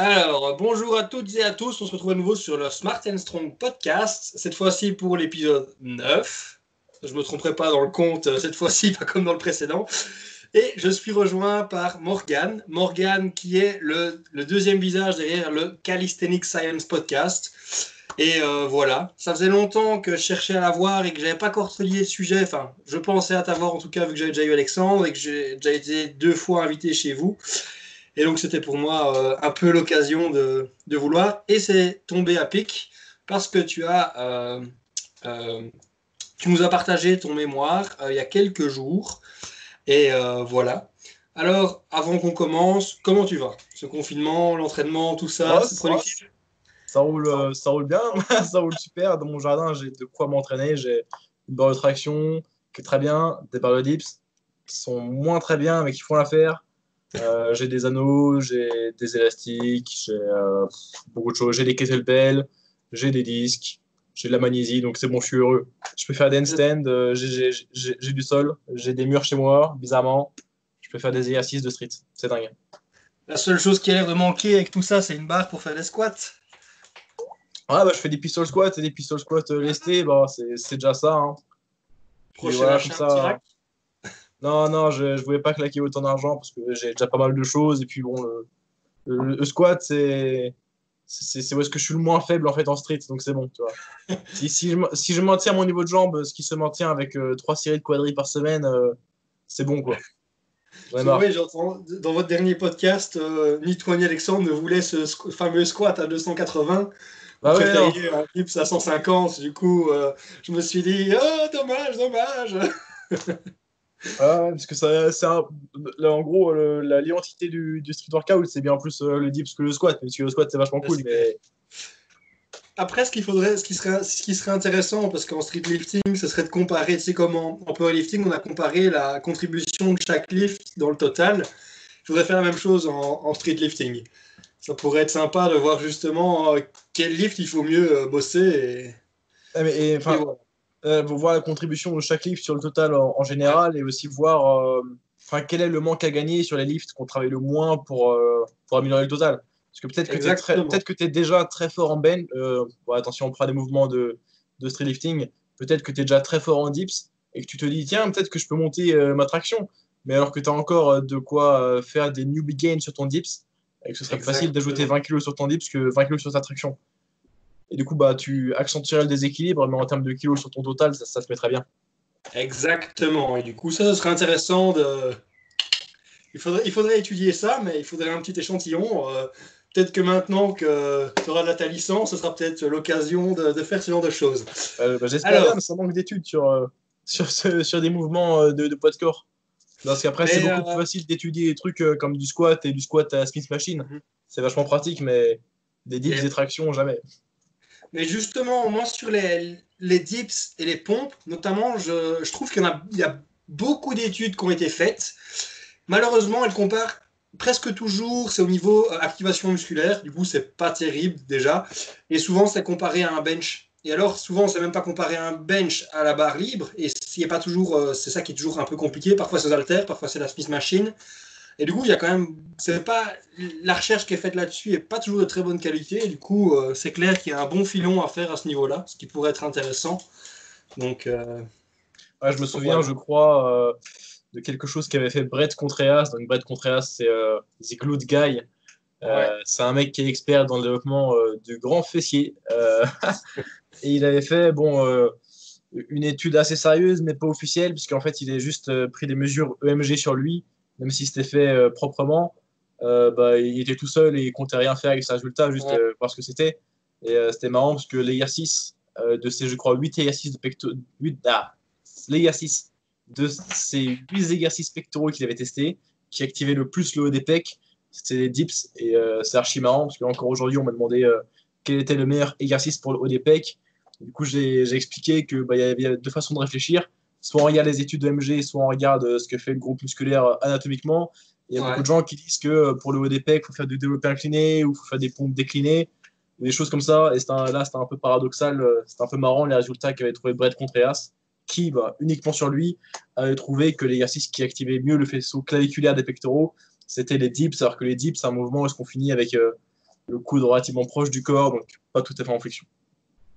Alors, bonjour à toutes et à tous. On se retrouve à nouveau sur le Smart and Strong podcast. Cette fois-ci pour l'épisode 9. Je ne me tromperai pas dans le compte, euh, cette fois-ci, pas comme dans le précédent. Et je suis rejoint par Morgan. Morgan qui est le, deuxième visage derrière le Calisthenic Science podcast. Et euh, voilà, ça faisait longtemps que je cherchais à la voir et que j'avais pas encore lié le sujet. Enfin, je pensais à t'avoir en tout cas vu que j'avais déjà eu Alexandre et que j'ai déjà été deux fois invité chez vous. Et donc c'était pour moi euh, un peu l'occasion de, de, vouloir. Et c'est tombé à pic parce que tu as, euh, euh tu nous as partagé ton mémoire il y a quelques jours. Et voilà. Alors, avant qu'on commence, comment tu vas? Ce confinement, l'entraînement, tout ça, ouais, c'est productif? Ça roule, ça roule bien, ça roule super. Dans mon jardin, j'ai de quoi m'entraîner. J'ai une barre de traction qui est très bien, des barres de dips qui sont moins très bien, mais qui font l'affaire. Euh, j'ai des anneaux, j'ai des élastiques, j'ai euh, beaucoup de choses. J'ai des kettlebells, j'ai des disques, j'ai de la magnésie, donc c'est bon, je suis heureux. Je peux faire des handstands, euh, j'ai du sol, j'ai des murs chez moi, bizarrement. Je peux faire des exercices de street, c'est dingue. La seule chose qui a l'air de manquer avec tout ça, c'est une barre pour faire des squats. Ouais, bah, je fais des pistol squats et des pistol squats lestés, bah, c'est déjà ça. Hein. Voilà, comme ça. Non, non, je ne voulais pas claquer autant d'argent parce que j'ai déjà pas mal de choses. Et puis bon, le, le, le squat, c'est c'est où est-ce que je suis le moins faible en fait en street, donc c'est bon. Tu vois. si, si, je, si je maintiens mon niveau de jambe, ce qui se maintient avec euh, trois séries de quadrilles par semaine, euh, c'est bon quoi. Oui, j'entends dans votre dernier podcast, euh, ni toi ni Alexandre ne voulait ce fameux squat à 280. Bah ouais, un clip à 150, du coup, euh, je me suis dit, oh, dommage, dommage. ah parce que ça, c'est un... là, en gros, l'identité du, du, street workout, c'est bien plus euh, le dips que le squat, parce que le squat, c'est vachement cool. Mais... Après, ce qu'il faudrait, ce qui serait, ce qui serait intéressant, parce qu'en street lifting, ce serait de comparer, tu sais, comme en, en powerlifting, on a comparé la contribution de chaque lift dans le total. Il faudrait faire la même chose en, en street lifting ça pourrait être sympa de voir justement euh, quel lift il faut mieux euh, bosser. Et... Ah, mais, et, voilà. Euh, voir la contribution de chaque lift sur le total en, en général et aussi voir euh, quel est le manque à gagner sur les lifts qu'on travaille le moins pour, euh, pour améliorer le total. Parce que peut-être que tu es, peut es, déjà très fort en bench. Bon, attention, on prend des mouvements de, de street lifting. Peut-être que tu es déjà très fort en dips et que tu te dis, tiens, peut-être que je peux monter ma traction. Mais alors que tu as encore de quoi faire des newbie gains sur ton dips, et que ce serait Exactement. facile d'ajouter 20 kg sur ton dips que 20 kg sur ta traction. Et du coup, bah, tu accentuerais le déséquilibre, mais en termes de kilos sur ton total, ça, ça se met très bien. Exactement. Et du coup, ça, ce serait intéressant de. Il faudrait, il faudrait étudier ça, mais il faudrait un petit échantillon. Euh, peut-être que maintenant que tu auras de ta licence, ce sera peut-être l'occasion de, de, faire ce genre de choses. Euh, bah, J'espère mais ça manque d'études sur, euh, sur, ce, sur des mouvements de, de poids de corps. Parce qu'après, c'est beaucoup plus facile d'étudier des trups euh, comme du squat et du squat à Smith Machine. Mm -hmm. C'est vachement pratique, mais des dips, et... des tractions, jamais. Mais justement, moi, sur les, dips et les pompes, notamment, je, trouve qu'il y, a beaucoup d'études qui ont été faites. Malheureusement, elles comparent presque toujours, c'est au niveau euh, activation musculaire. Du coup, c'est pas terrible déjà. Et souvent, c'est comparé à un bench. Et alors, souvent, c'est même pas comparer un bench à la barre libre. Et c'est pas toujours, euh, c'est ça qui est toujours un peu compliqué. Parfois, c'est haltères, parfois, c'est la Smith Machine. Et du coup, il y a quand même, c'est pas la recherche qui est faite là-dessus est pas toujours de très bonne qualité. Et du coup, euh, c'est clair qu'il y a un bon filon à faire à ce niveau-là, ce qui pourrait être intéressant. Donc, euh... ouais, je me souviens, je crois, euh, de quelque chose qu'avait fait Brett Contreras. Donc, Brett Contreras, c'est The Glute Guy. Ouais. C'est un mec qui est expert dans le développement du grand fessier. Et il avait fait bon, une étude assez sérieuse, mais pas officielle, puisqu'en fait, il a juste euh, pris des mesures EMG sur lui, même si c'était fait euh, proprement. bah, il était tout seul et il comptait rien faire avec ses résultats, juste ouais. voir ce que c'était. Et c'était marrant parce que l'exercice de ces, je crois, 8 exercices de pectoraux, 8, ah, l'exercice de ces 8 exercices pectoraux qu'il avait testés, qui activaient le plus le haut des pecs, c'était les dips. Et euh, c'est archi marrant parce qu'encore aujourd'hui, on m'a demandé euh, quel était le meilleur exercice pour le haut des pecs. Du coup, j'ai expliqué qu'il bah, y avait deux façons de réfléchir. Soit on regarde les études de MG, soit on regarde euh, ce que fait le groupe musculaire anatomiquement. Il y a ouais. beaucoup de gens qui disent que pour le haut des pecs, il faut faire du développé incliné ou il faut faire des pompes déclinées ou des choses comme ça. Et un, là, c'était un peu paradoxal, c'était un peu marrant les résultats qu'avait trouvé Brett Contreras, qui, bah, uniquement sur lui, avait trouvé que l'exercice qui activait mieux le faisceau claviculaire des pectoraux, c'était les dips, alors que les dips, c'est un mouvement où est-ce qu'on finit avec euh, le coude relativement proche du corps, donc pas tout à fait en flexion.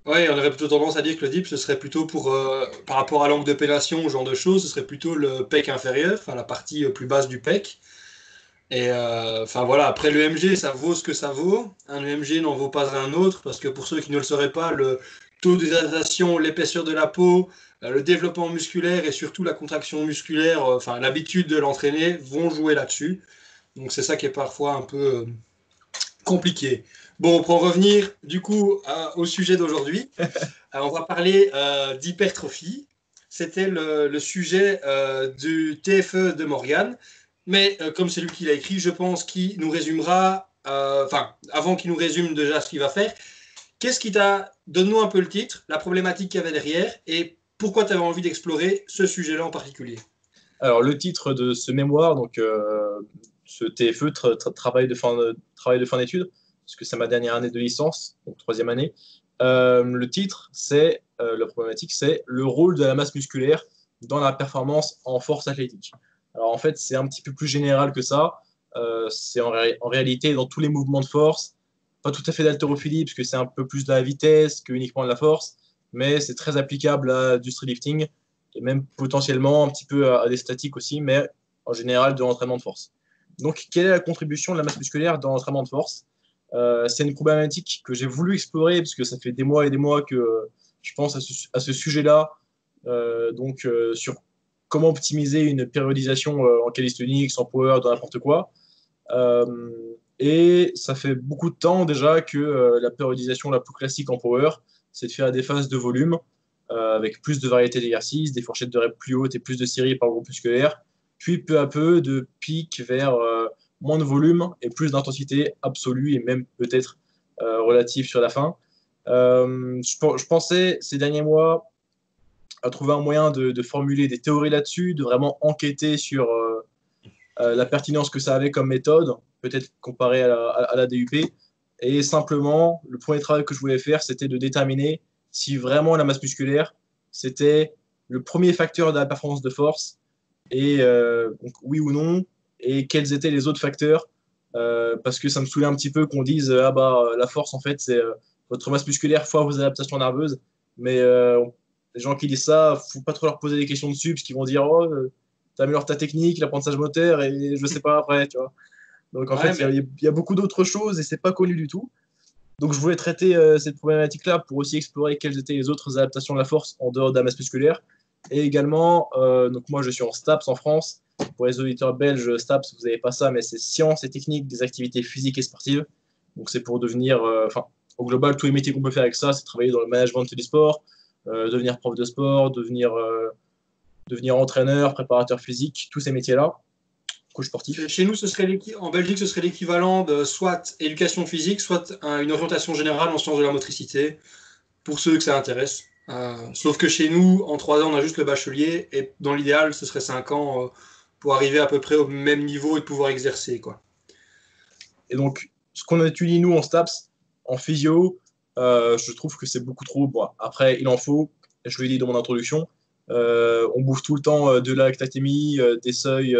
Oui, on aurait plutôt tendance à dire que le dip, ce serait plutôt pour, euh, par rapport à l'angle de pénation, ce genre de choses, ce serait plutôt le pec inférieur, enfin la partie euh, plus basse du pec. Et euh, enfin voilà, après l'EMG, ça vaut ce que ça vaut. Un EMG n'en vaut pas un autre, parce que pour ceux qui ne le sauraient pas, le taux d'hydratation, l'épaisseur de la peau, le développement musculaire et surtout la contraction musculaire, enfin l'habitude de l'entraîner, vont jouer là-dessus. Donc c'est ça qui est parfois un peu compliqué. Bon, pour en revenir du coup au sujet d'aujourd'hui, euh, on va parler euh, d'hypertrophie. C'était le, sujet euh, du TFE de Morgan. Mais comme c'est lui qui l'a écrit, je pense qu'il nous résumera, enfin, avant qu'il nous résume déjà ce qu'il va faire, qu'est-ce qui t'a. Donne-nous un peu le titre, la problématique qu'il y avait derrière et pourquoi tu avais envie d'explorer ce sujet-là en particulier? Alors, le titre de ce mémoire, donc ce TFE, travail de fin, travail de fin d'études, parce que c'est ma dernière année de licence, donc troisième année. Euh, le titre, c'est euh, la problématique, c'est le rôle de la masse musculaire dans la performance en force athlétique. Alors en fait, c'est un petit peu plus général que ça. Euh, c'est en, réalité dans tous les mouvements de force, pas tout à fait d'haltérophilie, puisque c'est un peu plus de la vitesse que uniquement de la force, mais c'est très applicable à du streetlifting et même potentiellement un petit peu à, à des statiques aussi, mais en général de l'entraînement de force. Donc, quelle est la contribution de la masse musculaire dans l'entraînement de force? Euh, c'est une problématique que j'ai voulu explorer parce que ça fait des mois et des mois que je pense à ce, sujet-là. Euh, donc, euh, sur comment optimiser une périodisation en calisthenics, en power, dans n'importe quoi. et ça fait beaucoup de temps déjà que la périodisation la plus classique en power, c'est de faire des phases de volume avec plus de variétés d'exercices, des fourchettes de reps plus hautes et plus de séries par groupe musculaire, puis peu à peu de pics vers moins de volume et plus d'intensité absolue et même peut-être euh, relative sur la fin. Euh, je, pensais ces derniers mois à trouver un moyen de, formuler des théories là-dessus, de vraiment enquêter sur euh, la pertinence que ça avait comme méthode, peut-être comparé à la, DUP. Et simplement, le premier travail que je voulais faire, c'était de déterminer si vraiment la masse musculaire, c'était le premier facteur de la performance de force. Et donc, oui ou non, et quels étaient les autres facteurs. Euh, parce que ça me saoulait un petit peu qu'on dise ah bah la force en fait c'est euh, votre masse musculaire fois vos adaptations nerveuses. Mais euh, les gens qui disent ça, faut pas trop leur poser des questions dessus parce qu'ils vont dire oh t'améliores ta technique, l'apprentissage moteur et je sais pas après, tu vois. Donc en fait, il y, a beaucoup d'autres choses et c'est pas connu du tout. Donc je voulais traiter cette problématique-là pour aussi explorer quelles étaient les autres adaptations de la force en dehors de la masse musculaire. Et également, donc moi je suis en STAPS en France, pour les auditeurs belges, STAPS, vous n'avez pas ça, mais c'est sciences et techniques des activités physiques et sportives. Donc c'est pour devenir, euh, enfin, au global, tous les métiers qu'on peut faire avec ça, c'est travailler dans le management du sport, euh, devenir prof de sport, devenir, euh, devenir entraîneur, préparateur physique, tous ces métiers-là. Coach sportif. Chez nous, ce serait en Belgique, ce serait l'équivalent de soit éducation physique, soit une orientation générale en sciences de la motricité, pour ceux que ça intéresse. sauf que chez nous, en trois ans, on a juste le bachelier, et dans l'idéal, ce serait cinq ans pour arriver à peu près au même niveau et pouvoir exercer. Quoi. Et donc, ce qu'on étudie nous en STAPS, en physio, euh, je trouve que c'est beaucoup trop. Bon, après, il en faut, je l'ai dit dans mon introduction, euh, on bouffe tout le temps euh, de la lactatémie, des seuils,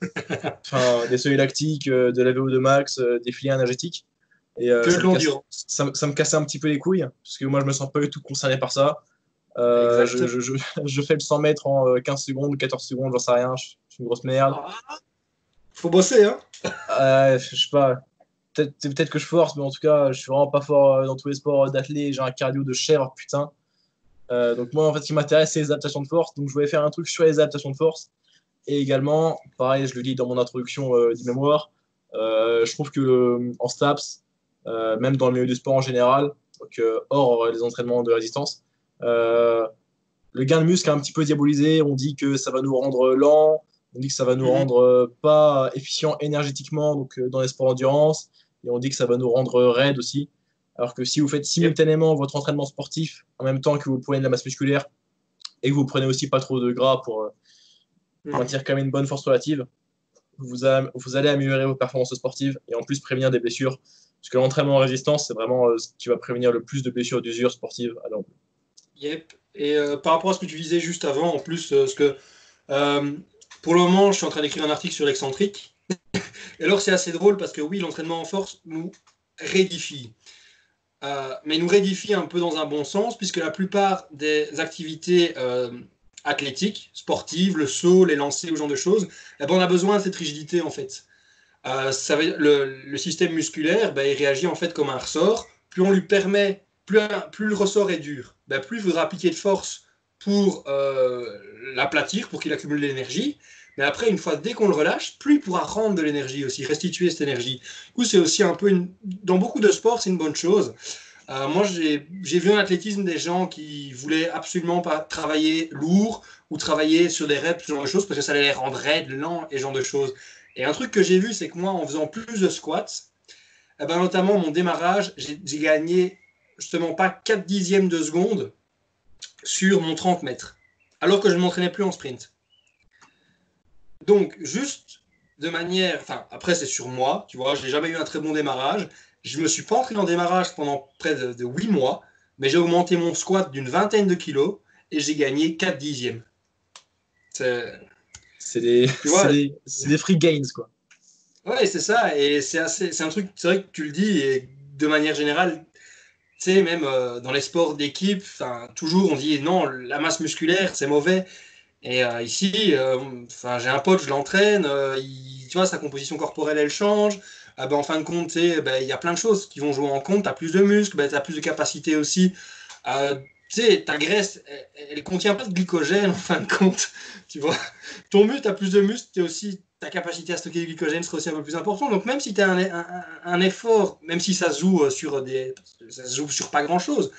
des seuils lactiques, de la VO2 max, des filières énergétiques. Et ça me, casse, ça, ça, me cassait un petit peu les couilles, parce que moi je me sens pas du tout concerné par ça. Je, je, je, fais le 100 mètres en 15 euh, secondes, 14 secondes, j'en sais rien, je, suis une grosse merde. Ah, faut bosser, hein euh, Je sais pas. Peut-être peut que je force, mais en tout cas, je suis vraiment pas fort euh, dans tous les sports d'athlète. J'ai un cardio de chèvre, putain. donc, moi, en fait, ce qui m'intéresse, c'est les adaptations de force. Donc, je voulais faire un truc sur les adaptations de force. Et également, pareil, je le dis dans mon introduction du mémoire, je trouve que en STAPS, même dans le milieu du sport en général, donc, hors les entraînements de résistance, euh, le gain de muscle est un petit peu diabolisé. On dit que ça va nous rendre lent, on dit que ça va nous mhm. rendre euh, pas efficient énergétiquement donc euh, dans les sports endurance, et on dit que ça va nous rendre raide aussi. Alors que si vous faites simultanément votre entraînement sportif en même temps que vous prenez de la masse musculaire et que vous prenez aussi pas trop de gras pour mhm. maintenir quand même une bonne force relative, vous, vous, allez améliorer vos performances sportives et en plus prévenir des blessures. Parce que l'entraînement en résistance, c'est vraiment ce qui va prévenir le plus de blessures d'usure sportive à l'angle. Yep. Et euh, par rapport à ce que tu disais juste avant, en plus, euh, ce que euh, pour le moment, je suis en train d'écrire un article sur l'excentrique. et alors, c'est assez drôle parce que oui, l'entraînement en force, nous, réédifie. Euh, mais nous réédifie un peu dans un bon sens, puisque la plupart des activités euh, athlétiques, sportives, le saut, les lancers, ce genre de choses, eh ben, on a besoin de cette rigidité en fait. Euh, ça le, système musculaire, ben, il réagit en fait comme un ressort. Plus on lui permet, plus le ressort est dur, ben, plus il faudra appliquer de force pour l'aplatir, pour qu'il accumule de l'énergie. Mais après, une fois, dès qu'on le relâche, plus il pourra rendre de l'énergie aussi, restituer cette énergie. Du coup, c'est aussi un peu une... Dans beaucoup de sports, c'est une bonne chose. Euh, moi, j'ai vu en athlétisme des gens qui voulaient absolument pas travailler lourd ou travailler sur des reps, ce genre de choses, parce que ça allait les rendre raides, lents et ce genre de choses. Et un truc que j'ai vu, c'est que moi, en faisant plus de squats, eh ben, notamment mon démarrage, j'ai gagné justement pas 4 dixièmes de seconde sur mon 30 mètres, alors que je ne m'entraînais plus en sprint. Donc, juste de manière. Enfin, après, c'est sur moi, tu vois, je n'ai jamais eu un très bon démarrage. Je ne me suis pas entraîné en démarrage pendant près de, de 8 mois, mais j'ai augmenté mon squat d'une vingtaine de kilos et j'ai gagné 4 dixièmes. C'est. C'est des, des, free gains, quoi. Ouais, c'est ça. Et c'est un truc, c'est vrai que tu le dis, et de manière générale, tu sais, même euh, dans les sports d'équipe, toujours on dit non, la masse musculaire, c'est mauvais. Et euh, ici, euh, j'ai un pote, je l'entraîne, euh, tu vois, sa composition corporelle, elle change. Ah ben, en fin de compte, ben, il y a plein de choses qui vont jouer en compte. Tu plus de muscles, ben, tu plus de capacité aussi. tu sais, ta graisse, elle contient pas de glycogène en fin de compte. Tu vois, ton muscle, tu plus de muscles, aussi, ta capacité à stocker du glycogène sera aussi un peu plus important. Donc, même si tu as un, effort, même si ça se joue sur des. Ça joue sur pas grand chose,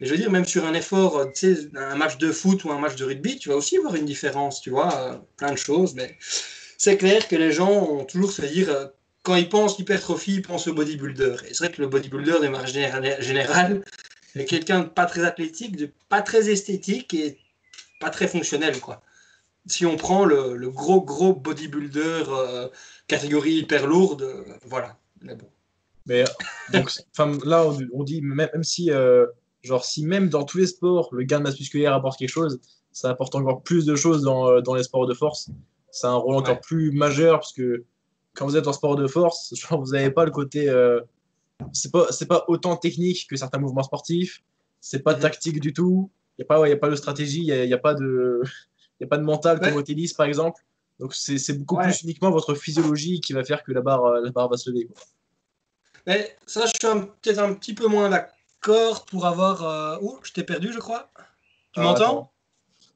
mais je veux dire, même sur un effort, euh, tu sais, un match de foot ou un match de rugby, tu vas aussi voir une différence, tu vois, euh, plein de choses. Mais c'est clair que les gens ont toujours se dire, euh, quand ils pensent hypertrophie, ils pensent au bodybuilder. Et c'est vrai que le bodybuilder, de manière générale, est quelqu'un de pas très athlétique, de pas très esthétique et pas très fonctionnel, quoi. Si on prend le, gros, gros bodybuilder catégorie hyper lourde, voilà. Mais bon. Mais donc, là, on, dit, même, même si Genre, si même dans tous les sports, le gain de masse musculaire apporte quelque chose, ça apporte encore plus de choses dans, euh, dans les sports de force. C'est un rôle encore plus majeur parce que quand vous êtes en sport de force, genre, vous n'avez pas le côté. Euh, c'est pas, pas autant technique que certains mouvements sportifs. C'est pas mhm. tactique du tout. Il n'y a, pas, y a pas de stratégie, il n'y a, a, pas de, y a pas de mental comme au tennis, par exemple. Donc, c'est beaucoup plus uniquement votre physiologie qui va faire que la barre, euh, la barre va se lever. Mais ça, je suis peut-être un petit peu moins d'accord pour avoir. Euh... Oh, je t'ai perdu, je crois. Tu m'entends?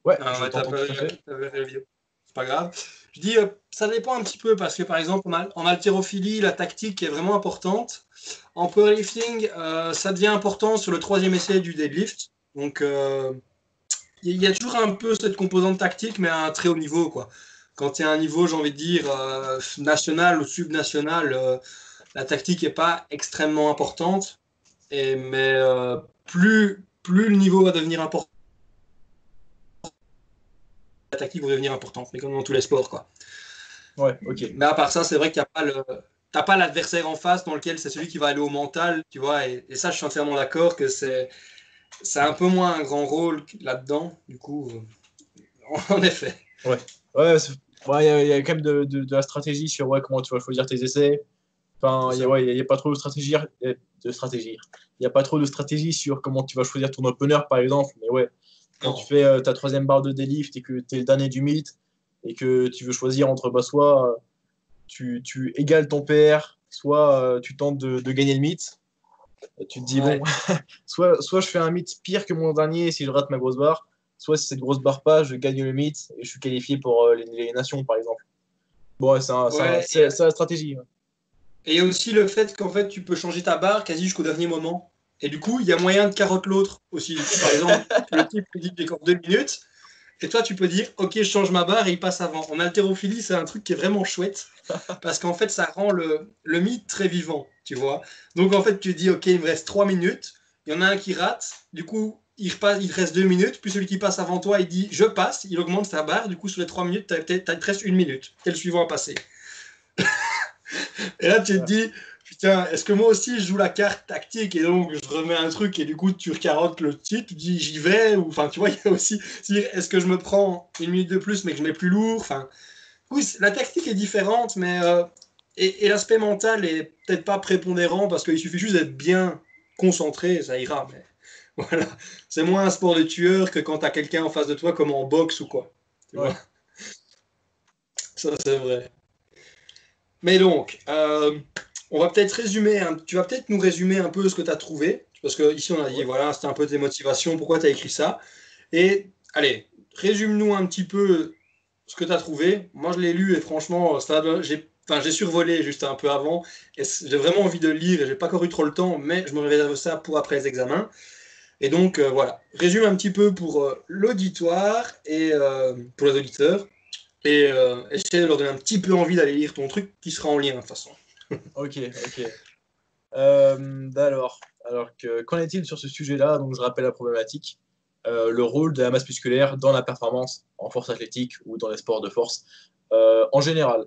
Ouais, ah, C'est pas grave. Je dis, euh, ça dépend un petit peu parce que par exemple, en, haltérophilie, la tactique est vraiment importante. En powerlifting, euh, ça devient important sur le troisième essai du deadlift. Donc, euh, il y a toujours un peu cette composante tactique, mais à un très haut niveau. Quoi. Quand tu es à un niveau, j'ai envie de dire, national ou subnational, la tactique n'est pas extrêmement importante. Et, mais euh, plus, plus le niveau va devenir important, la tactique va devenir importante, mais comme dans tous les sports. Quoi. Ouais, ok. Mais à part ça, c'est vrai qu'il n'y a pas le. T'as pas l'adversaire en face dans lequel c'est celui qui va aller au mental, tu vois, et, ça, je suis entièrement d'accord que c'est, c'est un peu moins un grand rôle là-dedans, du coup, euh, en effet. Ouais, ouais, il y, a quand même de, de, de, la stratégie sur ouais, comment tu vas choisir tes essais, Enfin, il n'y a, a, pas trop de stratégie. De stratégie. Il n'y a pas trop de stratégie sur comment tu vas choisir ton opener, par exemple. Mais ouais, quand tu fais euh, ta troisième barre de délift et que tu es le dernier du mythe et que tu veux choisir entre bah, soit euh, tu, tu, égales ton PR, soit euh, tu tentes de, de, gagner le mythe. Tu te dis, bon, soit, soit je fais un mythe pire que mon dernier si je rate ma grosse barre, soit si cette grosse barre pas, je gagne le mythe et je suis qualifié pour les, nations, par exemple. Bon, c'est la stratégie. Et il y a aussi le fait qu'en fait, tu peux changer ta barre quasi jusqu'au dernier moment. Et du coup, il y a moyen de carotte l'autre aussi. Par exemple, le type dit qu'il deux minutes. Et toi, tu peux dire, OK, je change ma barre et il passe avant. En haltérophilie, c'est un truc qui est vraiment chouette. Parce qu'en fait, ça rend le, le mythe très vivant, tu vois. Donc, en fait, tu dis, OK, il me reste trois minutes. Il y en a un qui rate. Du coup, il, repasse, il reste deux minutes. Puis celui qui passe avant toi, il dit, je passe. Il augmente sa barre. Du coup, sur les trois minutes, tu as, presque une minute. Quel suivant à passer et là, tu te dis, putain, est-ce que moi aussi je joue la carte tactique et donc je remets un truc et du coup tu recarottes le titre, tu dis j'y vais, ou enfin tu vois, il y a aussi, est-ce que je me prends une minute de plus mais que je mets plus lourd, enfin, oui, la tactique est différente, mais euh, et, l'aspect mental est peut-être pas prépondérant parce qu'il suffit juste d'être bien concentré, ça ira. Mais voilà, c'est moins un sport de tueur que quand tu as quelqu'un en face de toi comme en boxe ou quoi. ça c'est vrai. Mais donc, euh, on va peut-être résumer, tu vas peut-être nous résumer un peu ce que tu as trouvé, parce que ici on a dit, voilà, c'était un peu tes motivations, pourquoi tu as écrit ça. Et allez, résume-nous un petit peu ce que tu as trouvé. Moi je l'ai lu et franchement, j'ai Enfin, j'ai survolé juste un peu avant. Et j'ai vraiment envie de lire et j'ai pas encore eu trop le temps, mais je me réserve ça pour après les examens. Et donc euh, voilà, résume un petit peu pour euh, l'auditoire et pour les auditeurs et essayer de leur donner un petit peu envie d'aller lire ton truc qui sera en lien de toute façon ok, ok. Euh, alors, alors qu'en est-il sur ce sujet-là? Donc, je rappelle la problématique. Euh, le rôle de la masse musculaire dans la performance en force athlétique ou dans les sports de force euh, en général.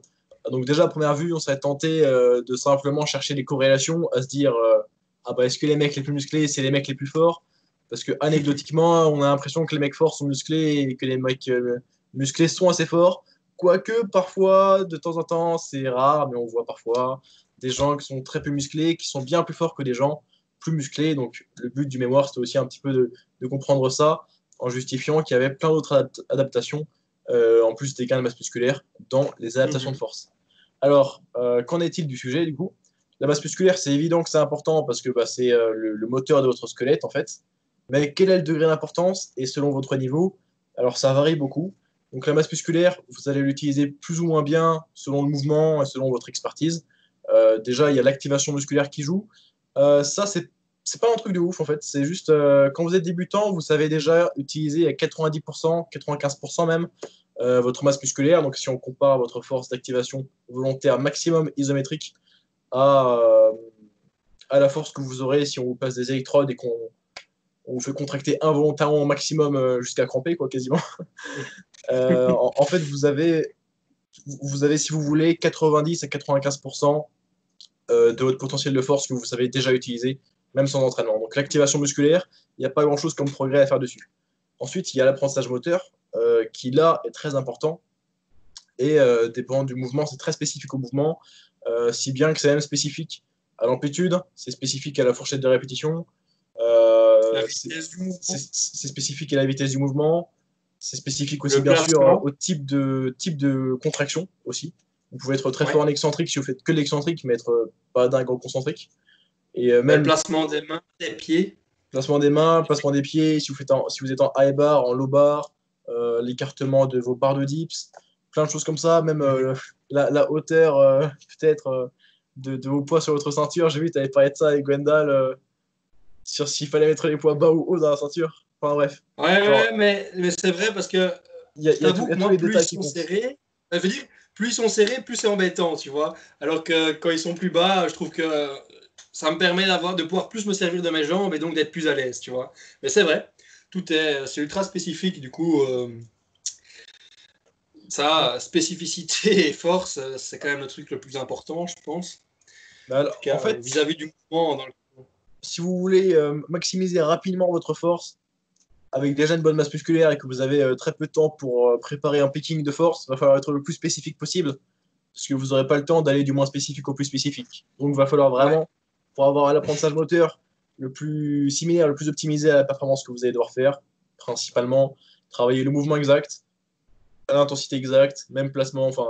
Donc déjà à première vue, on serait tenté de simplement chercher des corrélations, à se dire ah bah est-ce que les mecs les plus musclés c'est les mecs les plus forts? Parce que anecdotiquement, on a l'impression que les mecs forts sont musclés et que les mecs musclés sont assez forts. Quoique, parfois, de temps en temps, c'est rare, mais on voit parfois des gens qui sont très peu musclés, qui sont bien plus forts que des gens plus musclés. Donc, le but du mémoire, c'était aussi un petit peu de, comprendre ça en justifiant qu'il y avait plein d'autres adaptations, euh, en plus des gains de masse musculaire, dans les adaptations de force. Alors, euh, qu'en est-il du sujet, du coup? La masse musculaire, c'est évident que c'est important parce que bah, c'est euh, le, le, moteur de votre squelette, en fait. Mais quel est le degré d'importance? Et selon votre niveau, alors ça varie beaucoup. Donc la masse musculaire, vous allez l'utiliser plus ou moins bien selon le mouvement et selon votre expertise. Euh, déjà, il y a l'activation musculaire qui joue. Euh, ça, c'est c'est pas un truc de ouf en fait. C'est juste euh, quand vous êtes débutant, vous savez déjà utiliser à 90%, 95% même votre masse musculaire. Donc si on compare votre force d'activation volontaire maximum isométrique à, à la force que vous aurez si on vous passe des électrodes et qu'on on fait contracter involontairement au maximum jusqu'à cramper quoi quasiment. Euh, en, fait, vous avez, vous avez, si vous voulez, 90 à 95% euh, de votre potentiel de force que vous savez déjà utiliser, même sans entraînement. Donc l'activation musculaire, il n'y a pas grand-chose comme progrès à faire dessus. Ensuite, il y a l'apprentissage moteur, euh, qui là est très important et dépend du mouvement. C'est très spécifique au mouvement, si bien que c'est même spécifique à l'amplitude, c'est spécifique à la fourchette de répétition, c'est spécifique à la vitesse du mouvement, c'est spécifique aussi, bien sûr, au type de, type de contraction aussi. Vous pouvez être très fort en excentrique si vous faites que de l'excentrique, mais être euh, pas dingue en concentrique. Et euh, même. Le placement des mains, des pieds. Placement des mains, placement des pieds, si vous, faites si vous êtes en high bar, en low bar, euh, l'écartement de vos barres de dips, plein de choses comme ça, même la, hauteur peut-être de, de, vos poids sur votre ceinture. J'ai vu, tu avais parlé de ça avec Gwendal, sur s'il fallait mettre les poids bas ou haut dans la ceinture. Enfin bref. Ouais, ouais mais, mais c'est vrai parce que il y a, y a, moi, plus ils sont serrés, ça veut dire plus ils sont serrés, plus c'est embêtant, tu vois. Alors que quand ils sont plus bas, je trouve que ça me permet d'avoir de pouvoir plus me servir de mes jambes et donc d'être plus à l'aise, tu vois. Mais c'est vrai, tout est c'est ultra spécifique du coup. Euh, ça, spécificité et force, c'est quand même le truc le plus important, je pense. Bah en fait, vis-à-vis du mouvement, dans le... si vous voulez euh, maximiser rapidement votre force, avec déjà une bonne masse musculaire et que vous avez euh, très peu de temps pour euh, préparer un picking de force, il va falloir être le plus spécifique possible parce que vous n'aurez pas le temps d'aller du moins spécifique au plus spécifique. Donc il va falloir vraiment, pour avoir un apprentissage moteur le plus similaire, le plus optimisé à la performance que vous allez devoir faire, principalement travailler le mouvement exact, l'intensité exacte, même placement, enfin,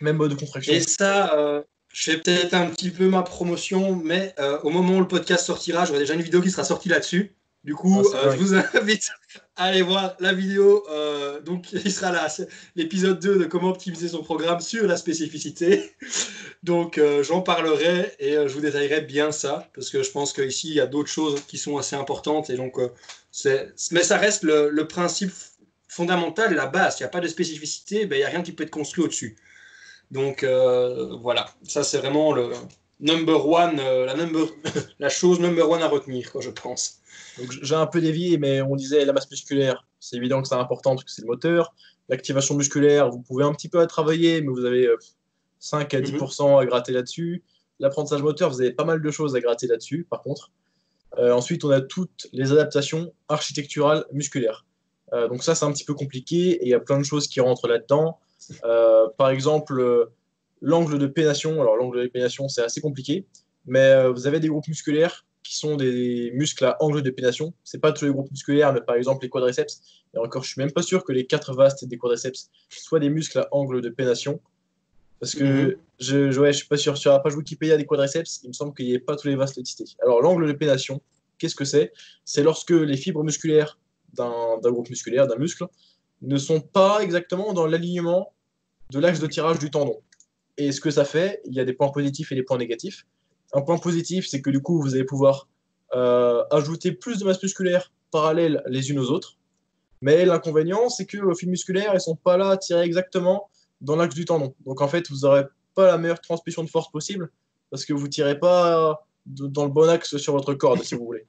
même mode de contraction. Et ça, euh, je fais peut-être un petit peu ma promotion, mais au moment où le podcast sortira, j'aurai déjà une vidéo qui sera sortie là-dessus. Du coup, ah, euh, je vous invite à aller voir la vidéo. Euh, donc, il sera là, l'épisode 2 de comment optimiser son programme sur la spécificité. Donc, euh, j'en parlerai et je vous détaillerai bien ça, parce que je pense qu'ici, il y a d'autres choses qui sont assez importantes. Et donc, mais ça reste le, principe fondamental, la base. Il n'y a pas de spécificité, ben, il n'y a rien qui peut être construit au-dessus. Donc, voilà, ça, c'est vraiment le number one, la, number, la chose number one à retenir, quoi, je pense. J'ai un peu dévié, mais on disait la masse musculaire, c'est évident que c'est important parce que c'est le moteur. L'activation musculaire, vous pouvez un petit peu à travailler, mais vous avez 5 euh, à 10% à gratter là-dessus. L'apprentissage moteur, vous avez pas mal de choses à gratter là-dessus, par contre. Euh, ensuite, on a toutes les adaptations architecturales musculaires. Euh, donc ça, c'est un petit peu compliqué et il y a plein de choses qui rentrent là-dedans. Par exemple, l'angle de pénation. Alors, l'angle de pénation, c'est assez compliqué, mais vous avez des groupes musculaires qui sont des muscles à angle de pénation. C'est pas tous les groupes musculaires, mais par exemple les quadriceps. Et encore, je suis même pas sûr que les quatre vastes des quadriceps soient des muscles à angle de pénation. Parce que mhm. je, ouais, je suis pas sûr. Sur la page Wikipédia des quadriceps, il me semble qu'il n'y ait pas tous les vastes listés. Alors, l'angle de pénation, qu'est-ce que c'est? C'est lorsque les fibres musculaires d'un groupe musculaire, d'un muscle, ne sont pas exactement dans l'alignement de l'axe de tirage du tendon. Et ce que ça fait, il y a des points positifs et des points négatifs. Un point positif, c'est que du coup, vous allez pouvoir euh, ajouter plus de masse musculaire parallèle les unes aux autres. Mais l'inconvénient, c'est que vos fils musculaires, ils sont pas là à tirer exactement dans l'axe du tendon. Donc en fait, vous n'aurez pas la meilleure transmission de force possible parce que vous tirez pas dans le bon axe sur votre corde, si vous voulez.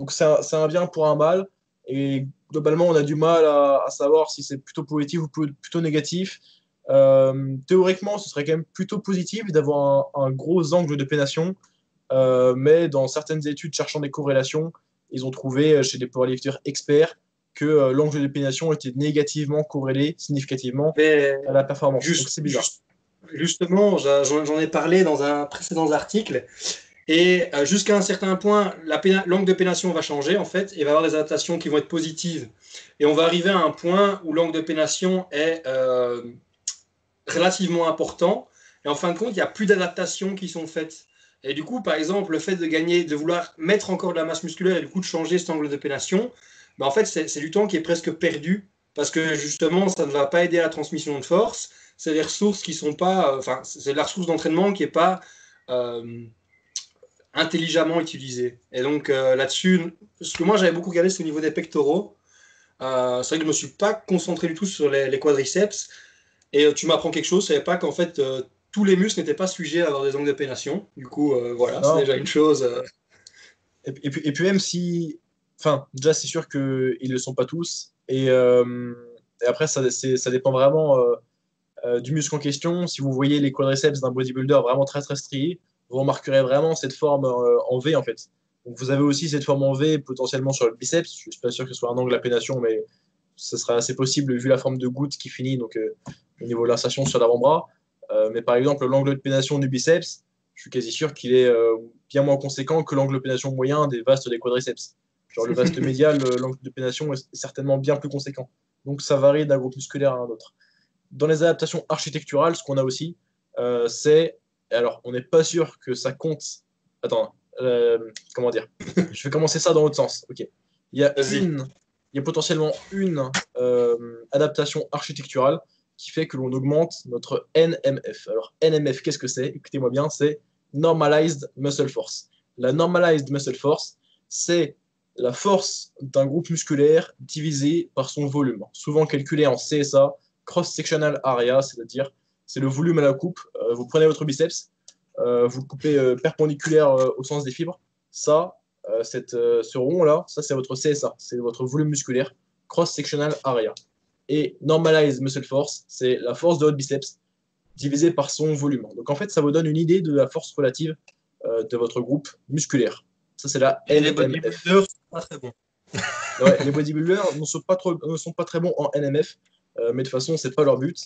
Donc c'est un, un, bien pour un mal. Et globalement, on a du mal à, à savoir si c'est plutôt positif ou plutôt négatif. Euh, théoriquement, ce serait quand même plutôt positif d'avoir un, gros angle de pénation, euh, mais dans certaines études cherchant des corrélations, ils ont trouvé euh, chez des powerlifters experts que l'angle de pénation était négativement corrélé significativement à la performance. c'est bizarre. justement, j'en ai parlé dans un précédent article. Et jusqu'à un certain point, l'angle de pénation va changer en fait, et va avoir des adaptations qui vont être positives. Et on va arriver à un point où l'angle de pénation est relativement important. Et en fin de compte, il n'y a plus d'adaptations qui sont faites. Et du coup, par exemple, le fait de gagner, de vouloir mettre encore de la masse musculaire et du coup de changer cet angle de pénation, ben en fait, c'est du temps qui est presque perdu parce que justement, ça ne va pas aider à la transmission de force. C'est des ressources qui sont pas, euh, enfin, c'est la ressource d'entraînement qui n'est pas euh, intelligemment utilisée. Et donc euh, là-dessus, ce que moi j'avais beaucoup regardé, c'est au niveau des pectoraux. c'est vrai que je ne me suis pas concentré du tout sur les, les quadriceps. Et euh, tu m'apprends quelque chose, je savais pas qu'en fait euh, tous les muscles n'étaient pas sujets à avoir des angles de pénation. Du coup, euh, voilà, c'est déjà une chose. Et, puis, et, puis, même si, enfin, déjà c'est sûr qu'ils ne le sont pas tous. Et, et après, ça, ça, dépend vraiment du muscle en question. Si vous voyez les quadriceps d'un bodybuilder vraiment très très striés, vous remarquerez vraiment cette forme en V en fait. Donc vous avez aussi cette forme en V potentiellement sur le biceps. Je suis pas sûr que ce soit un angle à pénation, mais ce serait assez possible vu la forme de goutte qui finit donc au niveau de l'insertion sur l'avant-bras. Euh, mais par exemple, l'angle de pénation du biceps, je suis quasi sûr qu'il est euh, bien moins conséquent que l'angle de pénation moyen des vastes des quadriceps. Genre le vaste médial, l'angle de pénation est certainement bien plus conséquent. Donc ça varie d'un groupe musculaire à un autre. Dans les adaptations architecturales, ce qu'on a aussi, euh, c'est. Alors, on n'est pas sûr que ça compte. Attends, comment dire? Je vais commencer ça dans l'autre sens. Ok. Il y a, une, il y a potentiellement une adaptation architecturale qui fait que l'on augmente notre NMF. Alors NMF, qu'est-ce que c'est? Écoutez-moi bien, c'est Normalized Muscle Force. La Normalized Muscle Force, c'est la force d'un groupe musculaire divisé par son volume, souvent calculé en CSA, cross-sectional area, c'est-à-dire c'est le volume à la coupe. Euh, vous prenez votre biceps, euh, vous le coupez euh, perpendiculaire au sens des fibres. Ça, cette, ce rond-là, ça c'est votre CSA, c'est votre volume musculaire, cross-sectional area. Et normalize muscle force, c'est la force de votre biceps divisée par son volume. Donc en fait, ça vous donne une idée de la force relative euh, de votre groupe musculaire. Ça, c'est la NMF. Les bodybuilders sont pas très bons. les bodybuilders ne sont, pas trop, ne sont pas très bons en NMF, euh, mais de toute façon, c'est pas leur but.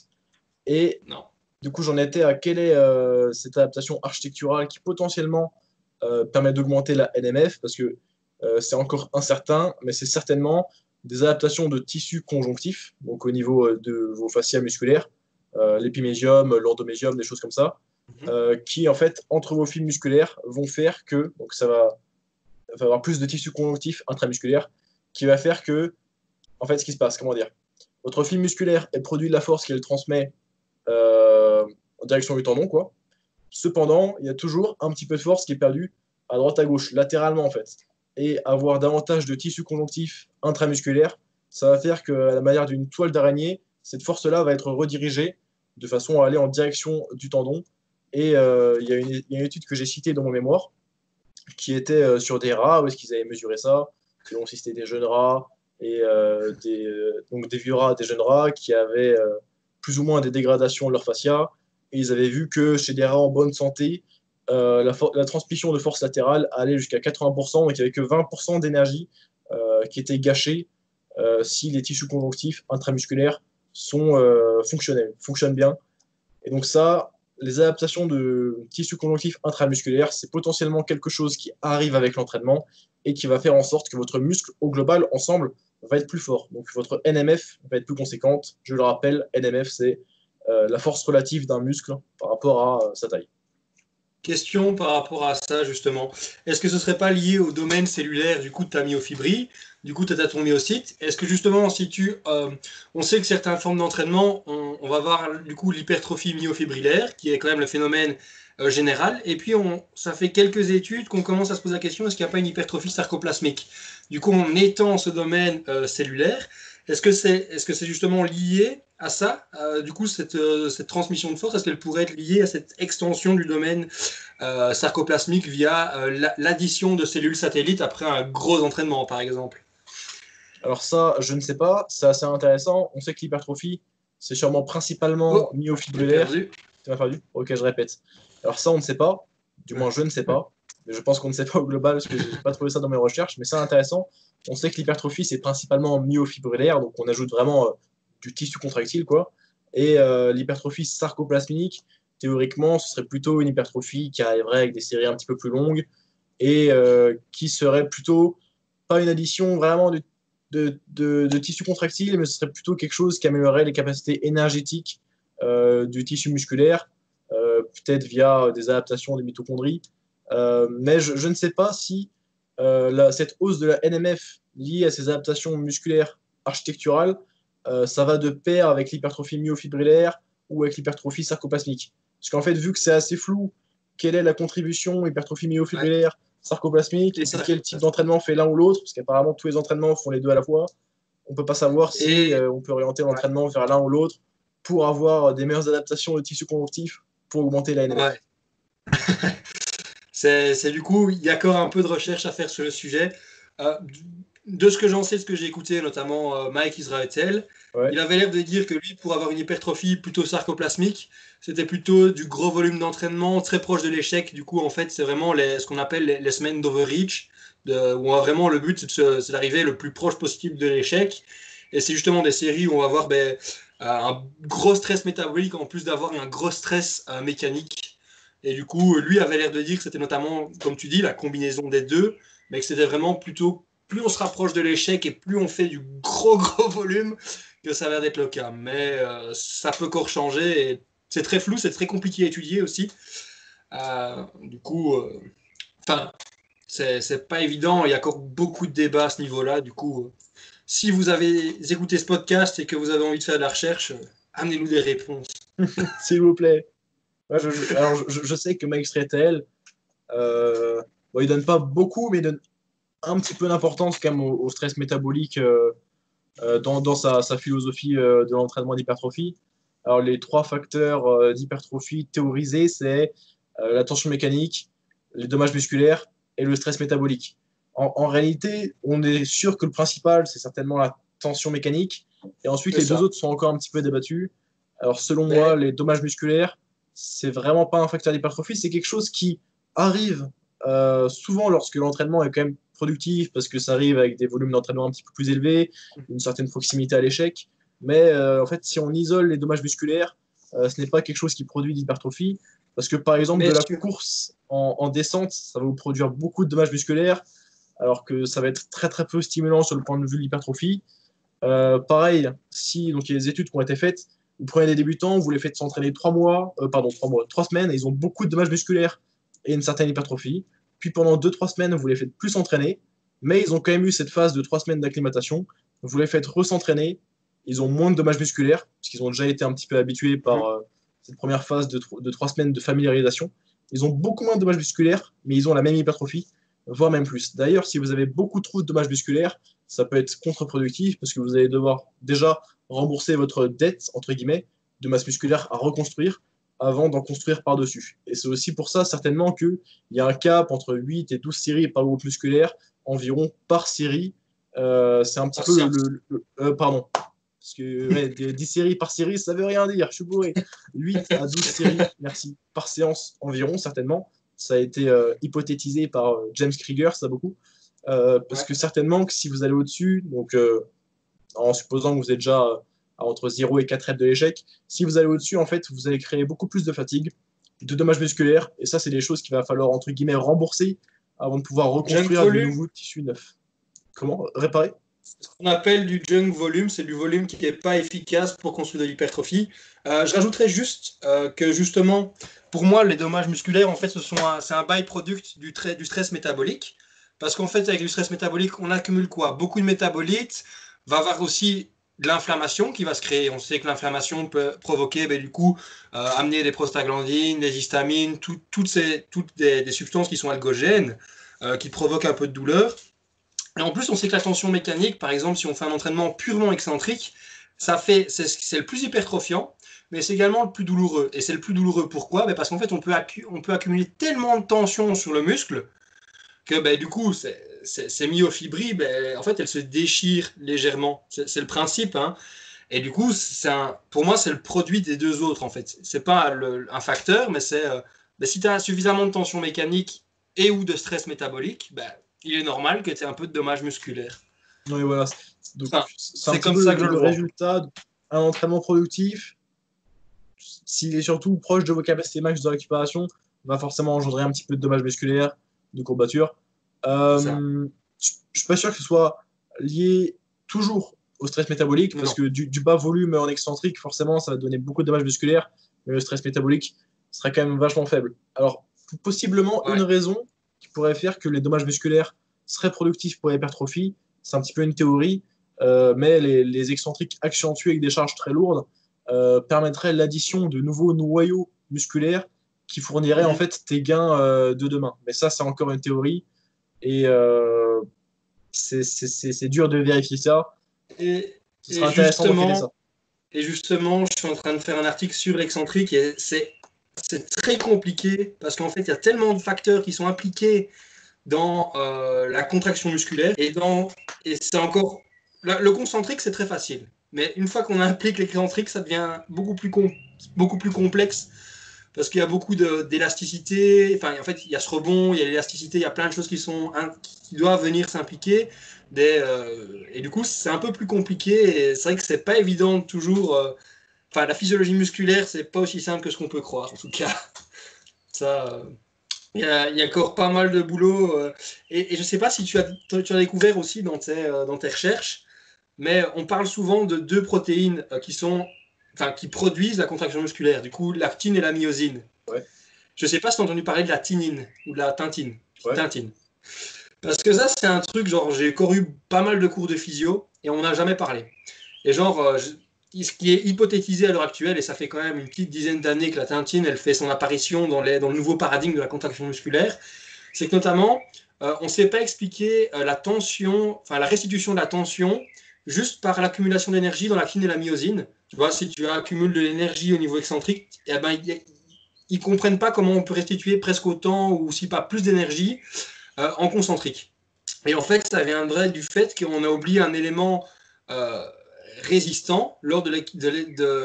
Et non. du coup, j'en étais à quelle est euh, cette adaptation architecturale qui potentiellement permet d'augmenter la NMF, parce que c'est encore incertain, mais c'est certainement des adaptations de tissus conjonctifs, donc au niveau euh, de vos fascias musculaires, euh, l'épimésium, l'endomésium, des choses comme ça, mhm. euh, qui en fait, entre vos fils musculaires, vont faire que, donc ça va, va avoir plus de tissus conjonctifs intramusculaires, qui va faire que, en fait, ce qui se passe, comment dire, votre fil musculaire, elle produit de la force qu'elle transmet en direction du tendon, quoi. Cependant, il y a toujours un petit peu de force qui est perdue à droite à gauche, latéralement en fait et avoir davantage de tissu conjonctif intramusculaire, ça va faire que, à la manière d'une toile d'araignée, cette force-là va être redirigée de façon à aller en direction du tendon. Et euh, il y, a une étude que j'ai citée dans mon mémoire qui était euh, sur des rats, où est-ce qu'ils avaient mesuré ça, selon si c'était des jeunes rats, et euh, donc des vieux rats, des jeunes rats qui avaient plus ou moins des dégradations de leur fascia. Ils avaient vu que chez des rats en bonne santé, euh, la, transmission de force latérale allait jusqu'à 80%, donc il n'y avait que 20% d'énergie euh, qui était gâchée euh, si les tissus conjonctifs intramusculaires sont fonctionnels, fonctionnent bien. Et donc ça, les adaptations de tissu conjonctif intramusculaire, c'est potentiellement quelque chose qui arrive avec l'entraînement et qui va faire en sorte que votre muscle au global, ensemble, va être plus fort. Donc votre NMF va être plus conséquente. Je le rappelle, NMF, c'est euh, la force relative d'un muscle par rapport à euh, sa taille. Question par rapport à ça, justement. Est-ce que ce ne serait pas lié au domaine cellulaire du coup de ta myofibrie, du coup de ton myocyte? Est-ce que justement, si tu. Euh, on sait que certaines formes d'entraînement, on, va voir du coup l'hypertrophie myofibrillaire, qui est quand même le phénomène général. Et puis, on, ça fait quelques études qu'on commence à se poser la question est-ce qu'il n'y a pas une hypertrophie sarcoplasmique? Du coup, on étend ce domaine euh, cellulaire. Est-ce que c'est est -ce c'est justement lié à ça euh, Du coup, cette, cette, transmission de force, est-ce qu'elle pourrait être liée à cette extension du domaine sarcoplasmique via l'addition de cellules satellites après un gros entraînement, par exemple? Alors ça, je ne sais pas. C'est assez intéressant. On sait que l'hypertrophie, c'est sûrement principalement oh, myofibrillaire. Tu m'as perdu Ok, je répète. Alors ça, on ne sait pas. Du moins, je ne sais pas. Je pense qu'on ne sait pas au global parce que je n'ai pas trouvé ça dans mes recherches. Mais c'est intéressant. On sait que l'hypertrophie, c'est principalement myofibrillaire. Donc on ajoute vraiment euh, du tissu contractile. quoi. Et euh, l'hypertrophie sarcoplasmique, théoriquement, ce serait plutôt une hypertrophie qui arriverait avec des séries un petit peu plus longues et euh, qui serait plutôt pas une addition vraiment de, de, de, tissu contractile, mais ce serait plutôt quelque chose qui améliorerait les capacités énergétiques du tissu musculaire euh, peut-être via des adaptations des mitochondries. Euh, mais je, ne sais pas si euh, cette hausse de la NMF liée à ces adaptations musculaires architecturales, ça va de pair avec l'hypertrophie myofibrillaire ou avec l'hypertrophie sarcoplasmique. Parce qu'en fait, vu que c'est assez flou, quelle est la contribution hypertrophie myofibrillaire, sarcoplasmique, et quel type d'entraînement fait l'un ou l'autre, parce qu'apparemment tous les entraînements font les deux à la fois. On ne peut pas savoir si on peut orienter l'entraînement vers l'un ou l'autre pour avoir des meilleures adaptations de tissu conjonctif pour augmenter la NF. c'est du coup, il y a encore un peu de recherche à faire sur le sujet. Euh, de ce que j'en sais, de ce que j'ai écouté, notamment euh, Mike Israetel, il avait l'air de dire que lui, pour avoir une hypertrophie plutôt sarcoplasmique, c'était plutôt du gros volume d'entraînement, très proche de l'échec. Du coup, en fait, c'est vraiment les, ce qu'on appelle les, semaines d'overreach, où on a vraiment le but, c'est d'arriver le plus proche possible de l'échec. Et c'est justement des séries où on va voir ben, euh, un gros stress métabolique en plus d'avoir un gros stress euh, mécanique. Et du coup, lui avait l'air de dire que c'était notamment, comme tu dis, la combinaison des deux, mais que c'était vraiment plutôt plus on se rapproche de l'échec et plus on fait du gros gros volume que ça va être le cas. Mais euh, ça peut encore changer et c'est très flou, c'est très compliqué à étudier aussi. du coup, enfin, c'est pas évident. Il y a encore beaucoup de débats à ce niveau-là. Du coup, si vous avez écouté ce podcast et que vous avez envie de faire de la recherche, amenez-nous des réponses. S'il vous plaît. Je, alors, je, sais que Mike Streetel, euh, bon, il donne pas beaucoup, mais il donne un petit peu d'importance quand même au, stress métabolique euh, euh, dans, sa, philosophie euh, de l'entraînement d'hypertrophie. Alors, les trois facteurs d'hypertrophie théorisés, c'est la tension mécanique, les dommages musculaires et le stress métabolique en, réalité, on est sûr que le principal, c'est certainement la tension mécanique. Et ensuite, les deux autres sont encore un petit peu débattus. Alors, selon moi, les dommages musculaires, c'est vraiment pas un facteur d'hypertrophie, c'est quelque chose qui arrive euh, souvent lorsque l'entraînement est quand même productif, parce que ça arrive avec des volumes d'entraînement un petit peu plus élevés, une certaine proximité à l'échec. Mais euh, en fait, si on isole les dommages musculaires, euh, ce n'est pas quelque chose qui produit d'hypertrophie. Parce que par exemple, de la course en, en, descente, ça va vous produire beaucoup de dommages musculaires alors que ça va être très très peu stimulant sur le point de vue de l'hypertrophie. Pareil, si donc il y a des études qui ont été faites, vous prenez des débutants, vous les faites s'entraîner trois mois, euh, pardon, trois mois, trois semaines, et ils ont beaucoup de dommages musculaires et une certaine hypertrophie. Puis pendant deux trois semaines, vous les faites plus s'entraîner, mais ils ont quand même eu cette phase de trois semaines d'acclimatation. Vous les faites re-s'entraîner, ils ont moins de dommages musculaires parce qu'ils ont déjà été un petit peu habitués par euh, cette première phase de, de trois semaines de familiarisation. Ils ont beaucoup moins de dommages musculaires, mais ils ont la même hypertrophie voire même plus. D'ailleurs, si vous avez beaucoup trop de dommages musculaires, ça peut être contre-productif parce que vous allez devoir déjà rembourser votre dette, entre guillemets, de masse musculaire à reconstruire avant d'en construire par-dessus. Et c'est aussi pour ça, certainement, qu'il y a un cap entre 8 et 12 séries par groupe musculaire, environ par série. Euh, c'est un petit peu le. Euh, pardon. Parce que 10 séries par série, ça veut rien dire, je suis bourré. 8 à 12 séries, merci, par séance environ, certainement ça a été euh, hypothétisé par James Krieger, ça beaucoup. Parce que certainement que si vous allez au-dessus, donc en supposant que vous êtes déjà entre 0 et 4 reps de l'échec. Si vous allez au-dessus, en fait, vous allez créer beaucoup plus de fatigue, de dommages musculaires, et ça, c'est des choses qu'il va falloir, entre guillemets, rembourser avant de pouvoir reconstruire du nouveau tissu neuf. Comment? Réparer? Ce qu'on appelle du junk volume, c'est du volume qui n'est pas efficace pour construire de l'hypertrophie. Euh, je rajouterais juste euh, que justement, pour moi, les dommages musculaires, en fait, ce sont c'est un byproduct du, du stress métabolique. Parce qu'en fait, avec le stress métabolique, on accumule quoi? Beaucoup de métabolites, va avoir aussi de l'inflammation qui va se créer. On sait que l'inflammation peut provoquer, ben, du coup, euh, amener des prostaglandines, des histamines, toutes, ces, toutes des, substances qui sont algogènes, qui provoquent un peu de douleur. Et en plus, on sait que la tension mécanique, par exemple, si on fait un entraînement purement excentrique, ça fait, c'est le plus hypertrophiant, mais c'est également le plus douloureux. Et c'est le plus douloureux pourquoi? Ben Parce qu'en fait, on peut, on peut accumuler tellement de tension sur le muscle que ben, du coup, ces myofibrilles, ben, en fait, elles se déchirent légèrement. C'est le principe. Hein. Et du coup, un, pour moi, c'est le produit des deux autres, en fait. C'est pas un facteur, mais c'est euh, ben, si tu as suffisamment de tension mécanique et ou de stress métabolique, ben, il est normal que tu aies un peu de dommages musculaires. Oui, voilà. c'est comme ça que le, le résultat d'un entraînement productif, s'il est surtout proche de vos capacités max de récupération, va forcément engendrer un petit peu de dommages musculaires, de courbatures. Euh, je ne suis pas sûr que ce soit lié toujours au stress métabolique, parce que du, bas volume en excentrique, forcément, ça va donner beaucoup de dommages musculaires, mais le stress métabolique sera quand même vachement faible. Alors, possiblement, une raison, qui pourrait faire que les dommages musculaires seraient productifs pour l'hypertrophie. C'est un petit peu une théorie, euh, mais les, excentriques accentués avec des charges très lourdes euh, permettraient l'addition de nouveaux noyaux musculaires qui fourniraient en fait tes gains euh, de demain. Mais ça, c'est encore une théorie et c'est dur de vérifier ça. Et, justement, et justement, je suis en train de faire un article sur l'excentrique et c'est très compliqué parce qu'en fait, il y a tellement de facteurs qui sont impliqués dans euh, la contraction musculaire et, dans, et c'est encore. Le concentrique, c'est très facile. Mais une fois qu'on implique l'excentrique, ça devient beaucoup plus, beaucoup plus complexe parce qu'il y a beaucoup d'élasticité. Enfin, en fait, il y a ce rebond, il y a l'élasticité, il y a plein de choses qui, sont, qui doivent venir s'impliquer. Euh, et du coup, c'est un peu plus compliqué. Et c'est vrai que c'est pas évident toujours. Euh, Enfin, la physiologie musculaire, c'est pas aussi simple que ce qu'on peut croire, en tout cas. Ça, il y, a, encore pas mal de boulot. Euh, et, je sais pas si tu as, tu as découvert aussi dans tes, euh, dans tes recherches, mais on parle souvent de deux protéines euh, qui sont, enfin, qui produisent la contraction musculaire. Du coup, l'actine et la myosine. Ouais. Je sais pas si tu as entendu parler de la tinine ou de la tintine. Tintine. Parce que ça, c'est un truc, genre, j'ai couru pas mal de cours de physio et on n'a jamais parlé. Et genre, ce qui est hypothétisé à l'heure actuelle, et ça fait quand même une petite dizaine d'années que la tintine elle fait son apparition dans, les, dans le nouveau paradigme de la contraction musculaire, c'est que notamment, euh, on ne sait pas expliquer euh, la tension, enfin la restitution de la tension juste par l'accumulation d'énergie dans la cline et la myosine. Tu vois, si tu accumules de l'énergie au niveau excentrique, eh ben, ils ne comprennent pas comment on peut restituer presque autant ou si pas plus d'énergie euh, en concentrique. Et en fait, ça viendrait du fait qu'on a oublié un élément résistant lors de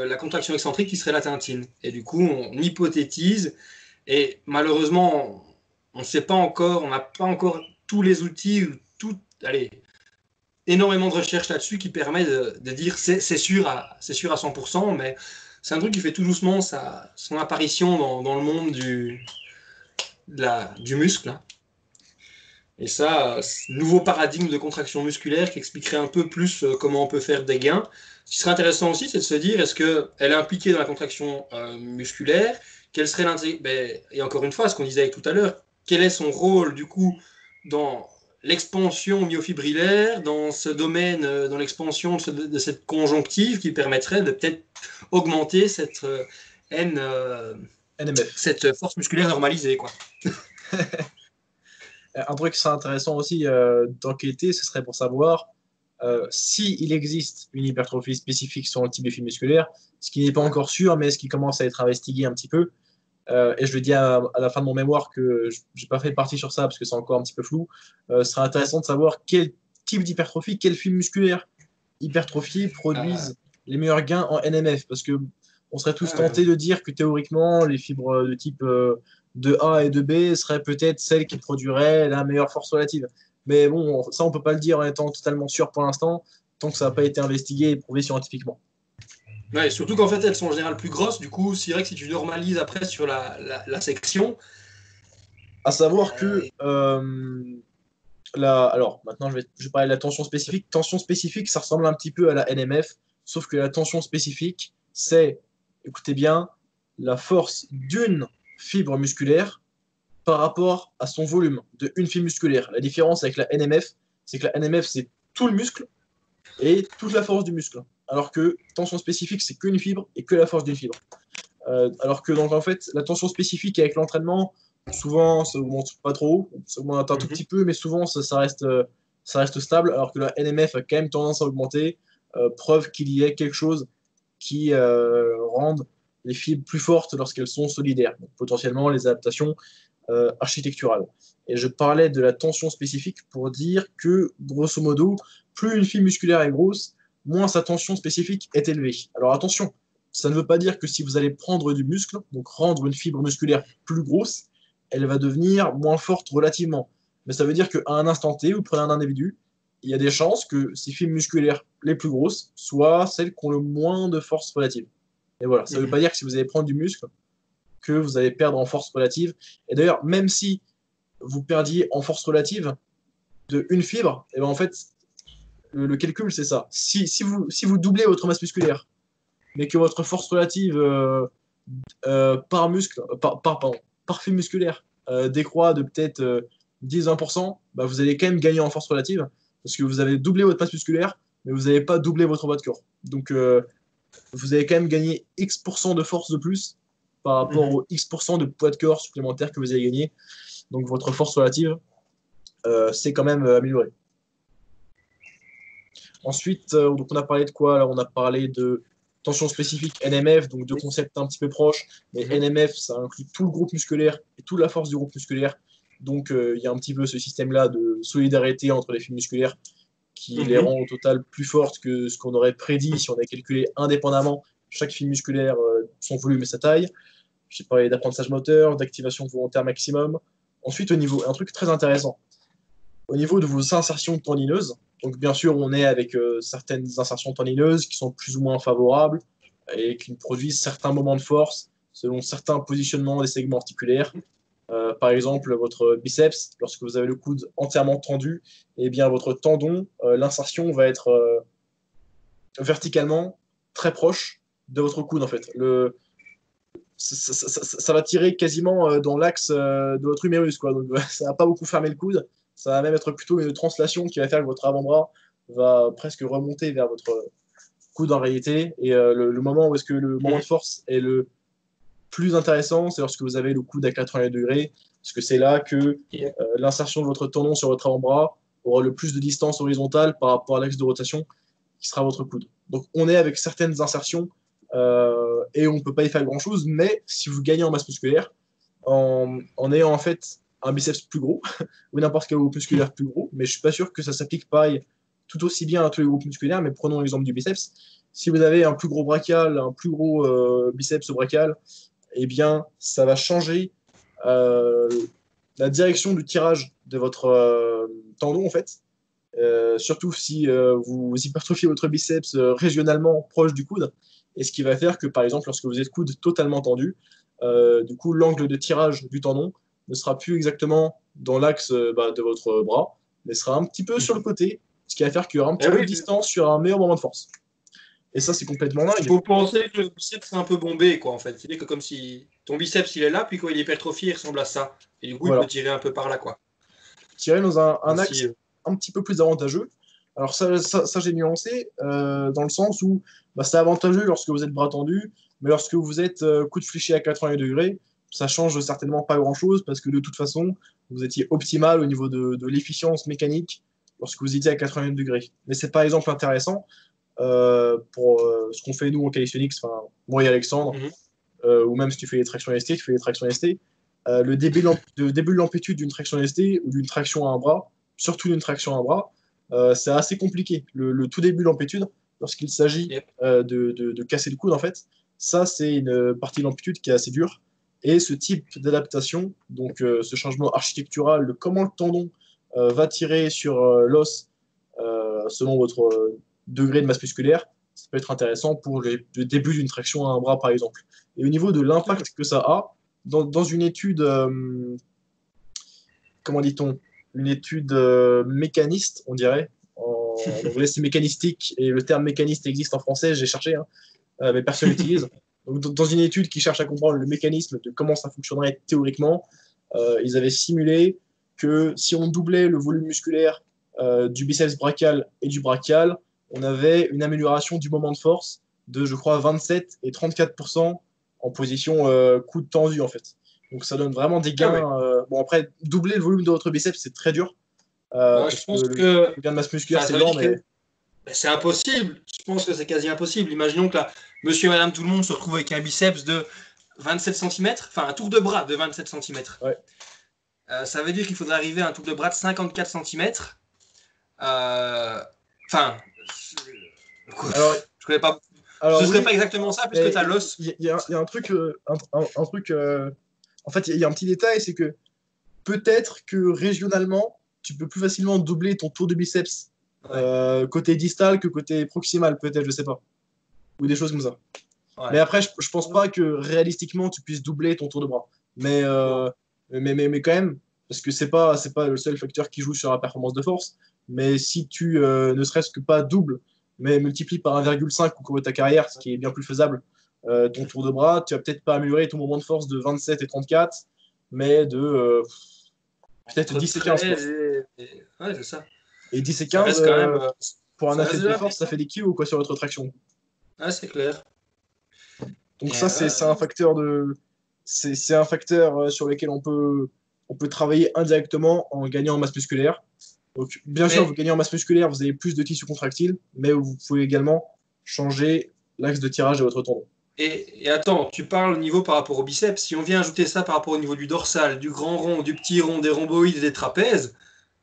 la, contraction excentrique qui serait la tintine. Et du coup, on hypothétise et malheureusement, on ne sait pas encore, on n'a pas encore tous les outils, tout, allez, énormément de recherches là-dessus qui permet de, dire c'est sûr, à, sûr à 100%, mais c'est un truc qui fait tout doucement sa, son apparition dans, le monde du, la, du muscle. Hein. Et ça, nouveau paradigme de contraction musculaire qui expliquerait un peu plus euh, comment on peut faire des gains. Ce qui serait intéressant aussi, c'est de se dire, est-ce qu'elle est impliquée dans la contraction euh, musculaire? Quel serait l'intérêt ben, Et encore une fois, ce qu'on disait tout à l'heure, quel est son rôle du coup dans l'expansion myofibrillaire, dans ce domaine, euh, dans l'expansion de, cette conjonctive qui permettrait de peut-être augmenter cette N, cette force musculaire normalisée, quoi. Euh, un truc qui serait intéressant aussi euh, d'enquêter, ce serait pour savoir euh, s'il existe une hypertrophie spécifique sur le type musculaire, ce qui n'est pas encore sûr, mais ce qui commence à être investigué un petit peu. Et je le dis à, la fin de mon mémoire que je n'ai pas fait partie sur ça parce que c'est encore un petit peu flou. ce serait intéressant de savoir quel type d'hypertrophie, quel film musculaire hypertrophie produisent les meilleurs gains en NMF. Parce que on serait tous tentés de dire que théoriquement, les fibres de type de A et de B serait peut-être celle qui produirait la meilleure force relative. Mais bon, ça, on peut pas le dire en étant totalement sûr pour l'instant, tant que ça n'a pas été investigué et prouvé scientifiquement. Ouais, surtout qu'en fait, elles sont en général plus grosses. Du coup, c'est vrai que si tu normalises après sur la, la, section. À savoir que. Euh, la, alors, maintenant, je vais, je vais parler de la tension spécifique. Tension spécifique, ça ressemble un petit peu à la NMF, sauf que la tension spécifique, c'est, écoutez bien, la force d'une fibre musculaire par rapport à son volume de une fibre musculaire. La différence avec la NMF, c'est que la NMF, c'est tout le muscle et toute la force du muscle. Alors que tension spécifique, c'est qu'une fibre et que la force d'une fibre. Euh, alors que donc en fait, la tension spécifique avec l'entraînement, souvent ça augmente pas trop, ça augmente un tout mhm. petit peu, mais souvent ça, reste, ça reste stable, alors que la NMF a quand même tendance à augmenter, euh, preuve qu'il y ait quelque chose qui euh, rende les fibres plus fortes lorsqu'elles sont solidaires. Donc, potentiellement les adaptations euh, architecturales. Et je parlais de la tension spécifique pour dire que, grosso modo, plus une fibre musculaire est grosse, moins sa tension spécifique est élevée. Alors attention, ça ne veut pas dire que si vous allez prendre du muscle, donc rendre une fibre musculaire plus grosse, elle va devenir moins forte relativement. Mais ça veut dire qu'à un instant T, vous prenez un individu, il y a des chances que ces fibres musculaires les plus grosses soient celles qui ont le moins de force relative. Et voilà, ça ne veut pas dire que si vous allez prendre du muscle, que vous allez perdre en force relative. Et d'ailleurs, même si vous perdiez en force relative de une fibre, et eh ben en fait, le, calcul, c'est ça. Si, si, vous, si vous doublez votre masse musculaire, mais que votre force relative euh, euh, par muscle, par, par, pardon, par fibre musculaire euh, décroît de peut-être 10-20%, bah vous allez quand même gagner en force relative, parce que vous avez doublé votre masse musculaire, mais vous n'avez pas doublé votre poids de corps. Donc, vous avez quand même gagné X% de force de plus par rapport mhm. au X% de poids de corps supplémentaire que vous avez gagné. Donc votre force relative, c'est quand même euh, amélioré. Ensuite, euh, donc on a parlé de quoi? Alors, On a parlé de tension spécifique NMF, donc deux concepts un petit peu proches. Mais mhm. NMF, ça inclut tout le groupe musculaire et toute la force du groupe musculaire. Donc il y a un petit peu ce système-là de solidarité entre les fibres musculaires qui les mhm. rend au total plus fortes que ce qu'on aurait prédit si on avait calculé indépendamment chaque fibre musculaire, euh, son volume et sa taille. J'ai parlé d'apprentissage moteur, d'activation volontaire maximum. Ensuite, au niveau, un truc très intéressant, au niveau de vos insertions tendineuses, donc bien sûr, on est avec euh, certaines insertions tendineuses qui sont plus ou moins favorables et qui produisent certains moments de force selon certains positionnements des segments articulaires. Euh, par exemple, votre biceps, lorsque vous avez le coude entièrement tendu, eh bien, votre tendon, euh, l'insertion va être verticalement très proche de votre coude, en fait. Le, ça, va tirer quasiment dans l'axe de votre humérus, quoi. Donc, ça va pas beaucoup fermer le coude. Ça va même être plutôt une translation qui va faire que votre avant-bras va presque remonter vers votre coude en réalité. Et le, le, moment où est-ce que le moment de force est le plus intéressant, c'est lorsque vous avez le coude à 80 degrés, parce que c'est là que euh, l'insertion de votre tendon sur votre avant-bras aura le plus de distance horizontale par rapport à l'axe de rotation qui sera votre coude. Donc on est avec certaines insertions euh, et on ne peut pas y faire grand-chose, mais si vous gagnez en masse musculaire, en, ayant en fait un biceps plus gros, ou n'importe quel groupe musculaire plus gros, mais je suis pas sûr que ça s'applique pareil tout aussi bien à tous les groupes musculaires, mais prenons l'exemple du biceps. Si vous avez un plus gros brachial, un plus gros euh, biceps brachial, eh bien, ça va changer euh, la direction du tirage de votre euh, tendon, en fait. Surtout si vous hypertrophiez votre biceps régionalement proche du coude, et ce qui va faire que, par exemple, lorsque vous êtes coude totalement tendu, du coup, l'angle de tirage du tendon ne sera plus exactement dans l'axe bah, de votre bras, mais sera un petit peu sur le côté, ce qui va faire qu'il y aura un petit eh peu de distance sur un meilleur moment de force. Et ça, c'est complètement dingue. Vous pensez que le biceps est un peu bombé, quoi, en fait. C'est que comme si ton biceps, il est là, puis quand il est hypertrophié, il ressemble à ça. Et du coup, il peut tirer un peu par là, quoi. Tirer dans un, axe euh, un petit peu plus avantageux. Alors ça, ça, j'ai nuancé, euh, dans le sens où bah, c'est avantageux lorsque vous êtes bras tendu, mais lorsque vous êtes euh, coude fléché à 80 degrés, ça change certainement pas grand-chose, parce que de toute façon, vous étiez optimal au niveau de, de l'efficience mécanique lorsque vous étiez à 80 degrés. Mais c'est par exemple intéressant, euh, pour euh, ce qu'on fait nous en calisthenics, enfin moi et Alexandre, mhm. euh, ou même si tu fais les tractions ST, tu fais les tractions ST, le début, de début de l'amplitude d'une traction ST ou d'une traction à un bras, surtout d'une traction à un bras, c'est assez compliqué. Le, tout début de l'amplitude, lorsqu'il s'agit de, de, de, casser le coude, en fait, ça, c'est une partie de l'amplitude qui est assez dure. Et ce type d'adaptation, donc ce changement architectural de comment le tendon va tirer sur l'os selon votre degré de masse musculaire, ça peut être intéressant pour le début d'une traction à un bras, par exemple. Et au niveau de l'impact que ça a, dans, une étude, euh, comment dit-on, une étude euh, mécaniste, on dirait, en, anglais c'est mécanistique, et le terme mécaniste existe en français, j'ai cherché, hein, euh, mais personne l'utilise. Donc, dans une étude qui cherche à comprendre le mécanisme de comment ça fonctionnerait théoriquement, ils avaient simulé que si on doublait le volume musculaire du biceps brachial et du brachial, on avait une amélioration du moment de force de, je crois, 27 et 34% en position euh, coude tendu, en fait. Donc ça donne vraiment des gains. Ah euh, bon, après, doubler le volume de votre biceps, c'est très dur. Euh, je pense que, le gain de masse musculaire, c'est lent, mais. C'est impossible. Je pense que c'est quasi impossible. Imaginons que là, monsieur et madame tout le monde se retrouve avec un biceps de 27 cm, enfin un tour de bras de 27 cm. Ouais. ça veut dire qu'il faudrait arriver à un tour de bras de 54 cm. Enfin, alors, je connais pas. Alors, Ce serait pas exactement ça, puisque tu as l'os. Il y, a un truc. Euh, un, truc euh, en fait, il y, a un petit détail c'est que peut-être que régionalement, tu peux plus facilement doubler ton tour de biceps euh, côté distal que côté proximal, peut-être, je sais pas. Ou des choses comme ça. Mais après, je, je, pense pas que réalistiquement tu puisses doubler ton tour de bras. Mais, mais, mais, mais, quand même, parce que c'est pas, c'est pas le seul facteur qui joue sur la performance de force. Mais si tu ne serait-ce que pas double mais multiplie par 1,5 au cours de ta carrière, ce qui est bien plus faisable. Euh, ton tour de bras, tu vas peut-être pas améliorer ton moment de force de 27 et 34, mais de euh, peut-être 10 et 15. Et... Ouais, c'est ça. Et 10 et 15, euh, pour un athlète de force, ça fait des kilos quoi, sur votre traction. Ah, c'est clair. Donc ça, c'est un facteur de... C'est un facteur sur lequel on peut, on peut travailler indirectement en gagnant en masse musculaire. Donc, bien sûr, vous gagnez en masse musculaire, vous avez plus de tissu contractile, mais vous pouvez également changer l'axe de tirage de votre tendon. Et, attends, tu parles au niveau par rapport au biceps. Si on vient ajouter ça par rapport au niveau du dorsal, du grand rond, du petit rond, des rhomboïdes et des trapèzes,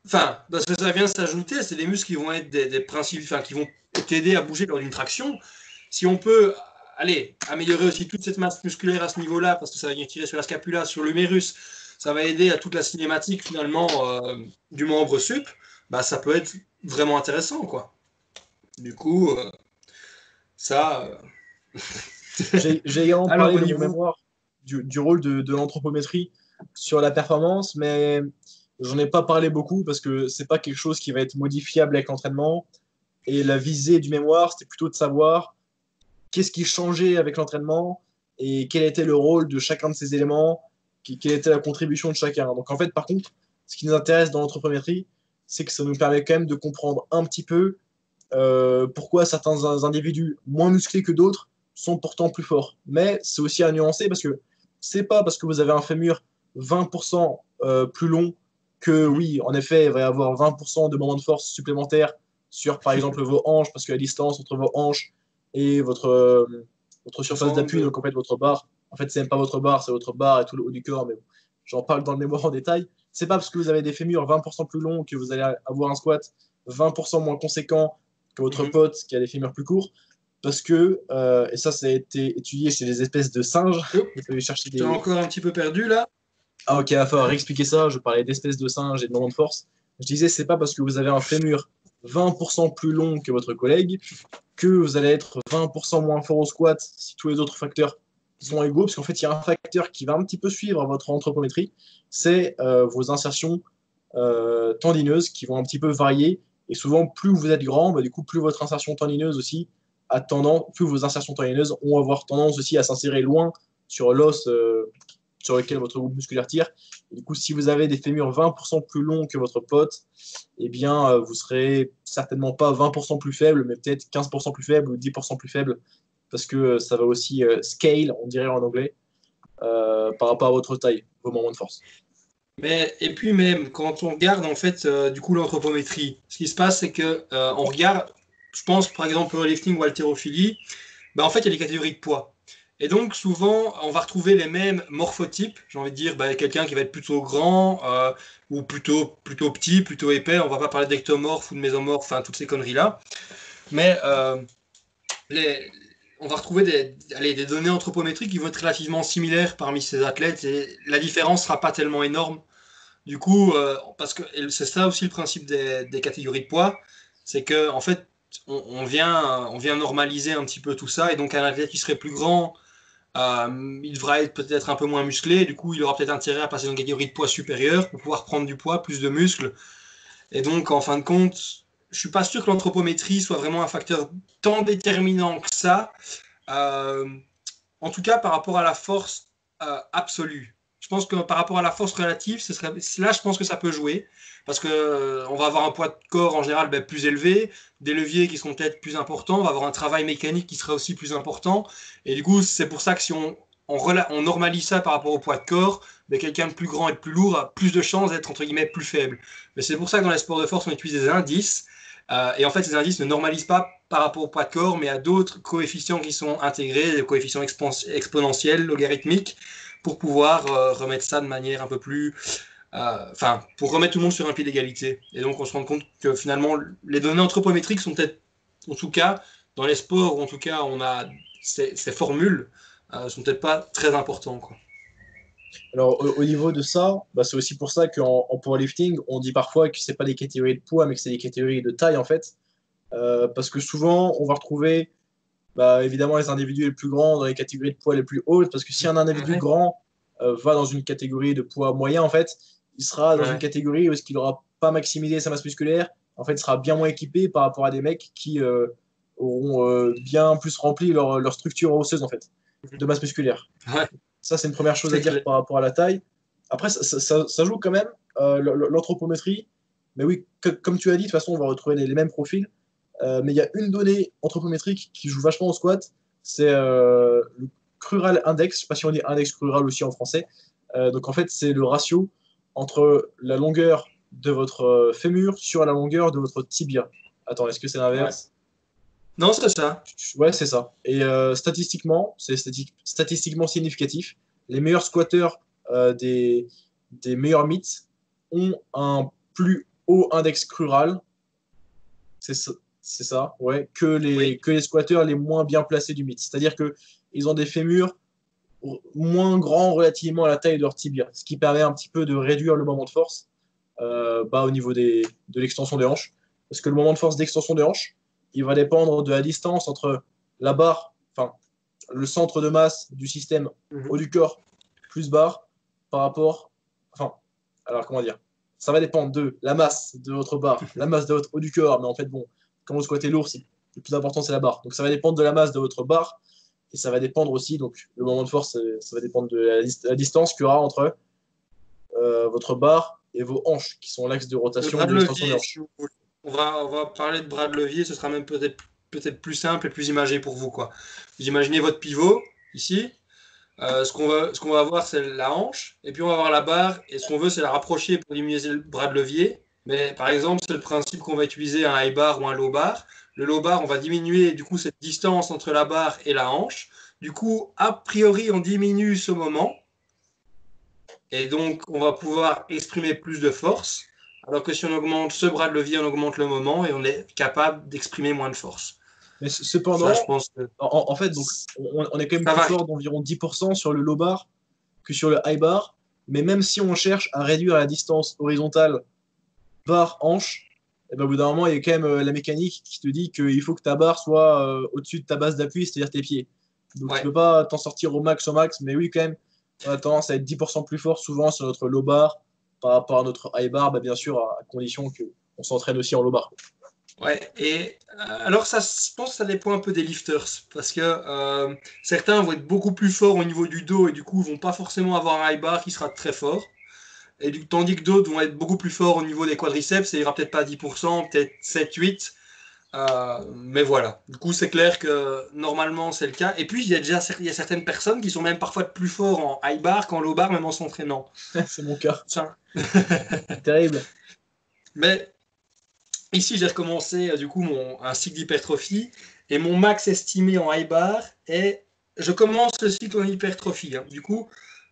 enfin, parce que ça vient s'ajouter, c'est des muscles qui vont être des, principes, enfin, qui vont t'aider à bouger lors d'une traction. Si on peut, allez, améliorer aussi toute cette masse musculaire à ce niveau-là, parce que ça va venir tirer sur la scapula, sur l'humérus, ça va aider à toute la cinématique finalement euh, du membre sup bah, ça peut être vraiment intéressant, quoi. Du coup, euh, ça. Euh, j'ai également parlé dans mémoire du, du, rôle de, de l'anthropométrie sur la performance, mais j'en ai pas parlé beaucoup parce que c'est pas quelque chose qui va être modifiable avec l'entraînement. Et la visée du mémoire, c'était plutôt de savoir qu'est-ce qui changeait avec l'entraînement et quel était le rôle de chacun de ces éléments, quelle était la contribution de chacun. Donc en fait, par contre, ce qui nous intéresse dans l'anthropométrie, c'est que ça nous permet quand même de comprendre un petit peu euh, pourquoi certains individus moins musclés que d'autres sont pourtant plus forts. Mais c'est aussi à nuancer parce que c'est pas parce que vous avez un fémur 20% euh, plus long que oui, en effet, il va y avoir 20% de moments de force supplémentaires sur par exemple vos hanches, parce que la distance entre vos hanches et votre, euh, votre surface d'appui, donc en fait votre barre, en fait c'est même pas votre barre, c'est votre barre et tout le haut du corps, mais j'en parle dans le mémoire en détail c'est pas parce que vous avez des fémurs 20% plus longs que vous allez avoir un squat 20% moins conséquent que votre mhm. pote qui a des fémurs plus courts. Parce que, euh, et ça, ça a été étudié chez les espèces de singes. Oh, chercher des... encore un petit peu perdu là. Ah, ok, il va falloir expliquer ça. Je parlais d'espèces de singes et de moments de force. Je disais, c'est pas parce que vous avez un fémur 20% plus long que votre collègue que vous allez être 20% moins fort au squat si tous les autres facteurs sont égaux, parce qu'en fait, il y a un facteur qui va un petit peu suivre votre anthropométrie, c'est euh, vos insertions euh, tendineuses qui vont un petit peu varier. Et souvent, plus vous êtes grand, bah, du coup, plus votre insertion tendineuse aussi a tendance, plus vos insertions tendineuses vont avoir tendance aussi à s'insérer loin sur l'os euh, sur lequel votre groupe musculaire tire. Et du coup, si vous avez des fémurs 20% plus longs que votre pote, eh bien, vous serez certainement pas 20% plus faible, mais peut-être 15% plus faible ou 10% plus faible parce que euh, ça va aussi euh, scale, on dirait en anglais, euh, par rapport à votre taille, vos moments de force. Mais, et puis même, quand on regarde en fait du coup l'anthropométrie, ce qui se passe, c'est que on regarde, je pense par exemple au lifting ou haltérophilie, bah, en fait il y a des catégories de poids. Et donc souvent on va retrouver les mêmes morphotypes, j'ai envie de dire bah, quelqu'un qui va être plutôt grand ou plutôt, plutôt petit, plutôt épais, on va pas parler d'ectomorphe ou de mésomorphe, enfin toutes ces conneries là. Mais les, on va retrouver des, des, données anthropométriques qui vont être relativement similaires parmi ces athlètes et la différence ne sera pas tellement énorme. Du coup, euh, parce que c'est ça aussi le principe des, catégories de poids, c'est que en fait, on, vient, on vient normaliser un petit peu tout ça. Et donc, un athlète qui serait plus grand, euh, il devra être peut-être un peu moins musclé. Du coup, il aura peut-être intérêt à passer dans une catégorie de poids supérieure pour pouvoir prendre du poids, plus de muscles. Et donc, en fin de compte, je suis pas sûr que l'anthropométrie soit vraiment un facteur tant déterminant que ça. Euh, en tout cas, par rapport à la force euh, absolue. Je pense que par rapport à la force relative, là, je pense que ça peut jouer parce qu'on euh, va avoir un poids de corps en général ben, plus élevé, des leviers qui seront peut-être plus importants, on va avoir un travail mécanique qui sera aussi plus important. Et du coup, c'est pour ça que si on, on, normalise ça par rapport au poids de corps, ben, quelqu'un de plus grand et de plus lourd a plus de chances d'être entre guillemets plus faible. Mais c'est pour ça que dans les sports de force, on utilise des indices. Euh, et en fait, ces indices ne normalisent pas par rapport au poids de corps, mais à d'autres coefficients qui sont intégrés, des coefficients exponentiels, logarithmiques, pour pouvoir euh, remettre ça de manière un peu plus euh, enfin, pour remettre tout le monde sur un pied d'égalité. Et donc, on se rend compte que finalement, les données anthropométriques sont peut-être, en tout cas, dans les sports où en tout cas on a ces, formules, euh, sont peut-être pas très importantes. Alors, au, niveau de ça, bah, c'est aussi pour ça qu'en en powerlifting, on dit parfois que c'est pas des catégories de poids, mais que c'est des catégories de taille en fait. Euh, parce que souvent, on va retrouver bah, évidemment les individus les plus grands dans les catégories de poids les plus hautes, parce que si un individu grand va dans une catégorie de poids moyen, en fait, il sera dans une catégorie où est-ce qu'il n'aura pas maximisé sa masse musculaire. En fait, il sera bien moins équipé par rapport à des mecs qui euh, auront euh, bien plus rempli leur, leur, structure osseuse en fait, mhm. de masse musculaire. Ça, c'est une première chose à dire par rapport à la taille. Après, ça, ça, joue quand même euh, l'anthropométrie. Mais oui, comme tu as dit, de toute façon, on va retrouver les, mêmes profils. Mais il y a une donnée anthropométrique qui joue vachement au squat. C'est le crural index. Je ne sais pas si on dit index crural aussi en français. donc en fait, c'est le ratio entre la longueur de votre euh, fémur sur la longueur de votre tibia. Attends, est-ce que c'est l'inverse? Non, c'est ça. Ouais, c'est ça. Et euh, statistiquement, c'est statistiquement significatif. Les meilleurs squatteurs euh, des, des meilleurs mythes ont un plus haut index crural. C'est ça, ça, ouais, que les, que les squatteurs les moins bien placés du mythe. C'est-à-dire qu'ils ont des fémurs moins grand relativement à la taille de leur tibia, ce qui permet un petit peu de réduire le moment de force euh, bah, au niveau des, de l'extension des hanches. Parce que le moment de force d'extension des hanches, il va dépendre de la distance entre la barre, enfin le centre de masse du système mhm. haut du corps plus barre par rapport, enfin, alors comment dire, ça va dépendre de la masse de votre barre, la masse de votre haut du corps, mais en fait bon, quand vous squattez lourd, le plus important c'est la barre. Donc ça va dépendre de la masse de votre barre et ça va dépendre aussi, donc le moment de force, euh, ça va dépendre de la, distance qu'il y aura entre euh, votre barre et vos hanches, qui sont l'axe de rotation de levier, on, va, on va parler de bras de levier, ce sera même peut-être peut-être plus simple et plus imagé pour vous. Quoi. Vous imaginez votre pivot ici. Euh, ce qu'on va, ce qu'on va voir, c'est la hanche, et puis on va voir la barre, et ce qu'on veut, c'est la rapprocher pour diminuer le bras de levier. Mais par exemple, c'est le principe qu'on va utiliser un high bar ou un low bar. Le low bar, on va diminuer du coup cette distance entre la barre et la hanche. Du coup, a priori, on diminue ce moment. Et donc, on va pouvoir exprimer plus de force. Alors que si on augmente ce bras de levier, on augmente le moment et on est capable d'exprimer moins de force. Mais cependant, je pense en, fait, donc, on, est quand même plus fort d'environ 10% sur le low bar que sur le high bar. Mais même si on cherche à réduire la distance horizontale barre-hanche, et ben, au bout d'un moment, il y a quand même euh, la mécanique qui te dit qu'il faut que ta barre soit euh, au-dessus de ta base d'appui, c'est-à-dire tes pieds. Donc tu ne peux pas t'en sortir au max au max, mais oui, quand même, on a tendance à être 10% plus fort souvent sur notre low bar par rapport à notre high bar, bah, bien sûr, à, condition qu'on s'entraîne aussi en low bar. Ouais, et euh, alors ça, je pense que ça dépend un peu des lifters, parce que certains vont être beaucoup plus forts au niveau du dos et du coup, ils vont pas forcément avoir un high bar qui sera très fort. Et du, tandis que d'autres vont être beaucoup plus forts au niveau des quadriceps, n'y aura peut-être pas 10%, peut-être 7-8%. Euh, mais voilà, du coup c'est clair que normalement c'est le cas. Et puis il y a déjà il y a certaines personnes qui sont même parfois plus forts en high bar qu'en low bar, même en s'entraînant. c'est mon cas. terrible. Mais ici j'ai recommencé euh, du coup mon, un cycle d'hypertrophie et mon max estimé en high bar est je commence le cycle en hypertrophie. Hein. Du coup,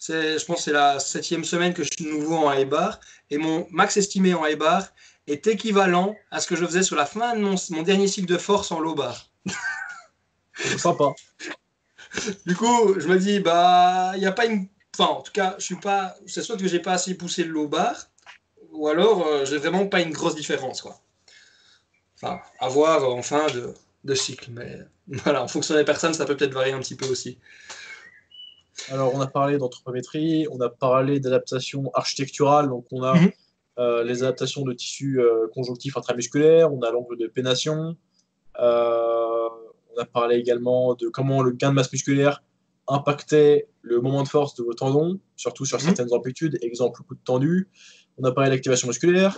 je pense que c'est la septième semaine que je suis nouveau en high bar. Et mon max estimé en high bar est équivalent à ce que je faisais sur la fin de mon, dernier cycle de force en low bar. Sympa. Du coup, je me dis, bah, il n'y a pas une. Enfin, en tout cas, je suis pas. C'est soit que j'ai pas assez poussé le low bar, ou alors euh, j'ai vraiment pas une grosse différence, quoi. enfin, à voir en fin de, de cycle. Mais voilà, en fonction des personnes, ça peut peut-être varier un petit peu aussi. Alors, on a parlé d'anthropométrie, on a parlé d'adaptation architecturale, donc on a mhm. euh, les adaptations de tissus euh, conjonctifs intramusculaires, on a l'angle de pénation, euh, on a parlé également de comment le gain de masse musculaire impactait le moment de force de vos tendons, surtout sur mhm. certaines amplitudes, exemple coup de tendu. On a parlé d'activation musculaire,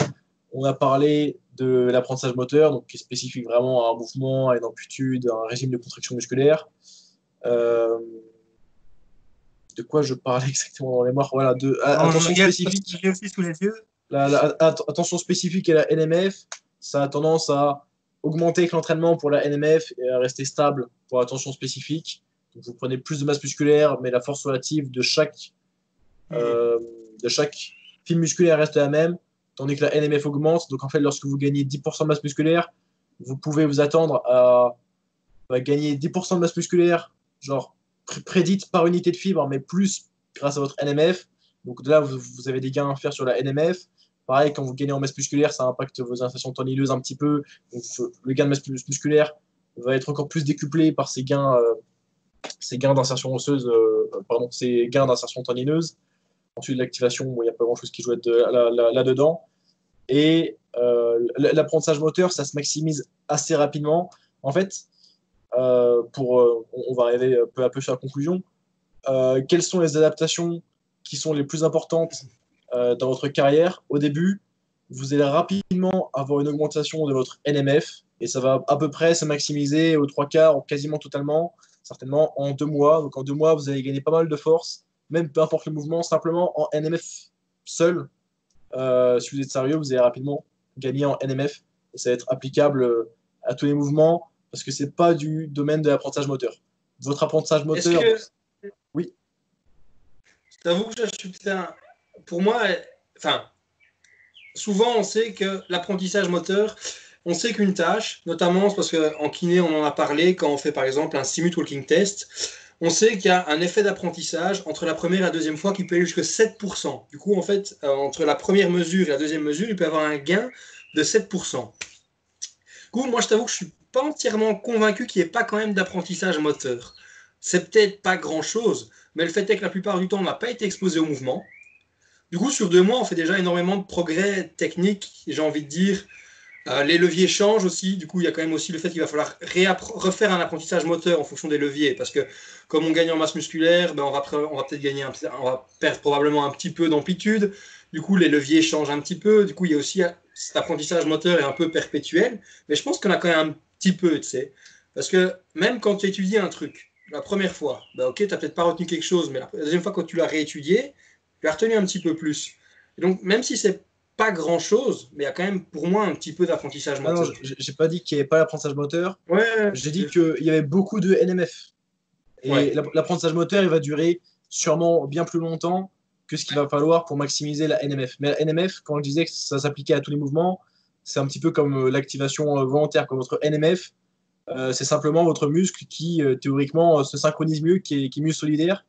on a parlé de l'apprentissage moteur, donc qui est spécifique vraiment à un mouvement, à une amplitude, à un régime de contraction musculaire. Euh, de quoi je parlais exactement dans les morts Voilà, de attention spécifique. La, attention spécifique à la NMF, ça a tendance à augmenter avec l'entraînement pour la NMF et à rester stable pour l'attention spécifique. Donc vous prenez plus de masse musculaire, mais la force relative de chaque, euh, de chaque fil musculaire reste la même, tandis que la NMF augmente. Donc en fait, lorsque vous gagnez 10% de masse musculaire, vous pouvez vous attendre à, à gagner 10% de masse musculaire, genre prédite par unité de fibre, mais plus grâce à votre NMF. Donc là, vous, avez des gains à faire sur la NMF. Pareil, quand vous gagnez en masse musculaire, ça impacte vos insertions tendineuses un petit peu. Donc le gain de masse musculaire va être encore plus décuplé par ces gains, euh, ces gains d'insertion osseuse, euh, pardon, ces gains d'insertion tendineuse. Ensuite, l'activation, il n'y a pas grand-chose qui joue là-dedans. Et euh, l'apprentissage moteur, ça se maximise assez rapidement. En fait, euh, pour, euh, on va arriver peu à peu sur la conclusion. Euh, quelles sont les adaptations qui sont les plus importantes dans votre carrière? Au début, vous allez rapidement avoir une augmentation de votre NMF et ça va à peu près se maximiser aux trois quarts, quasiment totalement, certainement en deux mois. Donc en deux mois, vous allez gagner pas mal de force, même peu importe le mouvement, simplement en NMF seul. si vous êtes sérieux, vous allez rapidement gagner en NMF et ça va être applicable à tous les mouvements parce que c'est pas du domaine de l'apprentissage moteur. Votre apprentissage moteur. Oui. Je t'avoue que je Pour moi, enfin, souvent on sait que l'apprentissage moteur, on sait qu'une tâche, notamment parce qu'en kiné on en a parlé quand on fait par exemple un simut walking test, on sait qu'il y a un effet d'apprentissage entre la première et la deuxième fois qui peut aller jusqu'à 7%. Du coup, en fait, euh, entre la première mesure et la deuxième mesure, il peut y avoir un gain de 7%. Du coup, moi je t'avoue que je suis pas entièrement convaincu qu'il n'y ait pas quand même d'apprentissage moteur. C'est peut-être pas grand-chose, mais le fait est que la plupart du temps, on n'a pas été exposé au mouvement. Du coup, sur deux mois, on fait déjà énormément de progrès techniques, j'ai envie de dire. Euh, les leviers changent aussi, du coup, il y a quand même aussi le fait qu'il va falloir refaire un apprentissage moteur en fonction des leviers, parce que comme on gagne en masse musculaire, ben on va, peut-être gagner, on va perdre probablement un petit peu d'amplitude. Du coup, les leviers changent un petit peu. Du coup, il y a aussi cet apprentissage moteur est un peu perpétuel, mais je pense qu'on a quand même un petit peu, tu sais. Parce que même quand tu étudies un truc, la première fois, bah ok, tu n'as peut-être pas retenu quelque chose, mais la deuxième fois, quand tu l'as réétudié, tu as retenu un petit peu plus. donc, même si c'est pas grand chose, mais il y a quand même pour moi un petit peu d'apprentissage ah moteur. Je j'ai pas dit qu'il n'y avait pas d'apprentissage moteur. Ouais, j'ai dit qu'il y avait beaucoup de NMF. Et l'apprentissage moteur, il va durer sûrement bien plus longtemps que ce qu'il va falloir pour maximiser la NMF. Mais la NMF, quand je disais que ça s'appliquait à tous les mouvements, c'est un petit peu comme euh, l'activation euh, volontaire, comme votre NMF. Euh, c'est simplement votre muscle qui, théoriquement, se synchronise mieux, qui est, mieux solidaire.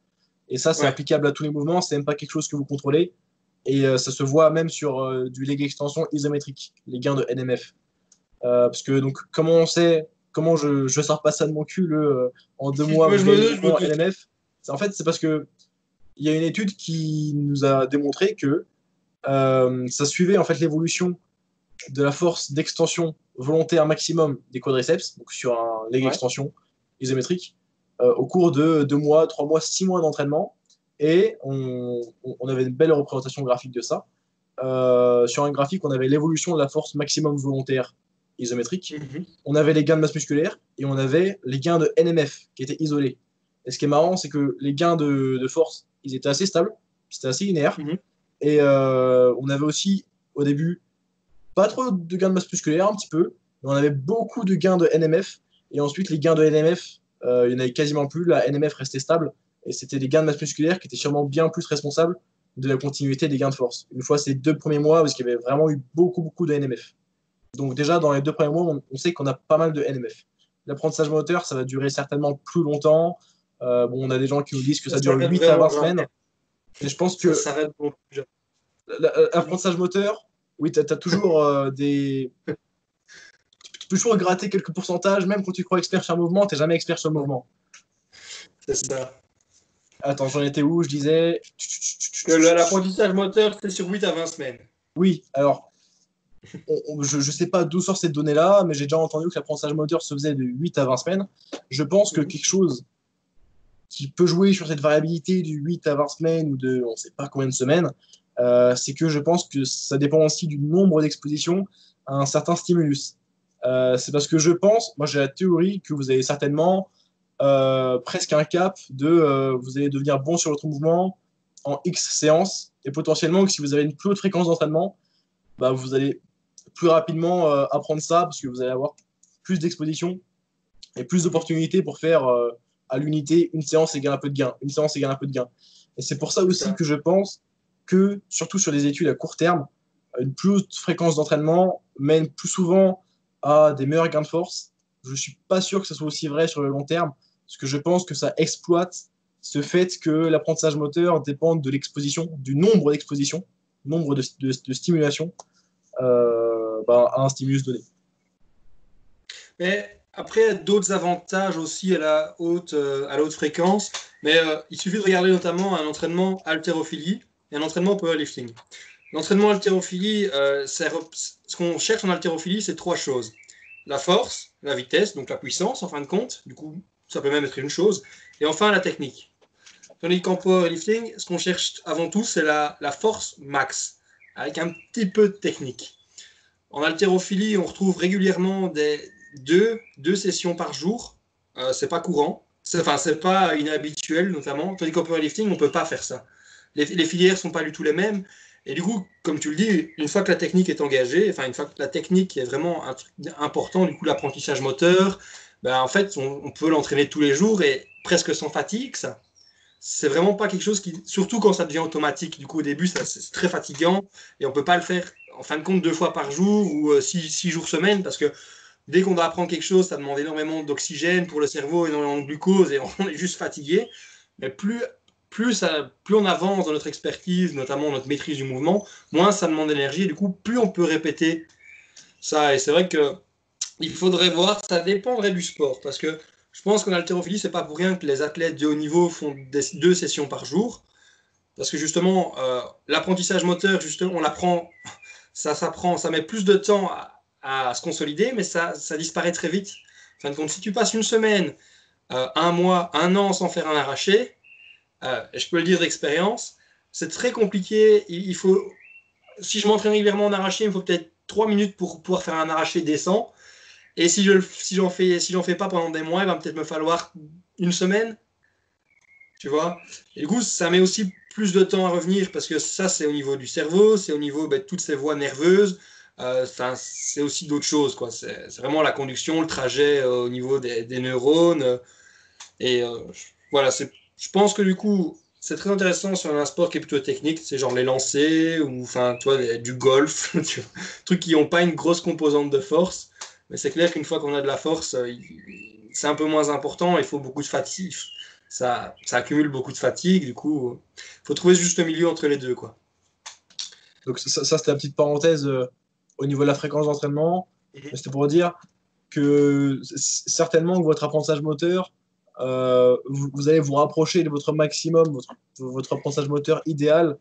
Et ça, c'est applicable à tous les mouvements. C'est même pas quelque chose que vous contrôlez. Et ça se voit même sur du leg extension isométrique, les gains de NMF. parce que, donc, comment on sait, comment je ne sors pas ça de mon cul en deux mois, je me, NMF En fait, c'est parce que il y a une étude qui nous a démontré que ça suivait en fait l'évolution de la force d'extension volontaire maximum des quadriceps, donc sur un leg extension isométrique, euh, au cours de 2 mois, 3 mois, 6 mois d'entraînement. Et on, avait une belle représentation graphique de ça. Euh, sur un graphique, on avait l'évolution de la force maximum volontaire isométrique, mhm. on avait les gains de masse musculaire et on avait les gains de NMF qui étaient isolés. Et ce qui est marrant, c'est que les gains de, force, ils étaient assez stables, c'était assez linéaire. Mhm. Et euh, on avait aussi au début pas trop de gains de masse musculaire, un petit peu, mais on avait beaucoup de gains de NMF. Et ensuite, les gains de NMF, euh, il n'y en avait quasiment plus. La NMF restait stable. Et c'était des gains de masse musculaire qui étaient sûrement bien plus responsables de la continuité des gains de force. Une fois ces deux premiers mois, parce qu'il y avait vraiment eu beaucoup, beaucoup de NMF. Donc déjà, dans les deux premiers mois, on, sait qu'on a pas mal de NMF. L'apprentissage moteur, ça va durer certainement plus longtemps. Euh, bon, on a des gens qui nous disent que ça, dure 8 à 20 semaines. Et je pense que l'apprentissage moteur, oui, tu as, toujours euh, des. tu peux toujours gratter quelques pourcentages, même quand tu crois expert sur un mouvement, tu n'es jamais expert sur le mouvement. C'est ça. Attends, j'en étais où Je disais. L'apprentissage moteur, c'est sur 8 à 20 semaines. Oui, alors, je ne sais pas d'où sort cette donnée-là, mais j'ai déjà entendu que l'apprentissage moteur se faisait de 8 à 20 semaines. Je pense que quelque chose qui peut jouer sur cette variabilité du 8 à 20 semaines ou de on ne sait pas combien de semaines, euh, c'est que je pense que ça dépend aussi du nombre d'expositions à un certain stimulus. Euh, c'est parce que je pense, moi j'ai la théorie que vous avez certainement euh, presque un cap de vous allez devenir bon sur votre mouvement en X séances et potentiellement que si vous avez une plus haute fréquence d'entraînement, bah, vous allez plus rapidement apprendre ça parce que vous allez avoir plus d'expositions et plus d'opportunités pour faire à l'unité une séance égale un peu de gain, une séance égale un peu de gain. Et c'est pour ça aussi que je pense que, surtout sur des études à court terme, une plus haute fréquence d'entraînement mène plus souvent à des meilleurs gains de force. Je ne suis pas sûr que ce soit aussi vrai sur le long terme, parce que je pense que ça exploite ce fait que l'apprentissage moteur dépend de l'exposition, du nombre d'expositions, nombre de, stimulations euh, bah, à un stimulus donné. Mais après, d'autres avantages aussi à la haute, euh, à la haute fréquence, mais euh, il suffit de regarder notamment un entraînement haltérophilie et un entraînement powerlifting. L'entraînement haltérophilie, euh, ce qu'on cherche en haltérophilie, c'est trois choses. La force, la vitesse, donc la puissance en fin de compte, du coup ça peut même être une chose, et enfin la technique. Tandis qu'en powerlifting, ce qu'on cherche avant tout, c'est la, force max, avec un petit peu de technique. En haltérophilie, on retrouve régulièrement des, deux, sessions par jour. Euh, c'est pas courant. Enfin, c'est pas inhabituel, notamment. Tandis qu'en powerlifting, on peut pas faire ça les, les filières sont pas du tout les mêmes. Et du coup, comme tu le dis, une fois que la technique est engagée, enfin une fois que la technique est vraiment un truc important, du coup l'apprentissage moteur, ben, en fait on, peut l'entraîner tous les jours et presque sans fatigue. Ça, c'est vraiment pas quelque chose qui, surtout quand ça devient automatique. Du coup au début c'est très fatigant et on peut pas le faire en fin de compte deux fois par jour ou euh, six, six, jours semaine parce que dès qu'on doit apprendre quelque chose, ça demande énormément d'oxygène pour le cerveau, énormément de glucose et on est juste fatigué. Mais plus plus, plus on avance dans notre expertise, notamment notre maîtrise du mouvement, moins ça demande d'énergie. Et du coup, plus on peut répéter ça. Et c'est vrai que il faudrait voir, ça dépendrait du sport. Parce que je pense qu'en haltérophilie, c'est pas pour rien que les athlètes de haut niveau font deux sessions par jour. Parce que justement, euh, l'apprentissage moteur, justement, on l'apprend, ça s'apprend, ça met plus de temps à, se consolider, mais ça, ça disparaît très vite. En fin de compte, si tu passes une semaine, euh, un mois, un an sans faire un arraché, euh, je peux le dire d'expérience, c'est très compliqué. Il, faut, si je m'entraîne régulièrement en arraché, il me faut peut-être 3 minutes pour pouvoir faire un arraché décent. Et si je si j'en fais si j'en fais pas pendant des mois, il va peut-être me falloir une semaine. Tu vois? Et du coup, ça met aussi plus de temps à revenir parce que ça, c'est au niveau du cerveau, c'est au niveau ben, de toutes ces voies nerveuses. Euh, c'est aussi d'autres choses. quoi. C'est vraiment la conduction, le trajet euh, au niveau des, des neurones. et voilà, c'est je pense que du coup, c'est très intéressant sur un sport qui est plutôt technique, c'est genre les lancers ou enfin, toi, du golf, trucs qui n'ont pas une grosse composante de force. Mais c'est clair qu'une fois qu'on a de la force, euh, c'est un peu moins important. Il faut beaucoup de fatigue. Ça, ça accumule beaucoup de fatigue. Du coup, il faut trouver juste le milieu entre les deux. Quoi. Donc, ça, c'était la petite parenthèse euh, au niveau de la fréquence d'entraînement. Mhm. C'était pour dire que certainement que votre apprentissage moteur, euh, vous, allez vous rapprocher de votre maximum, votre, votre apprentissage moteur idéal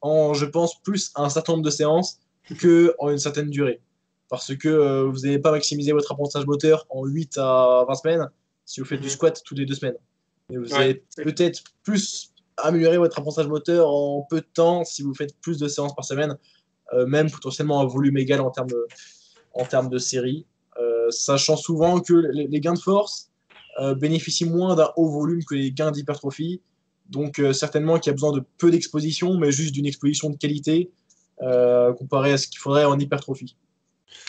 en, je pense, plus un certain nombre de séances qu'en une certaine durée. Parce que euh, vous n'allez pas maximiser votre apprentissage moteur en 8 à 20 semaines si vous faites du mhm. squat toutes les deux semaines. Et vous allez peut-être plus améliorer votre apprentissage moteur en peu de temps si vous faites plus de séances par semaine, euh, même potentiellement un volume égal en termes de, en termes de série. sachant souvent que les gains de force, euh, bénéficie moins d'un haut volume que les gains d'hypertrophie. Donc euh, certainement qu'il y a besoin de peu d'exposition, mais juste d'une exposition de qualité euh, comparé à ce qu'il faudrait en hypertrophie.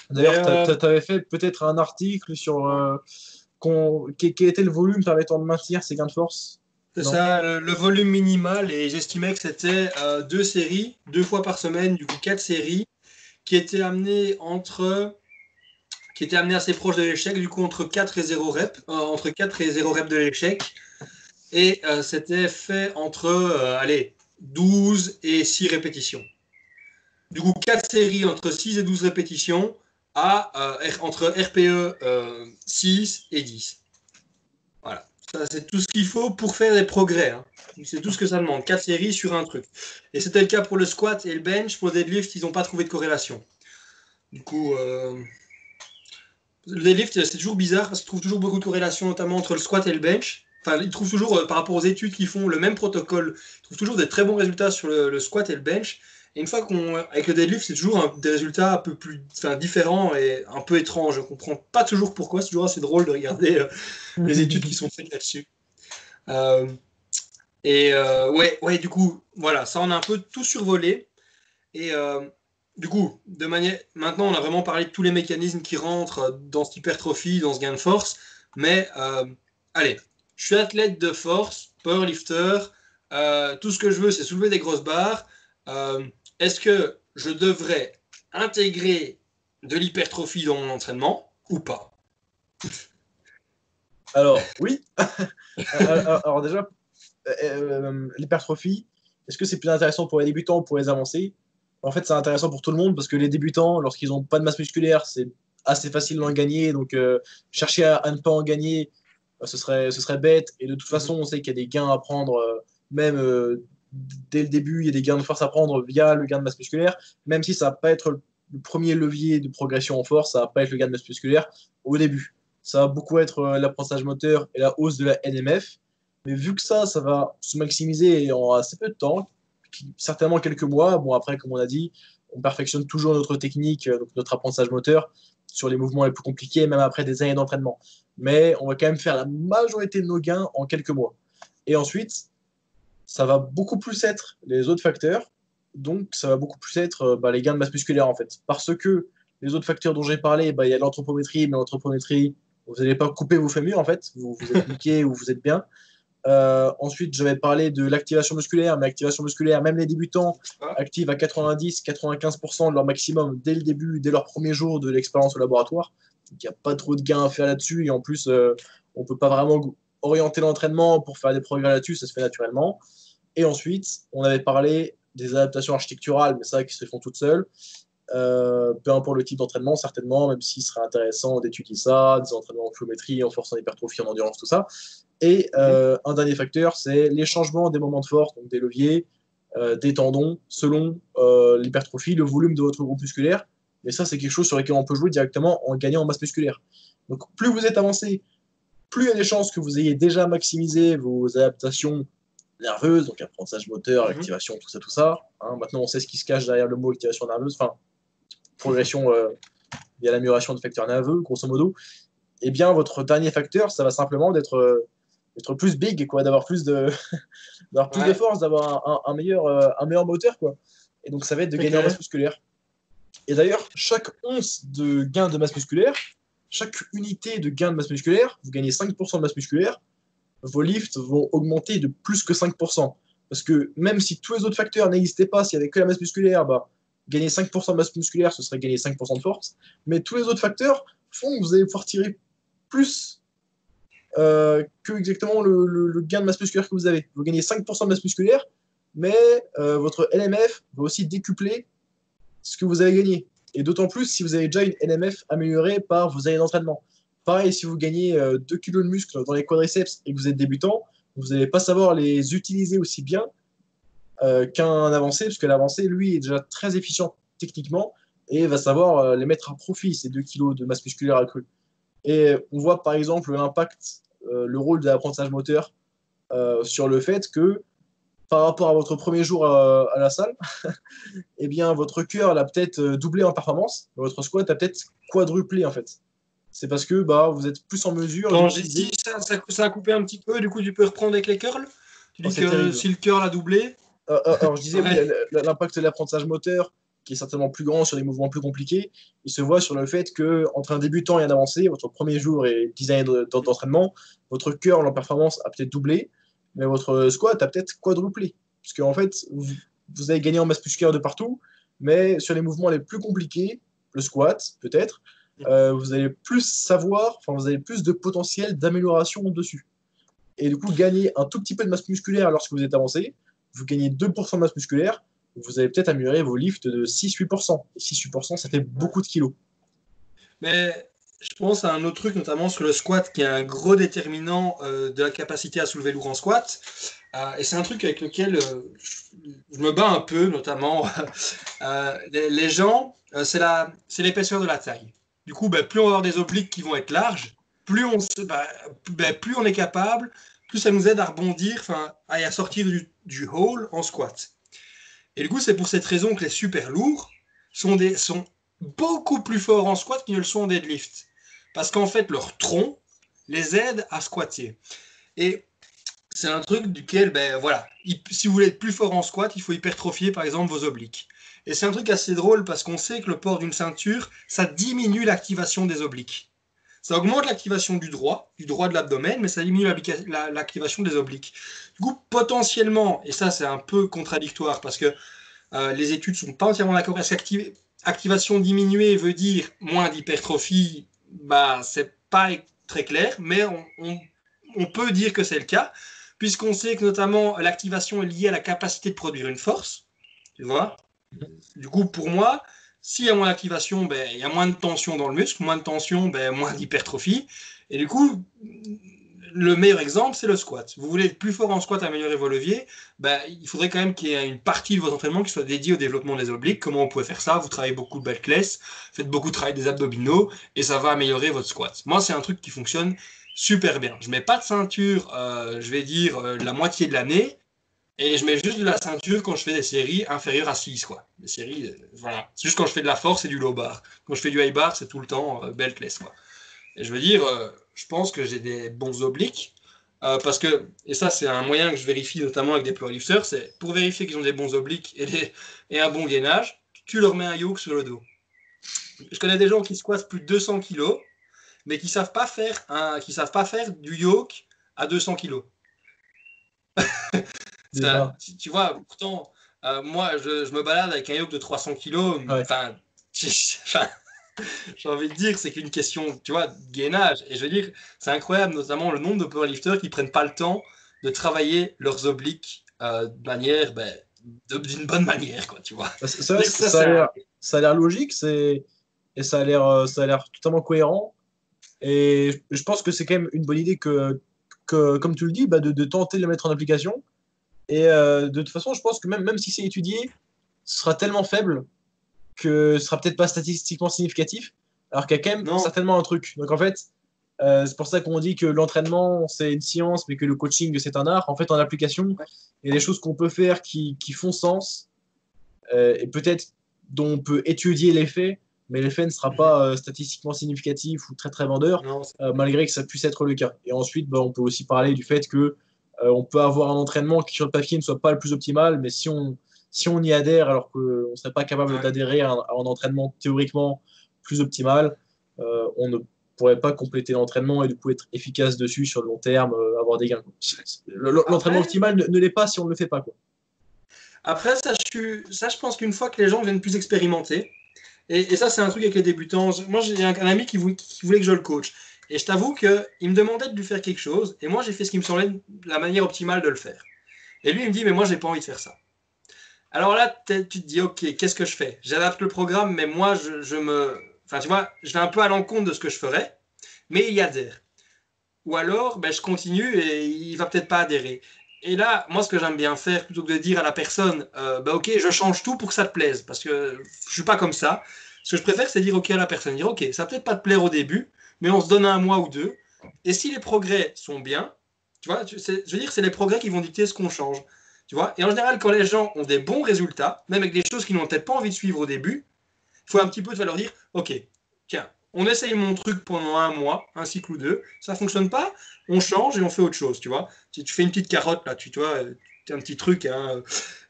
D'ailleurs, tu avais fait peut-être un article sur quel était le volume permettant de maintenir ces gains de force? C'est ça, le, volume minimal, et j'estimais que c'était deux séries, deux fois par semaine, du coup quatre séries, qui étaient amenées entre qui était amené assez proche de l'échec, du coup entre 4 et 0 reps, euh, entre 4 et 0 reps de l'échec. Et euh, c'était fait entre euh, allez, 12 et 6 répétitions. Du coup, 4 séries entre 6 et 12 répétitions entre RPE 6 et 10. Voilà. Ça, c'est tout ce qu'il faut pour faire des progrès. Hein. C'est tout ce que ça demande. 4 séries sur un truc. Et c'était le cas pour le squat et le bench. Pour le deadlift, ils n'ont pas trouvé de corrélation. Du coup, le deadlift, c'est toujours bizarre parce qu'ils trouvent toujours beaucoup de corrélation, notamment entre le squat et le bench. Enfin, ils trouvent toujours, euh, par rapport aux études qu'ils font, le même protocole. Ils trouvent toujours des très bons résultats sur le, squat et le bench. Et une fois qu'on. Avec le deadlift, c'est toujours des résultats un peu plus enfin, différents et un peu étranges. Je ne comprends pas toujours pourquoi. C'est toujours assez drôle de regarder euh, les études qui sont faites là-dessus. et ouais, ouais, du coup, voilà, ça on a un peu tout survolé. Et du coup, de manière, maintenant, on a vraiment parlé de tous les mécanismes qui rentrent dans cette hypertrophie, dans ce gain de force. Mais euh, allez, je suis athlète de force, powerlifter. Euh, tout ce que je veux, c'est soulever des grosses barres. Euh, est-ce que je devrais intégrer de l'hypertrophie dans mon entraînement ou pas? Alors, oui. alors, déjà, l'hypertrophie, est-ce que c'est plus intéressant pour les débutants ou pour les avancés? En fait, c'est intéressant pour tout le monde parce que les débutants, lorsqu'ils n'ont pas de masse musculaire, c'est assez facile d'en gagner. Donc, euh, chercher à, ne pas en gagner, euh, ce, serait, ce serait bête. Et de toute façon, on sait qu'il y a des gains à prendre, euh, même dès le début, il y a des gains de force à prendre via le gain de masse musculaire, même si ça va pas être le premier levier de progression en force, ça va pas être le gain de masse musculaire au début. Ça va beaucoup être l'apprentissage moteur et la hausse de la NMF. Mais vu que ça, ça va se maximiser en assez peu de temps, certainement quelques mois. Bon, après, comme on a dit, on perfectionne toujours notre technique, euh, donc notre apprentissage moteur sur les mouvements les plus compliqués, même après des années d'entraînement. Mais on va quand même faire la majorité de nos gains en quelques mois. Et ensuite, ça va beaucoup plus être les autres facteurs. Donc, ça va beaucoup plus être euh, bah, les gains de masse musculaire, en fait. Parce que les autres facteurs dont j'ai parlé, bah, il y a l'anthropométrie, mais l'anthropométrie, vous n'allez pas couper vos fémurs, en fait. Vous, vous êtes niqué ou vous êtes bien. Euh, ensuite, je vais parler de l'activation musculaire, mais l'activation musculaire, même les débutants ah. activent à 90-95% de leur maximum dès le début, dès leur premier jour de l'expérience au laboratoire. il n'y a pas trop de gains à faire là-dessus. Et en plus, euh, on ne peut pas vraiment orienter l'entraînement pour faire des progrès là-dessus, ça se fait naturellement. Et ensuite, on avait parlé des adaptations architecturales, mais ça qui se font toutes seules. Euh, peu importe le type d'entraînement, certainement, même s'il serait intéressant d'étudier ça, des entraînements en pliométrie, en force en hypertrophie, en endurance, tout ça. Et euh, un dernier facteur, c'est les changements des moments de force, donc des leviers, euh, des tendons, selon euh, l'hypertrophie, le volume de votre groupe musculaire. Et ça, c'est quelque chose sur lequel on peut jouer directement en gagnant en masse musculaire. Donc, plus vous êtes avancé, plus il y a des chances que vous ayez déjà maximisé vos adaptations nerveuses, donc apprentissage moteur, mhm. activation, tout ça, tout ça. Hein. maintenant, on sait ce qui se cache derrière le mot activation nerveuse, enfin, progression via l'amélioration de facteurs nerveux, grosso modo. Eh bien, votre dernier facteur, ça va simplement d'être d'être plus big, quoi, d'avoir plus de, d'avoir plus de force, d'avoir un, meilleur, euh, un meilleur moteur, quoi. Et donc, ça va être de gagner en masse musculaire. Et d'ailleurs, chaque once de gain de masse musculaire, chaque unité de gain de masse musculaire, vous gagnez 5% de masse musculaire, vos lifts vont augmenter de plus que 5%. Parce que même si tous les autres facteurs n'existaient pas, s'il n'y avait que la masse musculaire, bah, gagner 5% de masse musculaire, ce serait gagner 5% de force. Mais tous les autres facteurs font que vous allez pouvoir tirer plus euh, que exactement le, gain de masse musculaire que vous avez. Vous gagnez 5% de masse musculaire, mais euh, votre LMF va aussi décupler ce que vous avez gagné. Et d'autant plus si vous avez déjà une LMF améliorée par vos années d'entraînement. Pareil, si vous gagnez 2 euh, kg de muscle dans les quadriceps et que vous êtes débutant, vous n'allez pas savoir les utiliser aussi bien qu'un avancé, parce que l'avancé, lui, est déjà très efficient techniquement et va savoir les mettre à profit, ces 2 kg de masse musculaire accrue. Et on voit par exemple l'impact, euh, le rôle de l'apprentissage moteur euh, sur le fait que par rapport à votre premier jour à, la salle, eh bien votre cœur l'a peut-être euh, doublé en performance, votre squat a peut-être quadruplé en fait. C'est parce que bah, vous êtes plus en mesure. Quand j'ai dit ça, ça, a coupé un petit peu, du coup tu peux reprendre avec les curls? Tu dis oh, que si le curl a doublé? Alors je disais, l'impact de l'apprentissage moteur, qui est certainement plus grand sur des mouvements plus compliqués, il se voit sur le fait que entre un débutant et un avancé, votre premier jour et 10 années d'entraînement, votre curl en performance a peut-être doublé, mais votre squat a peut-être quadruplé. Puisque en fait, vous, avez gagné en masse musculaire de partout, mais sur les mouvements les plus compliqués, le squat peut-être, euh, vous allez plus savoir, enfin vous avez plus de potentiel d'amélioration dessus. Et du coup, gagner un tout petit peu de masse musculaire lorsque vous êtes avancé, vous gagnez 2% de masse musculaire, vous allez peut-être améliorer vos lifts de 6-8%. Et 6-8%, ça fait beaucoup de kilos. Mais je pense à un autre truc, notamment sur le squat, qui est un gros déterminant euh, de la capacité à soulever lourd en squat. Euh, et c'est un truc avec lequel euh, je me bats un peu, notamment. Les, gens, c'est l'épaisseur de la taille. Du coup, ben, plus on va avoir des obliques qui vont être larges, plus on, ben, ben, plus on est capable, plus ça nous aide à rebondir, enfin, à, sortir du, du hole en squat. Et du coup, c'est pour cette raison que les super lourds sont, des, beaucoup plus forts en squat qu'ils ne le sont en deadlift. Parce qu'en fait, leur tronc les aide à squatter. Et c'est un truc duquel, ben voilà, si vous voulez être plus fort en squat, il faut hypertrophier par exemple vos obliques. Et c'est un truc assez drôle parce qu'on sait que le port d'une ceinture, ça diminue l'activation des obliques. Ça augmente l'activation du droit, du droit de l'abdomen, mais ça diminue l'activation des obliques. Du coup, potentiellement, et ça c'est un peu contradictoire parce que euh, les études ne sont pas entièrement d'accord, parce qu'activation diminuée veut dire moins d'hypertrophie, bah, c'est pas très clair, mais on, on peut dire que c'est le cas, puisqu'on sait que notamment l'activation est liée à la capacité de produire une force. Tu vois Du coup, pour moi, s'il y a moins d'activation, ben, il y a moins de tension dans le muscle, moins de tension, ben, moins d'hypertrophie. Et du coup, le meilleur exemple, c'est le squat. Vous voulez être plus fort en squat, améliorer vos leviers, ben, il faudrait quand même qu'il y ait une partie de votre entraînement qui soit dédiée au développement des obliques. Comment on pouvait faire ça? Vous travaillez beaucoup de back faites beaucoup de travail des abdominaux, et ça va améliorer votre squat. Moi, c'est un truc qui fonctionne super bien. Je mets pas de ceinture, euh, je vais dire, euh, la moitié de l'année, et je mets juste de la ceinture quand je fais des séries inférieures à 6. Quoi. Des séries, euh, voilà. C'est juste quand je fais de la force et du low bar. Quand je fais du high bar, c'est tout le temps euh, beltless. Quoi. Et je veux dire, euh, je pense que j'ai des bons obliques. parce que, et ça, c'est un moyen que je vérifie notamment avec des powerlifters, c'est pour vérifier qu'ils ont des bons obliques et, et un bon gainage, tu leur mets un yoke sur le dos. Je connais des gens qui squattent plus de 200 kg, mais qui savent pas faire un, qui savent pas faire du yoke à 200 kg. tu, vois, pourtant, euh, moi, je, me balade avec un yoke de 300 kilos. Enfin, j'ai envie de dire, c'est qu'une question, tu vois, de gainage. Et je veux dire, c'est incroyable, notamment le nombre de powerlifters qui prennent pas le temps de travailler leurs obliques euh, de manière, ben, d'une bonne manière, quoi, tu vois. Ça, ça, a l'air logique, c'est et ça a l'air, euh, ça a l'air totalement cohérent. Et je pense que c'est quand même une bonne idée que, que comme tu le dis, bah, de, de, tenter de le mettre en application. Et euh, de toute façon, je pense que même, même si c'est étudié, ce sera tellement faible que ce sera peut-être pas statistiquement significatif, alors qu'il y a quand même certainement un truc. Donc en fait, euh, c'est pour ça qu'on dit que l'entraînement c'est une science, mais que le coaching c'est un art. En fait, en application, il y a des choses qu'on peut faire qui, qui font sens euh, et peut-être dont on peut étudier l'effet, mais l'effet ne sera pas statistiquement significatif ou très très vendeur, malgré que ça puisse être le cas. Et ensuite, bah, on peut aussi parler du fait que euh, on peut avoir un entraînement qui sur le papier ne soit pas le plus optimal, mais si on, si on y adhère alors qu'on ne serait pas capable d'adhérer à, un entraînement théoriquement plus optimal, euh, on ne pourrait pas compléter l'entraînement et du coup être efficace dessus sur le long terme, euh, avoir des gains. L'entraînement optimal ne, l'est pas si on ne le fait pas. Quoi. Après, ça je, ça, je pense qu'une fois que les gens viennent plus expérimenter, et, ça, c'est un truc avec les débutants. Moi, j'ai un, ami qui, qui, voulait que je le coach. Et je t'avoue qu'il me demandait de lui faire quelque chose, et moi j'ai fait ce qui me semblait la manière optimale de le faire. Et lui il me dit, mais moi j'ai pas envie de faire ça. Alors là, tu te dis, ok, qu'est-ce que je fais? J'adapte le programme, mais moi je, me. Enfin, tu vois, je vais un peu à l'encontre de ce que je ferais, mais il y adhère. Ou alors, ben, je continue et il va peut-être pas adhérer. Et là, moi, ce que j'aime bien faire, plutôt que de dire à la personne, euh, ben, ok, je change tout pour que ça te plaise, parce que je suis pas comme ça. Ce que je préfère, c'est dire ok à la personne, dire ok, ça peut-être pas te plaire au début, mais on se donne un mois ou deux. Et si les progrès sont bien, tu vois, je veux dire, c'est les progrès qui vont dicter ce qu'on change. Tu vois et en général, quand les gens ont des bons résultats, même avec des choses qu'ils n'ont peut-être pas envie de suivre au début, il faut un petit peu leur dire, OK, tiens, on essaye mon truc pendant un mois, un cycle ou deux, ça fonctionne pas, on change et on fait autre chose, tu vois. Tu, tu fais une petite carotte là, tu, vois, un petit truc. Hein,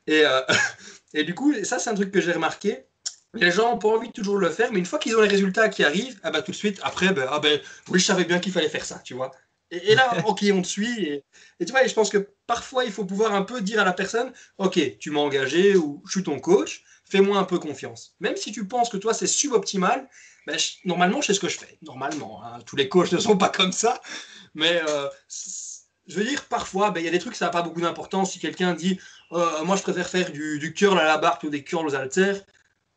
et, euh, et du coup, ça c'est un truc que j'ai remarqué, les gens n'ont pas envie de toujours le faire, mais une fois qu'ils ont les résultats qui arrivent, ah bah, tout de suite, après, ben, ah ben, oui, je savais bien qu'il fallait faire ça, tu vois. Et, là, ok, on te suit. Et, tu vois, je pense que parfois, il faut pouvoir un peu dire à la personne, ok, tu m'as engagé ou je suis ton coach, fais-moi un peu confiance. Même si tu penses que toi, c'est suboptimal, ben, normalement, je sais ce que je fais. Normalement, hein. tous les coachs ne sont pas comme ça. Mais euh, je veux dire, parfois, ben, il y a des trucs, ça n'a pas beaucoup d'importance. Si quelqu'un dit, euh, moi, je préfère faire du, du curl à la barre ou des curls aux haltères,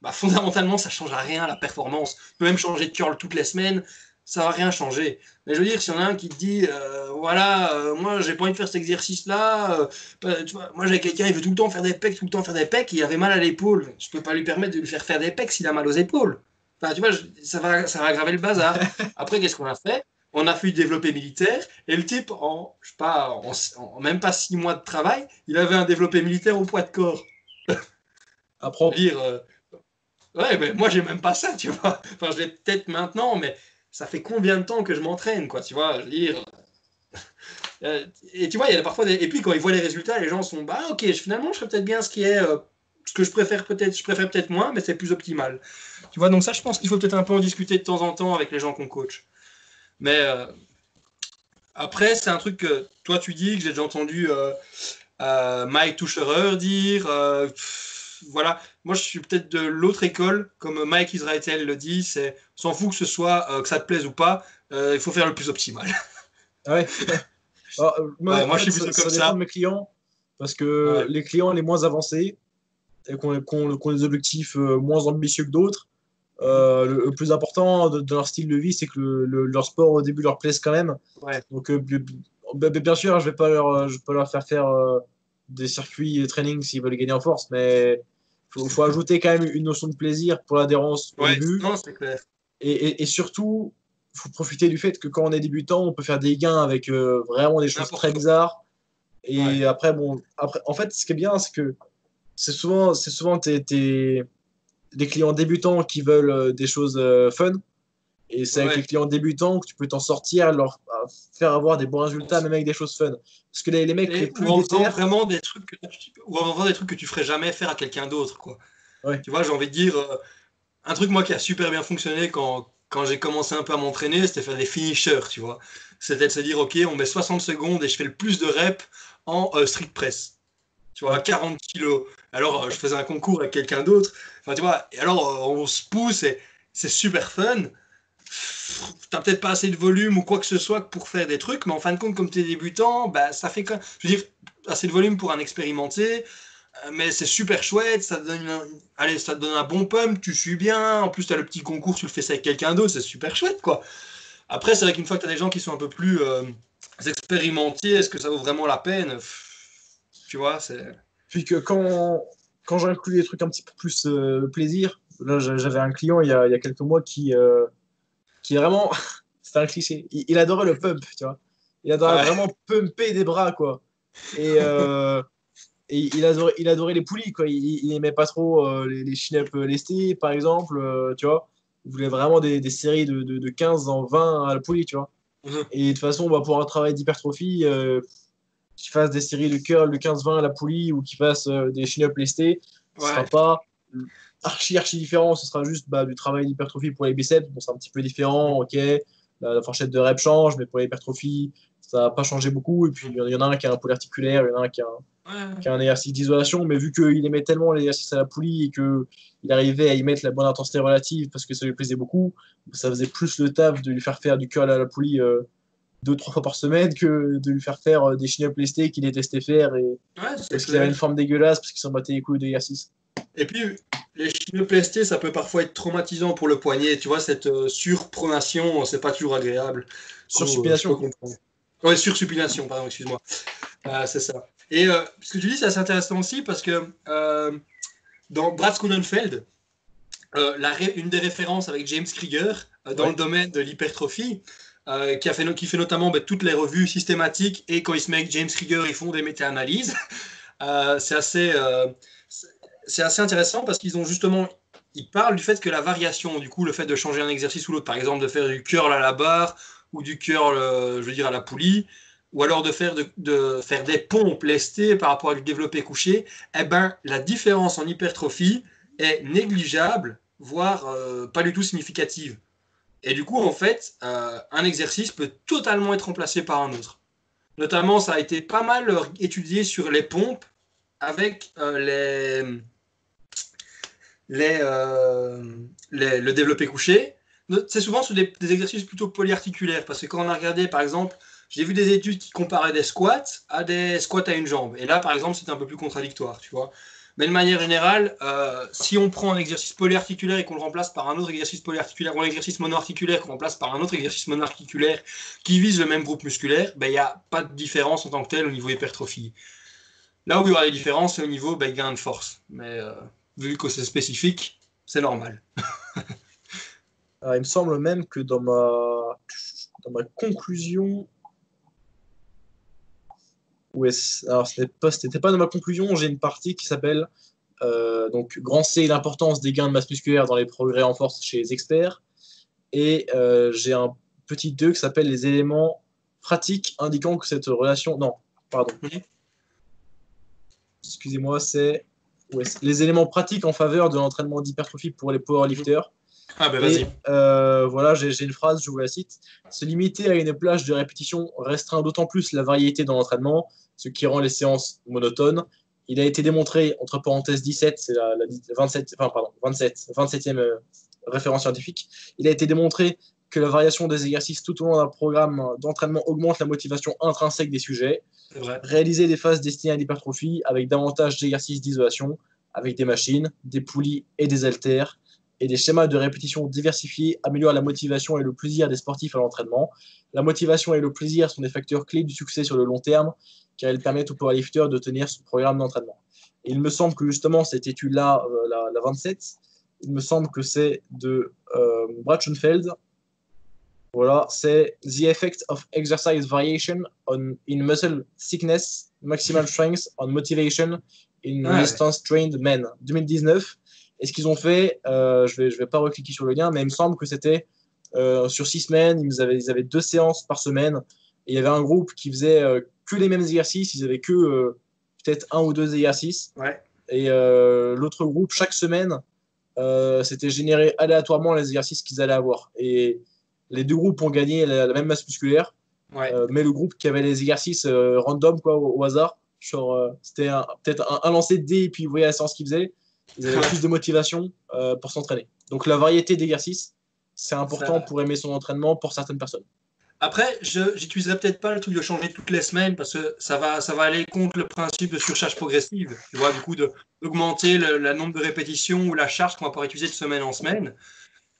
bah, fondamentalement, ça ne change à rien la performance. Tu peux même changer de curl toutes les semaines, ça va rien changer. Mais je veux dire, s'il y en a un qui te dit, euh, voilà, euh, moi j'ai pas envie de faire cet exercice-là, euh, moi j'ai quelqu'un, il veut tout le temps faire des pecs, tout le temps faire des pecs, il avait mal à l'épaule. Je peux pas lui permettre de lui faire faire des pecs s'il a mal aux épaules. Enfin, tu vois, ça, va, ça va aggraver le bazar. Après, qu'est-ce qu'on a fait? On a fait du développé militaire, et le type, en, je sais pas, en, même pas six mois de travail, il avait un développé militaire au poids de corps. À dire, ouais, mais moi j'ai même pas ça, tu vois. Enfin, je l'ai peut-être maintenant, mais ça fait combien de temps que je m'entraîne, quoi, tu vois, dire. Euh, et tu vois, il y a parfois. Et puis quand ils voient les résultats, les gens sont, bah ok, finalement, je ferais peut-être bien ce qui est... Euh, ce que je préfère peut-être, je préfère peut-être moins, mais c'est plus optimal. Tu vois, donc ça, je pense qu'il faut peut-être un peu en discuter de temps en temps avec les gens qu'on coach. Mais euh, après, c'est un truc que toi, tu dis, que j'ai déjà entendu Mike Toucherer dire voilà, moi je suis peut-être de l'autre école, comme Mike Israel le dit, c'est s'en fout que ce soit euh, que ça te plaise ou pas, euh, il faut faire le plus optimal. Ah ouais. Euh, moi, je suis plutôt comme ça. de mes clients, parce que les clients les moins avancés et qui ont, des objectifs moins ambitieux que d'autres, le, plus important de, leur style de vie, c'est que leur sport au début leur plaise quand même. Donc, bien sûr, je ne vais pas leur, je peux leur faire faire des circuits de training s'ils veulent gagner en force, mais il faut, ajouter quand même une notion de plaisir pour l'adhérence au début. Non, c'est clair. Et, et, surtout, il faut profiter du fait que quand on est débutant, on peut faire des gains avec euh, vraiment des choses très bizarres. Et après, bon, après, en fait, ce qui est bien, c'est que c'est souvent, c'est souvent tes, des clients débutants qui veulent euh, des choses euh, fun. Et c'est avec les clients débutants que tu peux t'en sortir, leur faire avoir des bons résultats, même avec des choses fun. Parce que les, les mecs les plus ou vraiment des trucs que tu, ou en des trucs que tu ferais jamais faire à quelqu'un d'autre, quoi. Tu vois, j'ai envie de dire euh, un truc moi qui a super bien fonctionné quand, quand j'ai commencé un peu à m'entraîner, c'était faire des finishers, tu vois. C'était de se dire ok, on met 60 secondes et je fais le plus de reps en euh, street press. Tu vois, 40 kilos. Alors, euh, je faisais un concours avec quelqu'un d'autre. Enfin, tu vois, et alors on se pousse et c'est super fun t'as peut-être pas assez de volume ou quoi que ce soit pour faire des trucs, mais en fin de compte, comme tu es débutant, bah, ça fait quand je veux dire, assez de volume pour un expérimenté, euh, mais c'est super chouette, ça te donne, un, allez, ça te donne un bon pump, tu suis bien, en plus tu as le petit concours, tu le fais ça avec quelqu'un d'autre, c'est super chouette, quoi. Après, c'est vrai qu'une fois que tu as des gens qui sont un peu plus euh, expérimentés, est-ce que ça vaut vraiment la peine? Tu vois, c'est... Puis que quand, quand j'inclus des trucs un petit peu plus euh, plaisir, là j'avais un client il y, a, il y a quelques mois qui qui vraiment. c'est un cliché. Il, adorait le pump, tu vois. Il adorait vraiment pumper des bras, quoi. Et, euh, et il, adorait, il adorait les poulies, quoi. Il, il aimait pas trop euh, les, les chin-up lestés, par exemple, euh, tu vois. Il voulait vraiment des, des séries de, de, de, 15 en 20 à la poulie, tu vois. Mhm. Et de toute façon, bah, pour un travail d'hypertrophie, qu'il fasse des séries de curl de 15-20 à la poulie ou qu'il fasse des chin-up lestés, ce sera pas archi archi différent. Ce sera juste bah, du travail d'hypertrophie pour les biceps. Bon, c'est un petit peu différent, ok. La, fourchette de rep change, mais pour l'hypertrophie, ça n'a pas changé beaucoup. Et puis il y en a un qui a un pôle articulaire, il y en a un qui a un, qui a un exercice d'isolation. Mais vu qu'il aimait tellement l'exercice à la poulie et qu'il arrivait à y mettre la bonne intensité relative parce que ça lui plaisait beaucoup, ça faisait plus le taf de lui faire faire du curl à la poulie. Euh, deux trois fois par semaine que de lui faire faire euh, des chin-up lestés qu'il détestait faire et parce qu'il avait une forme dégueulasse parce qu'il s'en battait les couilles d'exercice. Et puis, les chinoplestés, ça peut parfois être traumatisant pour le poignet. Tu vois, cette euh, surpronation, c'est pas toujours agréable. Sursupination. Oui, sursupination, pardon, excuse-moi. Euh, c'est ça. Et euh, ce que tu dis, c'est assez intéressant aussi parce que dans Brad Schoenenfeld, une des références avec James Krieger dans le domaine de l'hypertrophie, qui, a fait, qui fait notamment bah, toutes les revues systématiques et quand il se met avec James Krieger, ils font des méta-analyses. c'est assez c'est assez intéressant parce qu'ils ont justement, parlent du fait que la variation, du coup, le fait de changer un exercice ou l'autre, par exemple de faire du curl à la barre ou du curl, euh, je veux dire, à la poulie, ou alors de faire, de, faire des pompes lestées par rapport à du développé couché, eh ben, la différence en hypertrophie est négligeable, voire euh, pas du tout significative. Et du coup, en fait, euh, un exercice peut totalement être remplacé par un autre. Notamment, ça a été pas mal étudié sur les pompes avec les, euh, les, le développé couché, c'est souvent sur des, exercices plutôt polyarticulaires. Parce que quand on a regardé, par exemple, j'ai vu des études qui comparaient des squats à des squats à une jambe. Et là, par exemple, c'était un peu plus contradictoire, tu vois. Mais de manière générale, euh, si on prend un exercice polyarticulaire et qu'on le remplace par un autre exercice polyarticulaire, ou un exercice monoarticulaire qu'on remplace par un autre exercice monoarticulaire qui vise le même groupe musculaire, ben, il n'y a pas de différence en tant que tel au niveau hypertrophie. Là où il y aura des différences, c'est au niveau ben, gain de force. Mais euh, vu que c'est spécifique, c'est normal. il me semble même que dans ma, dans ma conclusion, Ouais, alors ce n'était pas, dans ma conclusion, j'ai une partie qui s'appelle euh, donc grand C, l'importance des gains de masse musculaire dans les progrès en force chez les experts. Et euh, j'ai un petit 2 qui s'appelle les éléments pratiques indiquant que cette relation. Non, pardon. Excusez-moi, c'est les éléments pratiques en faveur de l'entraînement d'hypertrophie pour les powerlifters. Ah ben vas-y. Euh, voilà, j'ai une phrase, je vous la cite. Se limiter à une plage de répétition restreint d'autant plus la variété dans l'entraînement, ce qui rend les séances monotones. Il a été démontré, entre parenthèses 17, c'est la, 27, enfin, pardon, 27, 27e euh, référence scientifique, il a été démontré que la variation des exercices tout au long d'un programme d'entraînement augmente la motivation intrinsèque des sujets. Réaliser des phases destinées à l'hypertrophie avec davantage d'exercices d'isolation, avec des machines, des poulies et des haltères, et des schémas de répétition diversifiés améliorent la motivation et le plaisir des sportifs à l'entraînement. La motivation et le plaisir sont des facteurs clés du succès sur le long terme, car ils permettent au powerlifter de tenir son programme d'entraînement. il me semble que justement cette étude-là, euh, la, 27, il me semble que c'est de euh, Brachenfeld. Voilà, c'est The Effect of Exercise Variation on, in Muscle Sickness, Maximal Strength on Motivation in Resistance Trained Men, 2019. Et ce qu'ils ont fait, euh, je ne vais, je vais pas recliquer sur le lien, mais il me semble que c'était euh, sur six semaines, ils avaient, ils avaient deux séances par semaine. Et il y avait un groupe qui faisait euh, que les mêmes exercices, ils avaient que peut-être un ou deux exercices. Ouais. Et l'autre groupe, chaque semaine, c'était généré aléatoirement les exercices qu'ils allaient avoir. Et les deux groupes ont gagné la, même masse musculaire. Ouais. mais le groupe qui avait les exercices random quoi, au, hasard, c'était peut-être un, un, lancer de dés et puis vous voyez la séance qu'ils faisaient ils avaient plus de motivation euh, pour s'entraîner. Donc la variété d'exercices, c'est important pour aimer son entraînement pour certaines personnes. Après, je n'utiliserai peut-être pas le truc de changer toutes les semaines parce que ça va, ça va aller contre le principe de surcharge progressive. Tu vois, du coup, d'augmenter le, le, nombre de répétitions ou la charge qu'on va pouvoir utiliser de semaine en semaine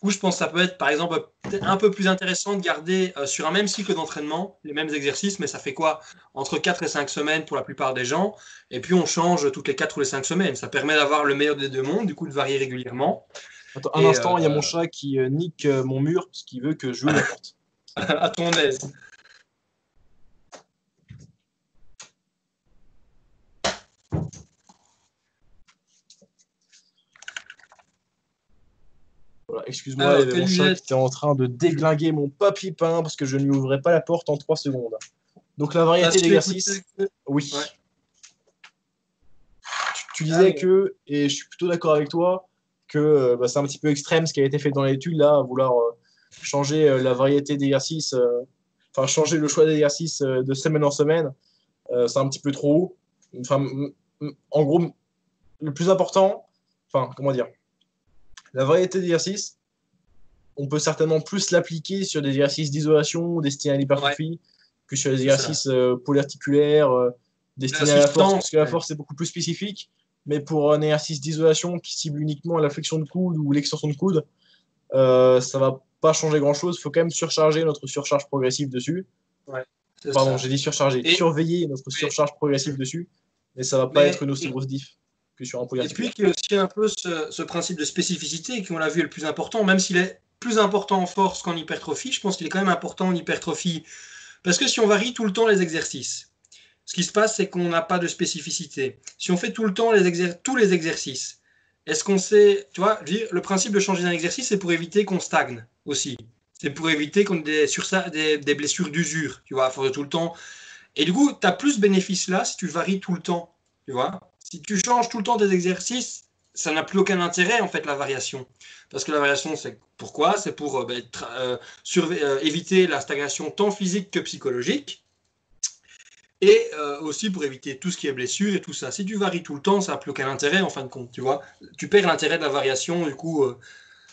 coup, je pense que ça peut être, par exemple, un peu plus intéressant de garder euh, sur un même cycle d'entraînement les mêmes exercices, mais ça fait quoi? Entre 4 et 5 semaines pour la plupart des gens. Et puis, on change toutes les 4 ou les 5 semaines. Ça permet d'avoir le meilleur des deux mondes, du coup, de varier régulièrement. Attends, un instant, il y a mon euh, chat qui euh, nique mon mur parce qu'il veut que je joue la porte. à ton aise. Excuse-moi, il y avait mon chat qui était en train de déglinguer mon papy pain parce que je ne lui ouvrais pas la porte en 3 secondes. Donc la variété d'exercices. Oui. Tu, disais ah, que, et je suis plutôt d'accord avec toi, que euh, bah, c'est un petit peu extrême ce qui a été fait dans l'étude là, vouloir euh, changer euh, la variété d'exercices, enfin changer le choix d'exercices de semaine en semaine, c'est un petit peu trop haut. Enfin, en gros, le plus important, enfin, comment dire, la variété d'exercices, on peut certainement plus l'appliquer sur des exercices d'isolation destinés à l'hypertrophie que sur des exercices euh, polyarticulaires euh, destinés à la force, parce que la force est beaucoup plus spécifique. Mais pour un exercice d'isolation qui cible uniquement la flexion de coude ou l'extension de coude, euh, ça va pas changer grand chose. Il faut quand même surcharger notre surcharge progressive dessus. Pardon, j'ai dit surcharger. Surveiller notre surcharge progressive dessus, mais ça va pas être une aussi grosse diff. Et puis, il y a aussi un peu ce, principe de spécificité qui, on l'a vu, est le plus important, même s'il est plus important en force qu'en hypertrophie, je pense qu'il est quand même important en hypertrophie. Parce que si on varie tout le temps les exercices, ce qui se passe, c'est qu'on n'a pas de spécificité. Si on fait tout le temps les tous les exercices, est-ce qu'on sait, tu vois, le principe de changer d'un exercice, c'est pour éviter qu'on stagne aussi. C'est pour éviter qu'on ait des, des, blessures d'usure, tu vois, à force tout le temps. Et du coup, tu as plus bénéfice là si tu varies tout le temps, tu vois. Si tu changes tout le temps des exercices, ça n'a plus aucun intérêt en fait la variation. Parce que la variation, c'est pourquoi? C'est pour euh, ben, euh, euh, éviter la stagnation tant physique que psychologique. Et aussi pour éviter tout ce qui est blessure et tout ça. Si tu varies tout le temps, ça n'a plus aucun intérêt en fin de compte, tu vois. Tu perds l'intérêt de la variation, du coup.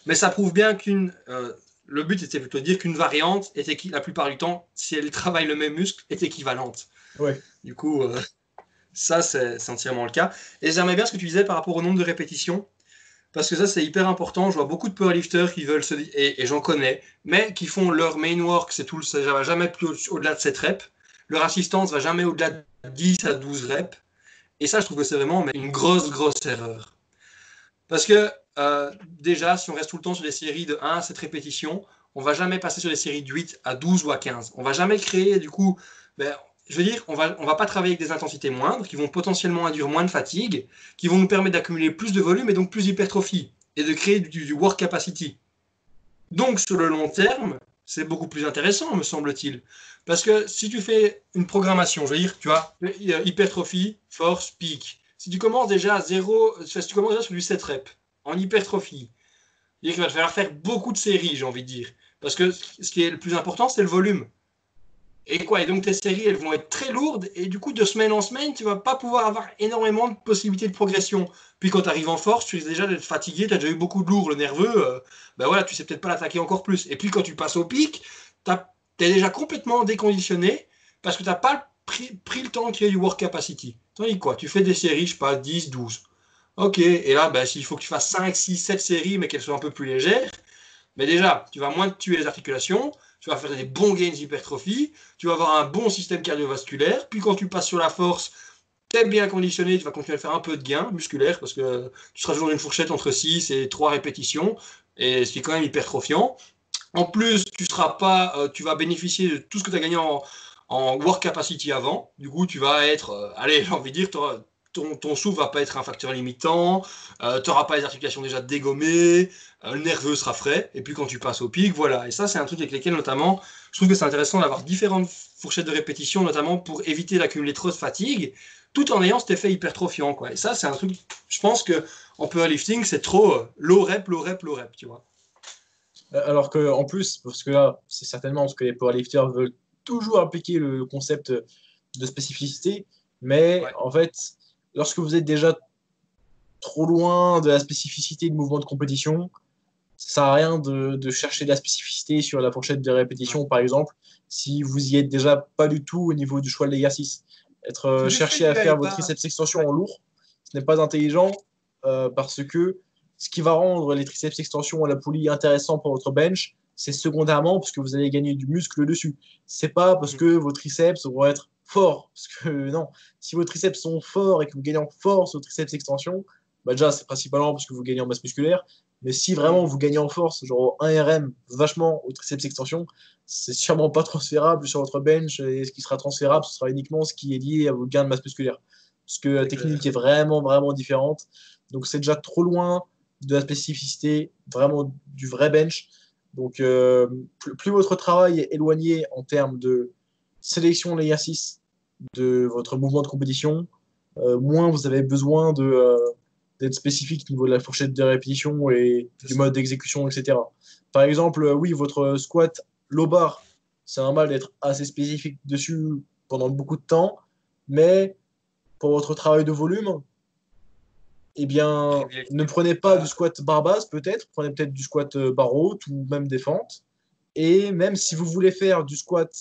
mais ça prouve bien qu'une. le but était plutôt de dire qu'une variante est la plupart du temps, si elle travaille le même muscle, est équivalente. Ouais. Du coup, Ça, c'est entièrement le cas. Et j'aimais bien ce que tu disais par rapport au nombre de répétitions. Parce que ça, c'est hyper important. Je vois beaucoup de powerlifters qui veulent se. Et, et j'en connais, mais qui font leur main work, c'est tout. Ça va jamais plus au-delà de 7 reps. Leur assistance va jamais au-delà de 10 à 12 reps. Et ça, je trouve que c'est vraiment une grosse, grosse erreur. Parce que euh, déjà, si on reste tout le temps sur des séries de 1 à 7 répétitions, on va jamais passer sur des séries de 8 à 12 ou à 15. On va jamais créer, du coup, ben, je veux dire, on va, on va pas travailler avec des intensités moindres qui vont potentiellement induire moins de fatigue, qui vont nous permettre d'accumuler plus de volume et donc plus d'hypertrophie et de créer du, work capacity. Donc, sur le long terme, c'est beaucoup plus intéressant, me semble-t-il. Parce que si tu fais une programmation, je veux dire, tu vois, hypertrophie, force, pic. Si tu commences déjà à 0, si tu commences déjà sur du 7 reps, en hypertrophie, il va falloir faire beaucoup de séries, j'ai envie de dire. Parce que ce qui est le plus important, c'est le volume. Et quoi Et donc tes séries, elles vont être très lourdes. Et du coup, de semaine en semaine, tu vas pas pouvoir avoir énormément de possibilités de progression. Puis quand tu arrives en force, tu risques déjà d'être fatigué, tu as déjà eu beaucoup de lourd, le nerveux. Euh, ben voilà, tu sais peut-être pas l'attaquer encore plus. Et puis quand tu passes au pic, tu es déjà complètement déconditionné parce que tu n'as pas pris, le temps de créer du work capacity. Tandis quoi Tu fais des séries, je sais pas, 10, 12. Ok, et là, ben, s'il faut que tu fasses 5, 6, 7 séries, mais qu'elles soient un peu plus légères, mais déjà, tu vas moins tuer les articulations, tu vas faire des bons gains d'hypertrophie, tu vas avoir un bon système cardiovasculaire, puis quand tu passes sur la force, tu es bien conditionné, tu vas continuer à faire un peu de gains musculaires, parce que tu seras toujours dans une fourchette entre 6 et 3 répétitions, et ce qui est quand même hypertrophiant. En plus, tu seras pas, euh, tu vas bénéficier de tout ce que tu as gagné en, work capacity avant. Du coup, tu vas être, euh, allez, j'ai envie de dire, ton, ton souffle va pas être un facteur limitant, euh, tu n'auras pas les articulations déjà dégommées, euh, le nerveux sera frais, et puis quand tu passes au pic, voilà. Et ça, c'est un truc avec lequel, notamment, je trouve que c'est intéressant d'avoir différentes fourchettes de répétition, notamment pour éviter d'accumuler trop de fatigue, tout en ayant cet effet hypertrophiant, quoi. Et ça, c'est un truc, je pense que en powerlifting, c'est trop euh, low rep, low rep, low rep, tu vois. Alors que, en plus, parce que là, c'est certainement ce que les powerlifters veulent toujours appliquer le concept de spécificité, mais en fait, lorsque vous êtes déjà trop loin de la spécificité de mouvement de compétition, ça sert à rien de, chercher de la spécificité sur la fourchette de répétition, par exemple, si vous y êtes déjà pas du tout au niveau du choix de l'exercice. Être euh, chercher à faire votre triceps extension en lourd, ce n'est pas intelligent euh, parce que ce qui va rendre les triceps extension à la poulie intéressant pour votre bench, c'est secondairement parce que vous allez gagner du muscle dessus. C'est pas parce mm. que vos triceps vont être forts. Parce que non, si vos triceps sont forts et que vous gagnez en force au triceps extension, bah déjà c'est principalement parce que vous gagnez en masse musculaire. Mais si vraiment vous gagnez en force, genre 1 RM vachement au triceps extension, c'est sûrement pas transférable sur votre bench. Et ce qui sera transférable, ce sera uniquement ce qui est lié à vos gains de masse musculaire. Parce que la technique est vraiment, vraiment différente. Donc c'est déjà trop loin de la spécificité, vraiment du vrai bench. Donc euh, plus, votre travail est éloigné en termes de sélection de l'exercice de votre mouvement de compétition, euh, moins vous avez besoin de, euh, d'être spécifique au niveau de la fourchette de répétition et du mode d'exécution, etc. Par exemple, oui, votre squat low bar, c'est normal d'être assez spécifique dessus pendant beaucoup de temps, mais pour votre travail de volume, eh bien, ne prenez pas du squat barre basse peut-être, prenez peut-être du squat barre haute ou même des fentes. Et même si vous voulez faire du squat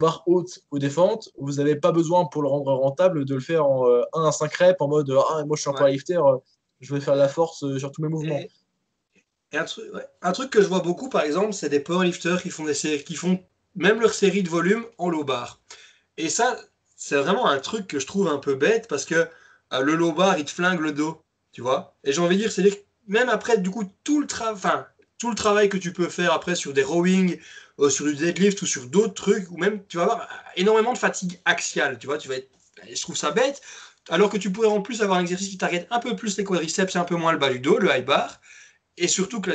barre haute ou défente, vous n'avez pas besoin pour le rendre rentable de le faire en 1 euh, à 5 reps en mode Ah, moi je suis un powerlifter, euh, je vais faire la force euh, sur tous mes mouvements. Et, un, truc, un, truc, que je vois beaucoup par exemple, c'est des powerlifters qui font, des séries, qui font même leur série de volume en low bar. Et ça, c'est vraiment un truc que je trouve un peu bête parce que le low bar il te flingue le dos, tu vois. Et j'ai envie de dire, c'est même après, du coup, tout le travail, tout le travail que tu peux faire après sur des rowing, euh, sur du deadlift ou sur d'autres trucs, ou même tu vas avoir énormément de fatigue axiale. Tu vois, tu vas être, je trouve ça bête. Alors que tu pourrais en plus avoir un exercice qui target un peu plus les quadriceps et un peu moins le bas du dos, le high bar. Et surtout que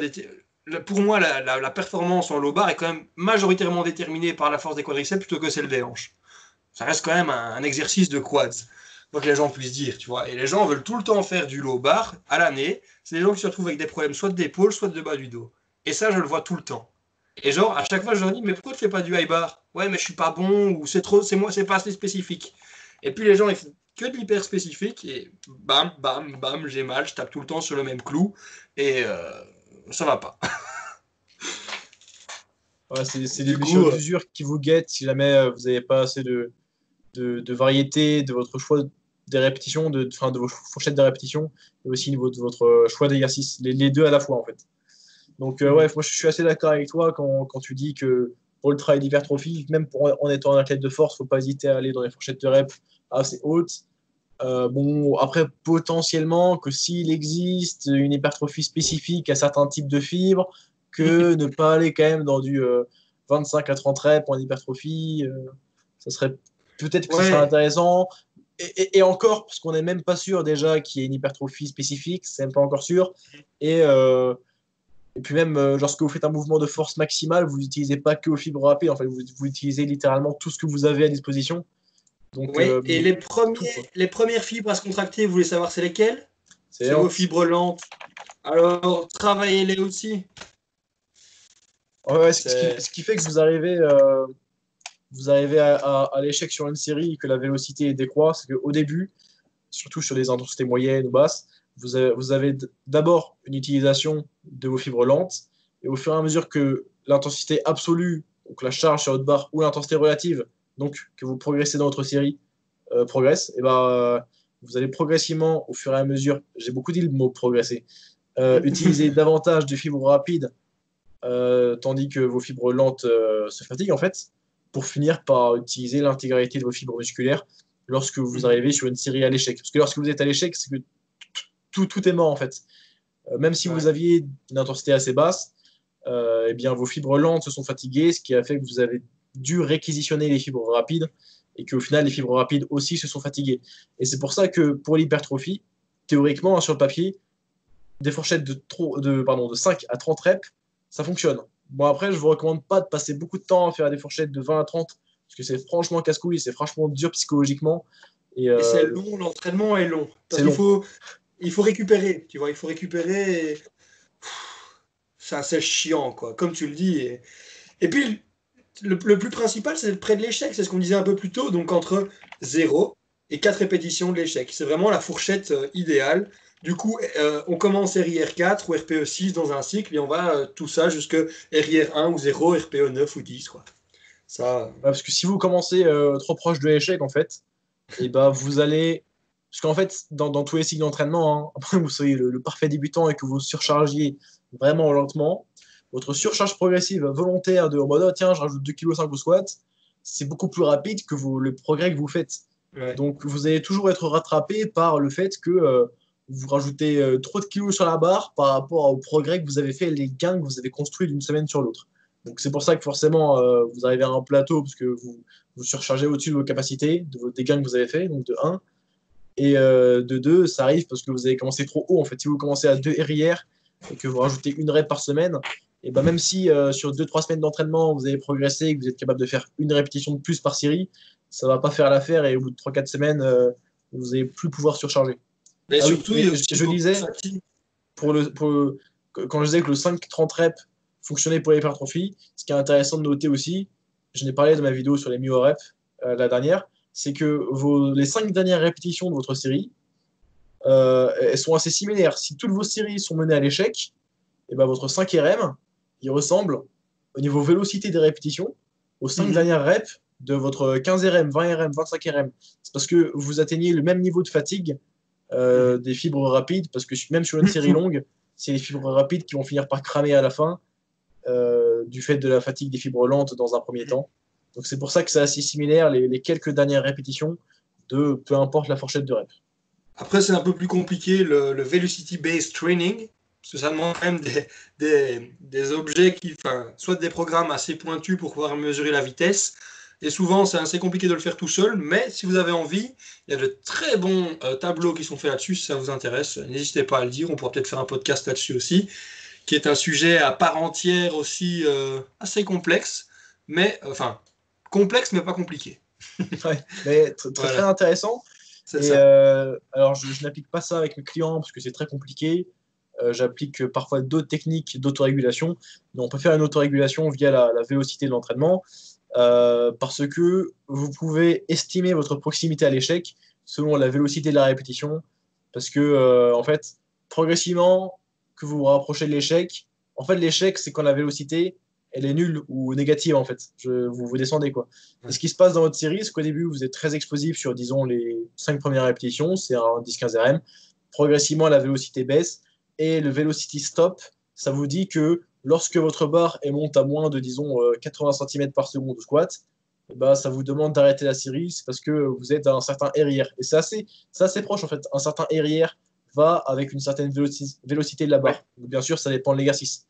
la, pour moi, la, performance en low bar est quand même majoritairement déterminée par la force des quadriceps plutôt que celle des hanches. Ça reste quand même un, exercice de quads. Faut que les gens puissent dire, tu vois. Et les gens veulent tout le temps faire du low bar à l'année. C'est des gens qui se retrouvent avec des problèmes soit d'épaule, soit de bas du dos. Et ça, je le vois tout le temps. Et genre, à chaque fois, je leur dis, mais pourquoi tu fais pas du high bar? Ouais, mais je suis pas bon, ou c'est trop, c'est moi, c'est pas assez spécifique. Et puis les gens, ils font que de l'hyper spécifique, et bam, bam, bam, j'ai mal, je tape tout le temps sur le même clou, et euh, ça va pas. c'est des blessures d'usure qui vous guettent si jamais euh, vous n'avez pas assez de, de, variété de votre choix des répétitions, de, de vos fourchettes de répétitions, et aussi au niveau de votre choix d'exercice, les, deux à la fois en fait. Donc euh, ouais, moi je suis assez d'accord avec toi quand, quand, tu dis que pour le travail d'hypertrophie, même pour, en étant un athlète de force, faut pas hésiter à aller dans les fourchettes de rep assez hautes. Euh, bon, après, potentiellement, que s'il existe une hypertrophie spécifique à certains types de fibres, que ne pas aller quand même dans du 25 à 30 reps en hypertrophie, ça serait peut-être que serait intéressant et, encore, parce qu'on n'est même pas sûr déjà qu'il y ait une hypertrophie spécifique, c'est même pas encore sûr. Et, euh, et puis même, euh, lorsque vous faites un mouvement de force maximale, vous n'utilisez pas que aux fibres rapides, en fait, vous, vous, utilisez littéralement tout ce que vous avez à disposition. Donc, oui, euh, et les, premiers, les premières fibres à se contracter, vous voulez savoir c'est lesquelles? C'est vos fibres lentes. Alors, travaillez-les aussi. Ouais, ce, qui, ce, qui, fait que vous arrivez vous arrivez à, l'échec sur une série et que la vélocité décroît, c'est qu'au début, surtout sur des intensités moyennes ou basses, vous avez, d'abord une utilisation de vos fibres lentes, et au fur et à mesure que l'intensité absolue, donc la charge sur votre barre, ou l'intensité relative, donc que vous progressez dans votre série, euh, progresse, et ben, euh, vous allez progressivement, au fur et à mesure, j'ai beaucoup dit le mot progresser, euh, utiliser davantage de fibres rapides, tandis que vos fibres lentes se fatiguent en fait pour finir par utiliser l'intégralité de vos fibres musculaires lorsque vous mhm. arrivez sur une série à l'échec. Parce que lorsque vous êtes à l'échec, c'est que tout, tout, est mort en fait. Euh, même si vous aviez une intensité assez basse, euh, eh bien vos fibres lentes se sont fatiguées, ce qui a fait que vous avez dû réquisitionner les fibres rapides et qu'au final les fibres rapides aussi se sont fatiguées. Et c'est pour ça que pour l'hypertrophie, théoriquement hein, sur le papier, des fourchettes de, de, pardon, de 5 à 30 reps, ça fonctionne. Bon, après, je vous recommande pas de passer beaucoup de temps à faire des fourchettes de 20 à 30, parce que c'est franchement casse-couille, c'est franchement dur psychologiquement. Et, euh, c'est long, l'entraînement est long. Parce qu'il faut, il faut récupérer, tu vois, il faut récupérer. C'est assez chiant, quoi, comme tu le dis. Et, et puis, le, le, plus principal, c'est près de l'échec, c'est ce qu'on disait un peu plus tôt, donc entre 0 et 4 répétitions de l'échec. C'est vraiment la fourchette euh, idéale. Du coup, euh, on commence RIR4 ou RPE6 dans un cycle et on va euh, tout ça jusque RIR1 ou 0, RPE 9 ou 10. Quoi. Ça... parce que si vous commencez trop proche de l'échec, en fait, et eh ben, vous allez. Parce qu'en fait, dans, tous les cycles d'entraînement, hein, après vous soyez le, parfait débutant et que vous surchargiez vraiment lentement, votre surcharge progressive volontaire de en mode oh, tiens, je rajoute 2,5 kg au squat, c'est beaucoup plus rapide que vous, le progrès que vous faites. Donc vous allez toujours être rattrapé par le fait que vous rajoutez euh, trop de kilos sur la barre par rapport au progrès que vous avez fait, les gains que vous avez construits d'une semaine sur l'autre. Donc c'est pour ça que forcément euh, vous arrivez à un plateau parce que vous vous surchargez au-dessus de vos capacités, de vos, gains que vous avez fait, donc de 1. Et euh, de 2, ça arrive parce que vous avez commencé trop haut. En fait, si vous commencez à 2 RIR et que vous rajoutez une rep par semaine, et ben même si sur 2-3 semaines d'entraînement vous avez progressé et que vous êtes capable de faire une répétition de plus par série, ça va pas faire l'affaire et au bout de 3-4 semaines, vous n'allez plus pouvoir surcharger. Mais ah surtout, je, disais, pour le, pour quand je disais que le 5-30 reps fonctionnait pour l'hypertrophie, ce qui est intéressant de noter aussi, je n'ai parlé de ma vidéo sur les myo reps euh, la dernière, c'est que vos, les 5 dernières répétitions de votre série, euh, elles sont assez similaires. Si toutes vos séries sont menées à l'échec, et eh ben votre 5 RM, il ressemble au niveau vélocité des répétitions aux 5 mhm. dernières reps de votre 15 RM, 20 RM, 25 RM. C'est parce que vous atteignez le même niveau de fatigue euh, des fibres rapides, parce que même sur une série longue, c'est les fibres rapides qui vont finir par cramer à la fin, euh, du fait de la fatigue des fibres lentes dans un premier temps. Donc c'est pour ça que c'est assez similaire, les, quelques dernières répétitions, de peu importe la fourchette de rep. Après, c'est un peu plus compliqué le, velocity-based training, parce que ça demande même des, des, des objets qui, enfin, soit des programmes assez pointus pour pouvoir mesurer la vitesse, et souvent, c'est assez compliqué de le faire tout seul, mais si vous avez envie, il y a de très bons euh, tableaux qui sont faits là-dessus, si ça vous intéresse. N'hésitez pas à le dire, on pourra peut-être faire un podcast là-dessus aussi, qui est un sujet à part entière aussi euh, assez complexe, mais enfin, complexe mais pas compliqué. ouais, mais très, intéressant. Euh, alors, je, n'applique pas ça avec mes clients parce que c'est très compliqué. J'applique parfois d'autres techniques d'autorégulation. Mais on peut faire une autorégulation via la, la vélocité de l'entraînement. Euh, parce que vous pouvez estimer votre proximité à l'échec selon la vélocité de la répétition, parce que euh, en fait, progressivement que vous vous rapprochez de l'échec, en fait l'échec c'est quand la vélocité elle est nulle ou négative en fait. Je, vous, vous descendez quoi. ce qui se passe dans votre série, c'est qu'au début, vous êtes très explosif sur, disons, les 5 premières répétitions, c'est un 10-15 RM. Progressivement, la vélocité baisse et le velocity stop, ça vous dit que lorsque votre barre est monte à moins de, disons, 80 euh, cm par seconde au squat, bah, ça vous demande d'arrêter la série, c'est parce que vous êtes à un certain RIR. Et c'est assez, assez proche en fait. Un certain RIR va avec une certaine vélocité de la barre. bien sûr, ça dépend de l'exercice.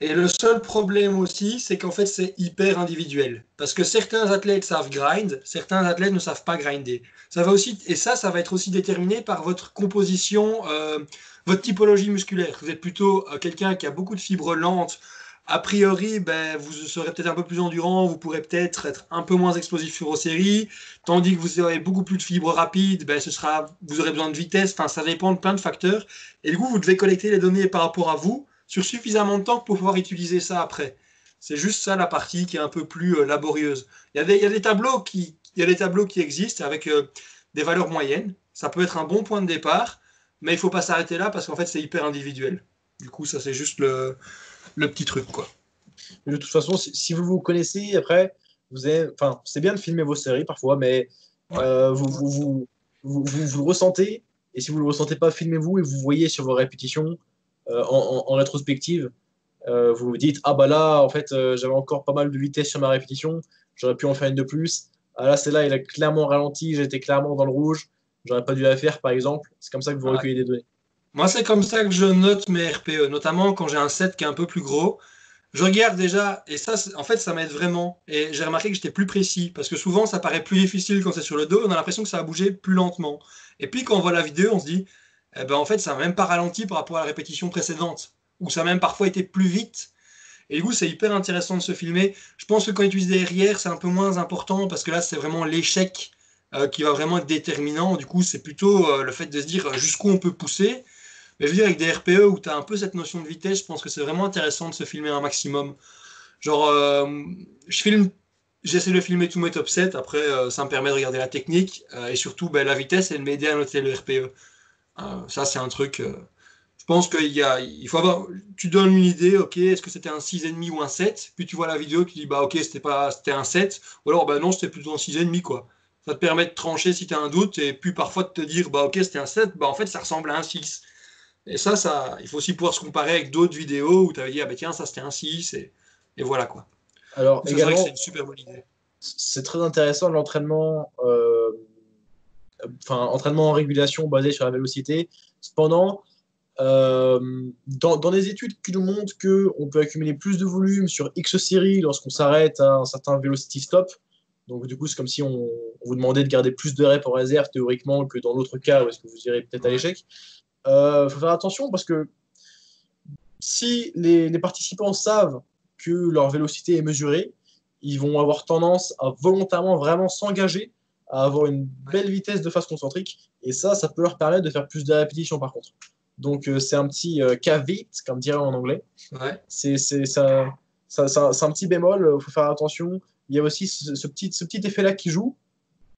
Et le seul problème aussi, c'est qu'en fait, c'est hyper individuel. Parce que certains athlètes savent grind, certains athlètes ne savent pas grinder. Ça va aussi, et ça, ça va être aussi déterminé par votre composition, euh, votre typologie musculaire. Vous êtes plutôt euh, quelqu'un qui a beaucoup de fibres lentes. A priori, ben, vous serez peut-être un peu plus endurant, vous pourrez peut-être être un peu moins explosif sur vos séries, tandis que vous aurez beaucoup plus de fibres rapides, ben, ce sera, vous aurez besoin de vitesse, enfin, ça dépend de plein de facteurs. Et du coup, vous devez collecter les données par rapport à vous sur suffisamment de temps pour pouvoir utiliser ça après. C'est juste ça la partie qui est un peu plus euh, laborieuse. Il y, a des, tableaux qui, il y a des tableaux qui existent avec euh, des valeurs moyennes. Ça peut être un bon point de départ, mais il ne faut pas s'arrêter là parce qu'en fait, c'est hyper individuel. Du coup, ça, c'est juste le, le, petit truc. quoi. de toute façon, si, vous vous connaissez, après, vous avez, enfin, c'est bien de filmer vos séries parfois, mais euh, vous, vous, vous, vous, vous, le ressentez. Et si vous ne le ressentez pas, filmez-vous et vous voyez sur vos répétitions euh, en, rétrospective, euh, vous vous dites ah bah là en fait euh, j'avais encore pas mal de vitesse sur ma répétition, j'aurais pu en faire une de plus. Ah là c'est là il a clairement ralenti, j'étais clairement dans le rouge, j'aurais pas dû la faire par exemple. C'est comme ça que vous recueillez des données. Moi c'est comme ça que je note mes RPE, notamment quand j'ai un set qui est un peu plus gros. Je regarde déjà, et ça, en fait, ça m'aide vraiment. Et j'ai remarqué que j'étais plus précis, parce que souvent, ça paraît plus difficile quand c'est sur le dos, on a l'impression que ça va bouger plus lentement. Et puis, quand on voit la vidéo, on se dit, eh ben, en fait, ça n'a même pas ralenti par rapport à la répétition précédente, ou ça a même parfois été plus vite. Et du coup, c'est hyper intéressant de se filmer. Je pense que quand on utilise des RIR, c'est un peu moins important, parce que là, c'est vraiment l'échec euh, qui va vraiment être déterminant. Du coup, c'est plutôt euh, le fait de se dire euh, jusqu'où on peut pousser. Mais je veux dire, avec des RPE où tu as un peu cette notion de vitesse, je pense que c'est vraiment intéressant de se filmer un maximum. Genre, je filme J'essaie de filmer tous mes top 7, après ça me permet de regarder la technique et surtout ben, la vitesse et de à noter le RPE. Ça, c'est un truc. Je pense qu'il y a, il faut avoir. Tu donnes une idée, ok, est-ce que c'était un 6,5 ou un 7 Puis tu vois la vidéo, tu dis, bah ok, c'était pas, c'était un 7. Ou alors, bah non, c'était plutôt un 6,5, quoi. Ça te permet de trancher si tu as un doute, et puis parfois de te dire, bah ok, c'était un 7, bah en fait, ça ressemble à un 6. Et ça, ça, il faut aussi pouvoir se comparer avec d'autres vidéos où tu avais dit, ah bah tiens, ça c'était un 6, et, et voilà quoi. Alors, également, c'est une super bonne idée. C'est très intéressant l'entraînement. Euh enfin, entraînement en régulation basé sur la vélocité. Cependant, euh, dans, dans, des études qui nous montrent qu'on peut accumuler plus de volume sur X séries lorsqu'on s'arrête à un certain velocity stop. Donc, du coup, c'est comme si on, vous demandait de garder plus de reps en réserve théoriquement que dans l'autre cas où est-ce que vous irez peut-être à l'échec. Il euh, faut faire attention parce que si les, les, participants savent que leur vélocité est mesurée, ils vont avoir tendance à volontairement vraiment s'engager à avoir une belle vitesse de phase concentrique. Et ça, ça peut leur permettre de faire plus de répétitions par contre. Donc euh, c'est un petit euh, comme dirait en anglais. Ouais. C'est un petit bémol, il faut faire attention. Il y a aussi ce, petit, ce petit effet-là qui joue.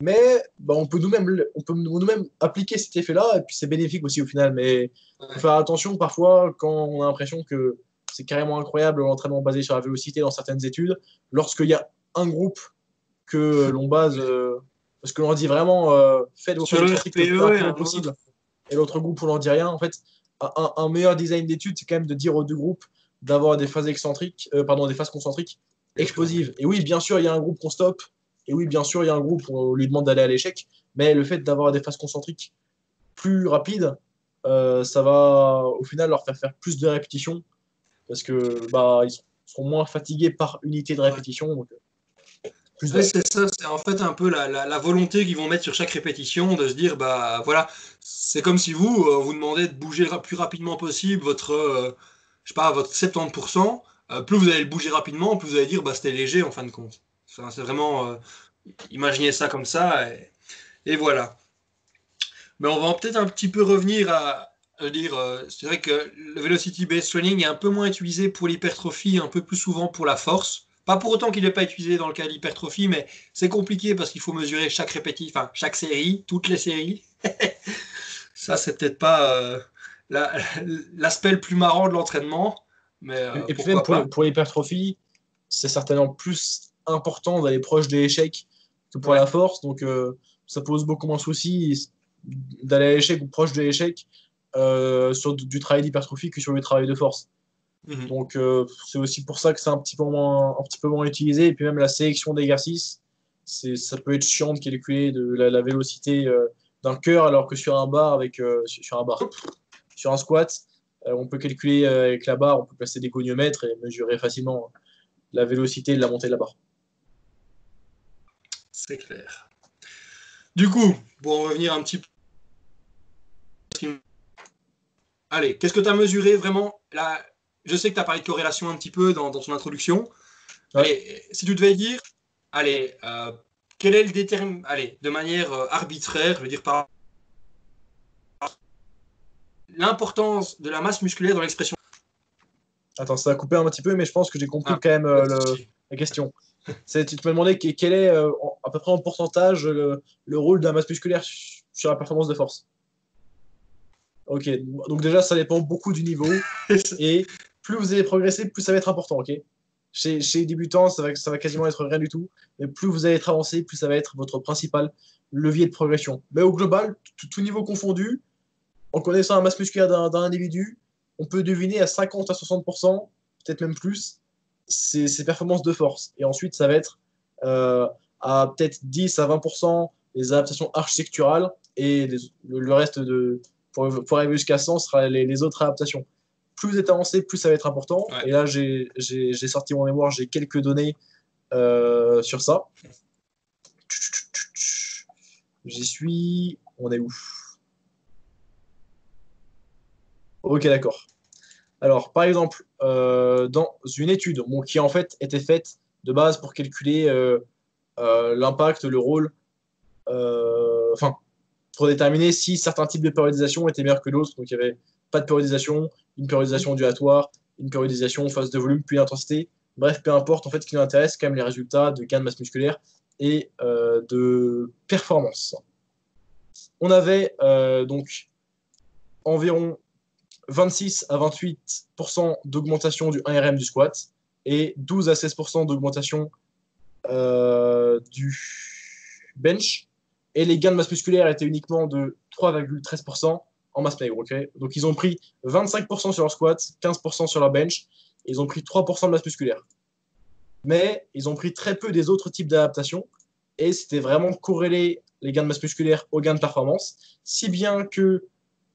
Mais bah, on peut nous-mêmes nous appliquer cet effet-là, et puis c'est bénéfique aussi au final. Mais il faut faire attention parfois quand on a l'impression que c'est carrément incroyable l'entraînement basé sur la vélocité dans certaines études. Lorsqu'il y a un groupe que l'on base euh, parce que l'on dit vraiment euh, faites vos le plus possible. Et l'autre groupe, on n'en dit rien. En fait, un, meilleur design d'étude, c'est quand même de dire aux deux groupes d'avoir des phases excentriques, euh, pardon, des phases concentriques explosives. Et oui, bien sûr, il y a un groupe qu'on stoppe. Et oui, bien sûr, il y a un groupe où on lui demande d'aller à l'échec. Mais le fait d'avoir des phases concentriques plus rapides, euh, ça va au final leur faire faire plus de répétitions parce que bah, ils seront moins fatigués par unité de répétition. Donc, c'est ça, c'est en fait un peu la, volonté qu'ils vont mettre sur chaque répétition, de se dire, bah voilà, c'est comme si vous, euh, vous demandez de bouger le plus rapidement possible votre, euh, je sais pas, votre 70%, euh, plus vous allez le bouger rapidement, plus vous allez dire, bah c'était léger en fin de compte. c'est vraiment, imaginez ça comme ça, et, voilà. Mais on va peut-être un petit peu revenir à, dire, c'est vrai que le velocity based training est un peu moins utilisé pour l'hypertrophie, un peu plus souvent pour la force. Pas pour autant qu'il n'est pas utilisé dans le cas de l'hypertrophie, mais c'est compliqué parce qu'il faut mesurer chaque répétition, enfin chaque série, toutes les séries. Ça, c'est peut-être pas euh, l'aspect le plus marrant de l'entraînement. Mais, euh, et puis même pour, l'hypertrophie, c'est certainement plus important d'aller proche des échecs que pour la force. Donc, euh, ça pose beaucoup moins de soucis d'aller à l'échec ou proche de l'échec euh, sur du travail d'hypertrophie que sur le travail de force. Mhm. Donc, c'est aussi pour ça que c'est un, petit peu moins, un petit peu moins utilisé. Et puis, même la sélection d'exercices, ça peut être chiant de calculer de la, vélocité d'un cœur alors que sur un bar, avec, sur un bar, sur un squat, on peut calculer avec la barre, on peut passer des goniomètres et mesurer facilement la vélocité de la montée de la barre. C'est clair. Du coup, pour revenir un petit peu. Allez, qu'est-ce que tu as mesuré vraiment? Là Je sais que tu as parlé de corrélation un petit peu dans, ton introduction. Allez, si tu devais dire, allez, euh, quel est le détermin... Allez, de manière euh, arbitraire, je veux dire par l'importance de la masse musculaire dans l'expression Attends, ça a coupé un petit peu, mais je pense que j'ai compris ah, quand même euh, la question. tu te me demandais quel est euh, à peu près en pourcentage le, rôle de la masse musculaire sur la performance de force? Ok, donc déjà ça dépend beaucoup du niveau et plus vous allez progresser, plus ça va être important. Ok, chez, chez les débutants, ça va, ça va quasiment être rien du tout, mais plus vous allez être avancé, plus ça va être votre principal levier de progression. Mais au global, tout niveau confondu, en connaissant la masse musculaire d'un individu, on peut deviner à 50 à 60%, peut-être même plus, ses, performances de force. Et ensuite, ça va être euh, à peut-être 10 à 20% les adaptations architecturales et le, reste de. Pour, arriver jusqu'à 100, sera les, autres adaptations. Plus vous êtes avancé, plus ça va être important. Et là, j'ai sorti mon mémoire, j'ai quelques données euh, sur ça. J'y suis. On est où? Ok, d'accord. Alors, par exemple, euh, dans une étude qui en fait était faite de base pour calculer euh, euh, l'impact, le rôle, enfin, pour déterminer si certains types de périodisation étaient meilleurs que d'autres. Donc, il n'y avait pas de périodisation, une périodisation ondulatoire, une périodisation phase de volume puis d'intensité. Bref, peu importe, en fait, ce qui nous intéresse, c'est quand même les résultats de gain de masse musculaire et de performance. On avait donc environ 26 à 28% d'augmentation du 1RM du squat et 12 à 16% d'augmentation euh, du bench. Et les gains de masse musculaire étaient uniquement de 3,13% en masse maigre. Donc ils ont pris 25% sur leur squat, 15% sur leur bench, et ils ont pris 3% de masse musculaire. Mais ils ont pris très peu des autres types d'adaptations, et c'était vraiment corrélé les gains de masse musculaire aux gains de performance, si bien que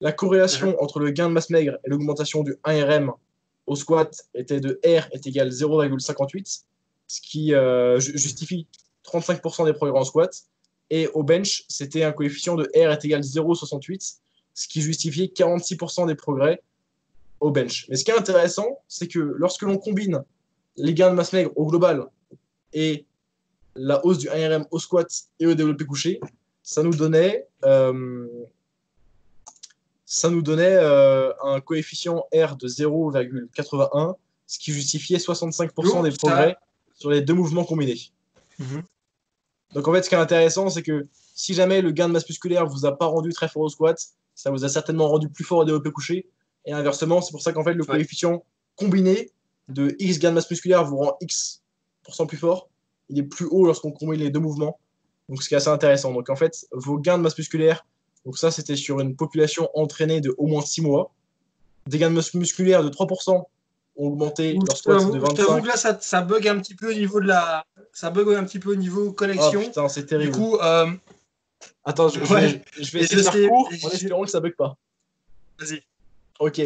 la corrélation entre le gain de masse maigre et l'augmentation du 1RM au squat était de R est égal 0,58, ce qui euh, justifie 35% des progrès en squat. Et au bench, c'était un coefficient de R est égal 0,68, ce qui justifiait 46% des progrès au bench. Mais ce qui est intéressant, c'est que lorsque l'on combine les gains de masse maigre au global et la hausse du 1RM au squat et au développé couché, ça nous donnait euh, ça nous donnait euh, un coefficient R de 0,81, ce qui justifiait 65% des progrès sur les deux mouvements combinés. Mhm. Donc en fait, ce qui est intéressant, c'est que si jamais le gain de masse musculaire vous a pas rendu très fort au squat, ça vous a certainement rendu plus fort au développé couché. Et inversement, c'est pour ça qu'en fait, le coefficient combiné de X gain de masse musculaire vous rend X plus fort. Il est plus haut lorsqu'on combine les deux mouvements. Donc ce qui est assez intéressant. Donc en fait, vos gains de masse musculaire donc ça, c'était sur une population entraînée de au moins 6 mois. Des gains de masse musculaire de 3% ont augmenté leur squat de 25. que là, ça, bug un petit peu au niveau de la... Ça bug un petit peu au niveau connexion. Oh putain, c'est terrible. Du coup... Euh, Attends, je, vais, essayer de faire court en espérant que ça bug pas. Vas-y. Ok.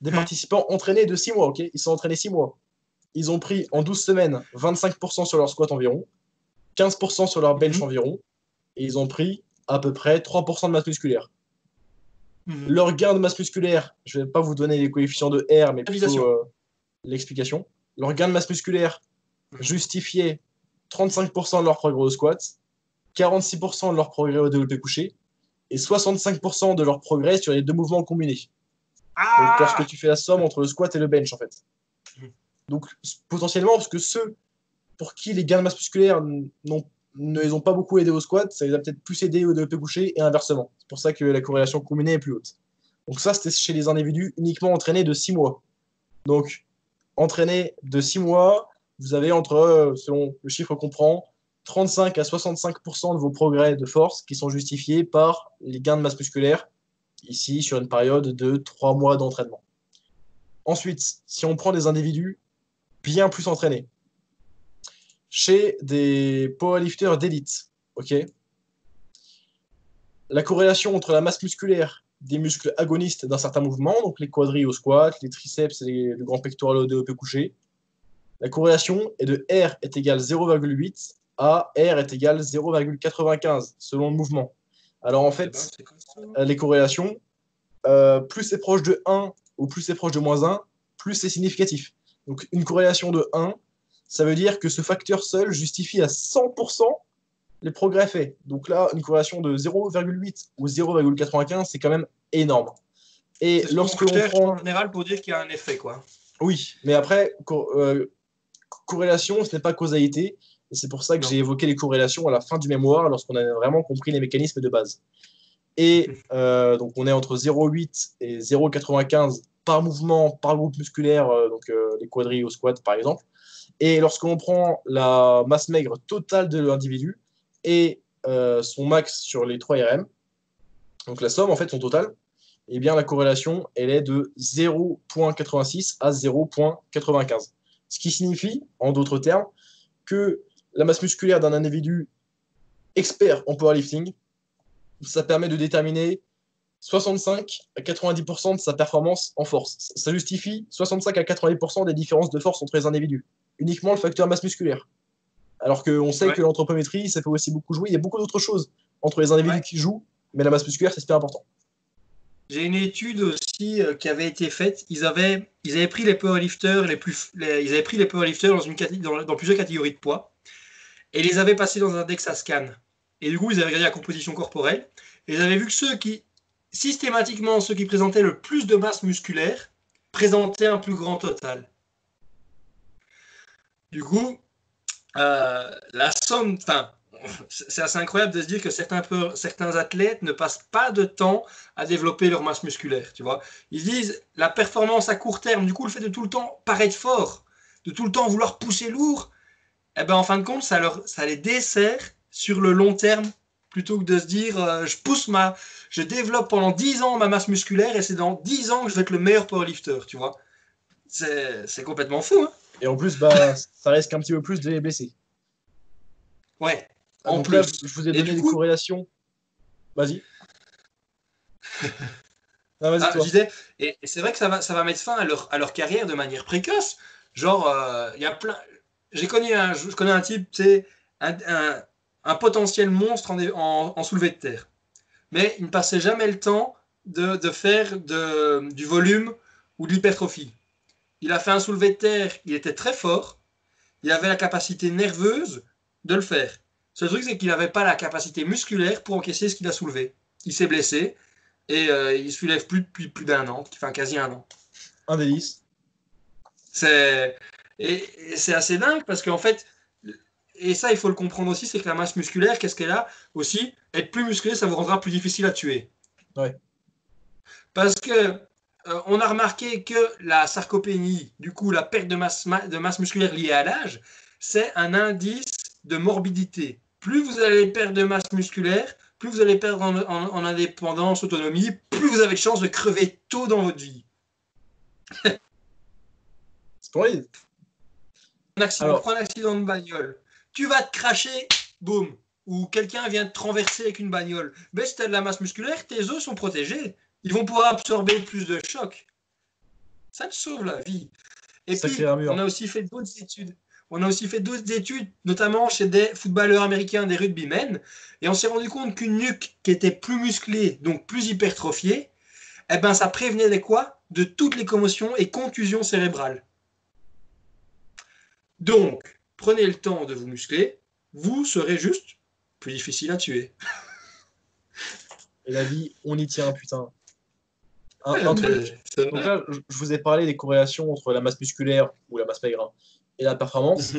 Des participants entraînés de 6 mois, ok? Ils sont entraînés 6 mois. Ils ont pris en 12 semaines 25% sur leur squat environ, 15% sur leur bench mhm. environ, et ils ont pris à peu près 3% de masse musculaire. Mhm. Leur gain de masse musculaire, je ne vais pas vous donner les coefficients de R, mais plutôt euh, l'explication. Leur gain de masse musculaire mhm. justifiait 35% de leur progrès au squat, 46% de leur progrès au développé couché et 65% de leur progrès sur les deux mouvements combinés. Ah Donc, lorsque tu fais la somme entre le squat et le bench, en fait. Mhm. Donc, potentiellement, parce que ceux pour qui les gains de masse musculaire n'ont ne les ont pas beaucoup aidés au squat, ça les a peut-être plus aidés au développé couché et inversement. C'est pour ça que la corrélation combinée est plus haute. Donc ça, c'était chez les individus uniquement entraînés de 6 mois. Donc, entraîné de 6 mois, vous avez entre, euh, selon le chiffre qu'on prend, 35 à 65% de vos progrès de force qui sont justifiés par les gains de masse musculaire, ici sur une période de 3 mois d'entraînement. Ensuite, si on prend des individus bien plus entraînés, chez des powerlifters d'élite, ok? La corrélation entre la masse musculaire des muscles agonistes d'un certain mouvement, donc les quadris au squat, les triceps et les, le grand pectoral au développé couché, la corrélation est de R est égal 0,8 à R est égal 0,95 selon le mouvement. Alors en fait, ben, les corrélations, euh, plus c'est proche de 1 ou plus c'est proche de moins 1, plus c'est significatif. Donc une corrélation de 1, ça veut dire que ce facteur seul justifie à 100% les progrès faits. Donc là, une corrélation de 0,8 ou 0,95, c'est quand même énorme. Et lorsque l'on prend en général pour dire qu'il y a un effet, quoi. Oui, mais après, euh, corrélation, ce n'est pas causalité. Et c'est pour ça que j'ai évoqué les corrélations à la fin du mémoire, lorsqu'on a vraiment compris les mécanismes de base. Et euh, donc, on est entre 0,8 et 0,95 par mouvement, par groupe musculaire, euh, donc les quadrilles au squat, par exemple. Et lorsqu'on prend la masse maigre totale de l'individu, et euh, son max sur les 3 RM, donc la somme, en fait, son total, eh bien, la corrélation, elle est de 0.86 à 0.95. Ce qui signifie, en d'autres termes, que la masse musculaire d'un individu expert en powerlifting, ça permet de déterminer 65 à 90% de sa performance en force. Ça justifie 65 à 90% des différences de force entre les individus. Uniquement le facteur masse musculaire. Alors qu'on sait que l'anthropométrie, ça fait aussi beaucoup jouer. Il y a beaucoup d'autres choses entre les individus qui jouent, mais la masse musculaire, c'est super important. J'ai une étude aussi euh, qui avait été faite. Ils avaient, ils avaient pris les powerlifters les plus, ils avaient pris les powerlifters dans, une, dans, dans, plusieurs catégories de poids et les avaient passés dans un DEXA scan. Et du coup, ils avaient regardé la composition corporelle et ils avaient vu que ceux qui, systématiquement, ceux qui présentaient le plus de masse musculaire présentaient un plus grand total. Du coup, euh, la somme, enfin, c'est assez incroyable de se dire que certains, athlètes ne passent pas de temps à développer leur masse musculaire, tu vois. Ils disent la performance à court terme, du coup, le fait de tout le temps paraître fort, de tout le temps vouloir pousser lourd, eh ben, en fin de compte, ça les dessert sur le long terme plutôt que de se dire euh, je pousse ma, je développe pendant 10 ans ma masse musculaire et c'est dans 10 ans que je vais être le meilleur powerlifter, tu vois. C'est complètement fou, hein. Et en plus, bah, ça risque un petit peu plus de les blesser. Ouais. En plus, je vous ai donné des corrélations. Vas-y. ah, je disais, et, c'est vrai que ça va, ça va mettre fin à leur, à leur carrière de manière précoce. Genre, euh, il y a plein. J'ai connu un, je connais un type, c'est un, un, un, potentiel monstre en, en, en, soulevé de terre. Mais il ne passait jamais le temps de, de faire de, du volume ou de l'hypertrophie. Il a fait un soulevé de terre, il était très fort, il avait la capacité nerveuse de le faire. Ce truc, c'est qu'il n'avait pas la capacité musculaire pour encaisser ce qu'il a soulevé. Il s'est blessé et euh, il soulève plus depuis plus d'un an, enfin quasi un an. Un délice. C'est et, c'est assez dingue parce qu'en fait, et ça il faut le comprendre aussi, c'est que la masse musculaire, qu'est-ce qu'elle a? Aussi Être plus musclé, ça vous rendra plus difficile à tuer. Ouais. Parce que euh, on a remarqué que la sarcopénie, du coup la perte de masse, de masse musculaire liée à l'âge, c'est un indice de morbidité. Plus vous allez perdre de masse musculaire, plus vous allez perdre en, indépendance, autonomie, plus vous avez de chances de crever tôt dans votre vie. c'est pour un accident, prends un accident de bagnole. Tu vas te cracher, boum. Ou quelqu'un vient te renverser avec une bagnole. Mais si tu as de la masse musculaire, tes os sont protégés ils vont pouvoir absorber plus de chocs. Ça te sauve la vie. Et puis, on a aussi fait d'autres études. On a aussi fait d'autres études, notamment chez des footballeurs américains, des rugbymen, et on s'est rendu compte qu'une nuque qui était plus musclée, donc plus hypertrophiée, eh ben, ça prévenait de quoi? De toutes les commotions et contusions cérébrales. Donc, prenez le temps de vous muscler, vous serez juste plus difficile à tuer. Et la vie, on y tient, putain. Un, truc. Donc là, je vous ai parlé des corrélations entre la masse musculaire ou la masse maigre et la performance.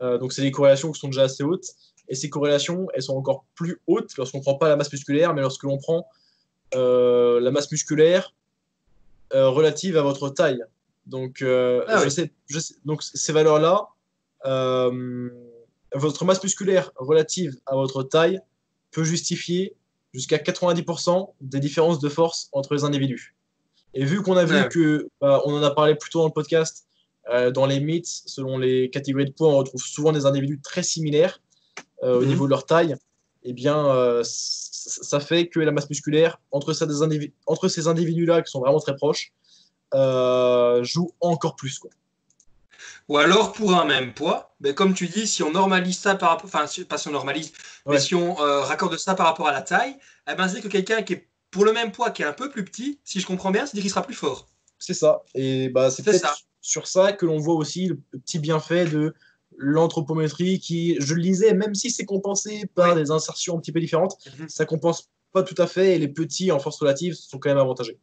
Euh, donc, c'est des corrélations qui sont déjà assez hautes. Et ces corrélations, elles sont encore plus hautes lorsqu'on ne prend pas la masse musculaire, mais lorsque l'on prend euh, la masse musculaire euh, relative à votre taille. Donc, ah je sais, donc ces valeurs-là, votre masse musculaire relative à votre taille peut justifier jusqu'à 90% des différences de force entre les individus. Et vu qu'on a vu que, bah, on en a parlé plus tôt dans le podcast, euh, dans les mythes, selon les catégories de poids, on retrouve souvent des individus très similaires au mhm. niveau de leur taille. Eh bien, ça fait que la masse musculaire entre ces, individus, entre ces individus-là qui sont vraiment très proches euh, joue encore plus. Quoi. Ou alors pour un même poids, mais comme tu dis, si on normalise ça par rapport, enfin pas si on normalise, mais si on euh, raccorde ça par rapport à la taille, eh ben, c'est que quelqu'un qui est pour le même poids, qui est un peu plus petit, si je comprends bien, c'est dire qu'il sera plus fort. C'est ça. Et bah, c'est peut-être sur ça que l'on voit aussi le petit bienfait de l'anthropométrie qui, je le lisais, même si c'est compensé par des insertions un petit peu différentes, mhm. ça compense pas tout à fait et les petits en force relative sont quand même avantagés.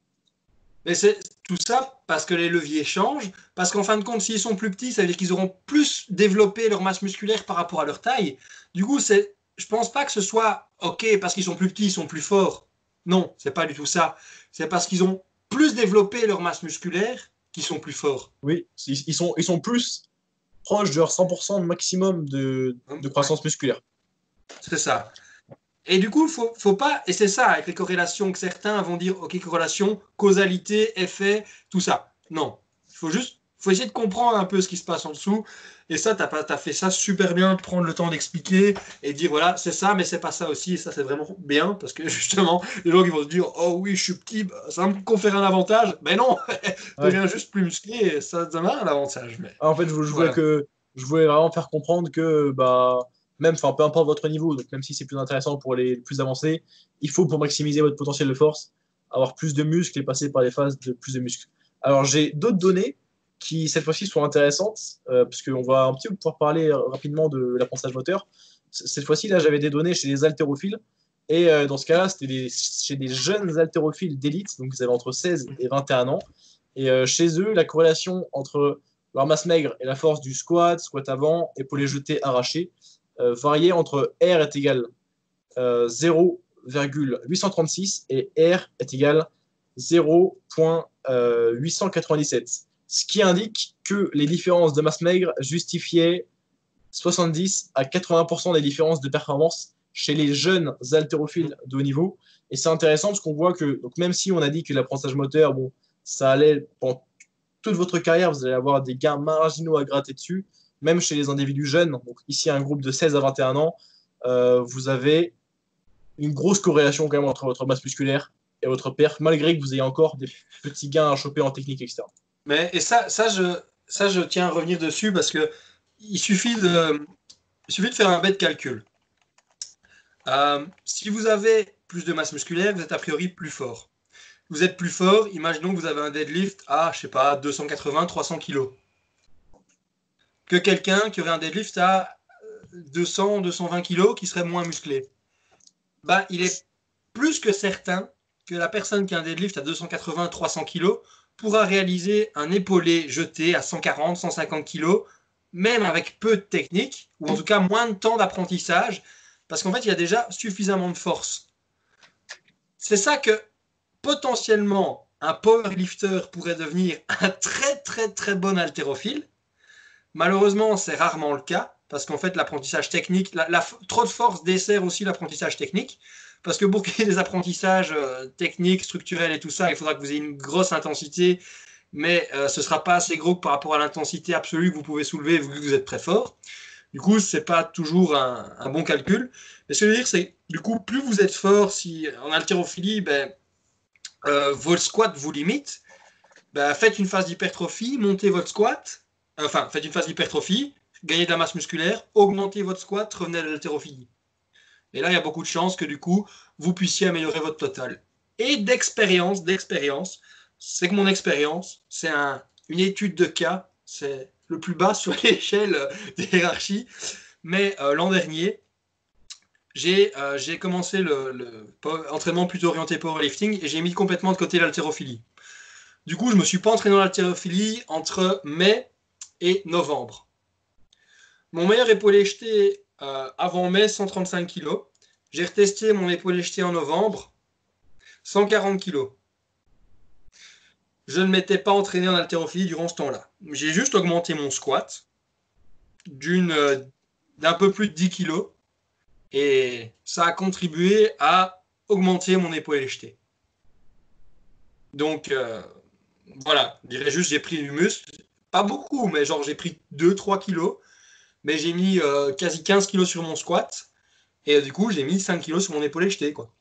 Mais c'est tout ça parce que les leviers changent, parce qu'en fin de compte, s'ils sont plus petits, ça veut dire qu'ils auront plus développé leur masse musculaire par rapport à leur taille. Du coup, c'est, je pense pas que ce soit ok parce qu'ils sont plus petits, ils sont plus forts. Non, c'est pas du tout ça. C'est parce qu'ils ont plus développé leur masse musculaire qu'ils sont plus forts. Oui, ils sont, ils sont plus proches de leur 100% maximum de, de croissance musculaire. C'est ça. Et du coup, faut, faut pas, et c'est ça avec les corrélations que certains vont dire, ok, corrélation, causalité, effet, tout ça. Non, il faut juste, faut essayer de comprendre un peu ce qui se passe en dessous. Et ça, tu as, as, fait ça super bien, de prendre le temps d'expliquer et dire, voilà, c'est ça, mais c'est pas ça aussi. Et ça, c'est vraiment bien, parce que justement, les gens qui vont se dire, oh oui, je suis petit, bah, ça me confère un avantage. Mais non, tu deviens juste plus musclé, et ça, a un avantage. Mais... Ah, en fait, je, voulais que, je voulais vraiment faire comprendre que, bah, même, enfin, peu importe votre niveau, donc même si c'est plus intéressant pour les plus avancés, il faut pour maximiser votre potentiel de force avoir plus de muscles et passer par les phases de plus de muscles. Alors j'ai d'autres données qui cette fois-ci sont intéressantes, euh, puisqu'on va un petit peu pouvoir parler rapidement de l'apprentissage moteur. Cette fois-ci, là, j'avais des données chez les haltérophiles, et euh, dans ce cas-là, c'était chez des jeunes haltérophiles d'élite, donc ils avaient entre 16 et 21 ans, et euh, chez eux, la corrélation entre leur masse maigre et la force du squat, squat avant, épaulé jeté, arraché, euh, varier entre R est égal 0,836 euh, et R est égal 0,897. Ce qui indique que les différences de masse maigre justifiaient 70 à 80% des différences de performance chez les jeunes haltérophiles de haut niveau. Et c'est intéressant parce qu'on voit que, donc même si on a dit que l'apprentissage moteur, bon, ça allait pendant toute votre carrière, vous allez avoir des gains marginaux à gratter dessus, même chez les individus jeunes, donc ici un groupe de 16 à 21 ans, euh, vous avez une grosse corrélation quand même entre votre masse musculaire et votre perte, malgré que vous ayez encore des petits gains à choper en technique externe. Mais et ça, ça je, tiens à revenir dessus parce que il suffit de, il suffit de faire un bête calcul. Euh, si vous avez plus de masse musculaire, vous êtes a priori plus fort. Vous êtes plus fort, imaginons que vous avez un deadlift à, je sais pas, 280, 300 kg que quelqu'un qui aurait un deadlift à 200, 220 kg qui serait moins musclé. Bah, il est plus que certain que la personne qui a un deadlift à 280, 300 kg pourra réaliser un épaulé jeté à 140, 150 kg, même avec peu de technique, ou en tout cas moins de temps d'apprentissage, parce qu'en fait, il y a déjà suffisamment de force. C'est ça que potentiellement un powerlifter pourrait devenir un très très très bon haltérophile, Malheureusement, c'est rarement le cas, parce qu'en fait, l'apprentissage technique, trop de force dessert aussi l'apprentissage technique, parce que pour qu'il y ait des apprentissages euh, techniques, structurels et tout ça, il faudra que vous ayez une grosse intensité, mais euh, ce ne sera pas assez gros par rapport à l'intensité absolue que vous pouvez soulever vu que vous êtes très fort. Du coup, ce n'est pas toujours un, bon calcul. Mais ce que je veux dire, c'est du coup, plus vous êtes fort, si en haltérophilie, ben, euh, votre squat vous limite, ben, faites une phase d'hypertrophie, montez votre squat, enfin, faites une phase d'hypertrophie, gagnez de la masse musculaire, augmentez votre squat, revenez à l'haltérophilie. Et là, il y a beaucoup de chances que du coup, vous puissiez améliorer votre total. Et d'expérience, d'expérience, c'est que mon expérience, c'est une étude de cas, c'est le plus bas sur l'échelle des hiérarchies. Mais euh, l'an dernier, euh, j'ai commencé le, plutôt orienté powerlifting et j'ai mis complètement de côté l'haltérophilie. Du coup, je ne me suis pas entraîné dans l'haltérophilie entre mai et novembre. Mon meilleur épaulé jeté euh, avant mai, 135 kg. J'ai retesté mon épaulé jeté en novembre, 140 kg. je ne m'étais pas entraîné en haltérophilie durant ce temps-là. J'ai juste augmenté mon squat d'une d'un peu plus de 10 kg et ça a contribué à augmenter mon épaule jetée. Donc euh, voilà, je dirais juste j'ai pris du muscle, pas beaucoup, mais genre j'ai pris 2-3 kilos, mais j'ai mis euh, quasi 15 kilos sur mon squat et euh, du coup j'ai mis 5 kilos sur mon épaule jetée quoi.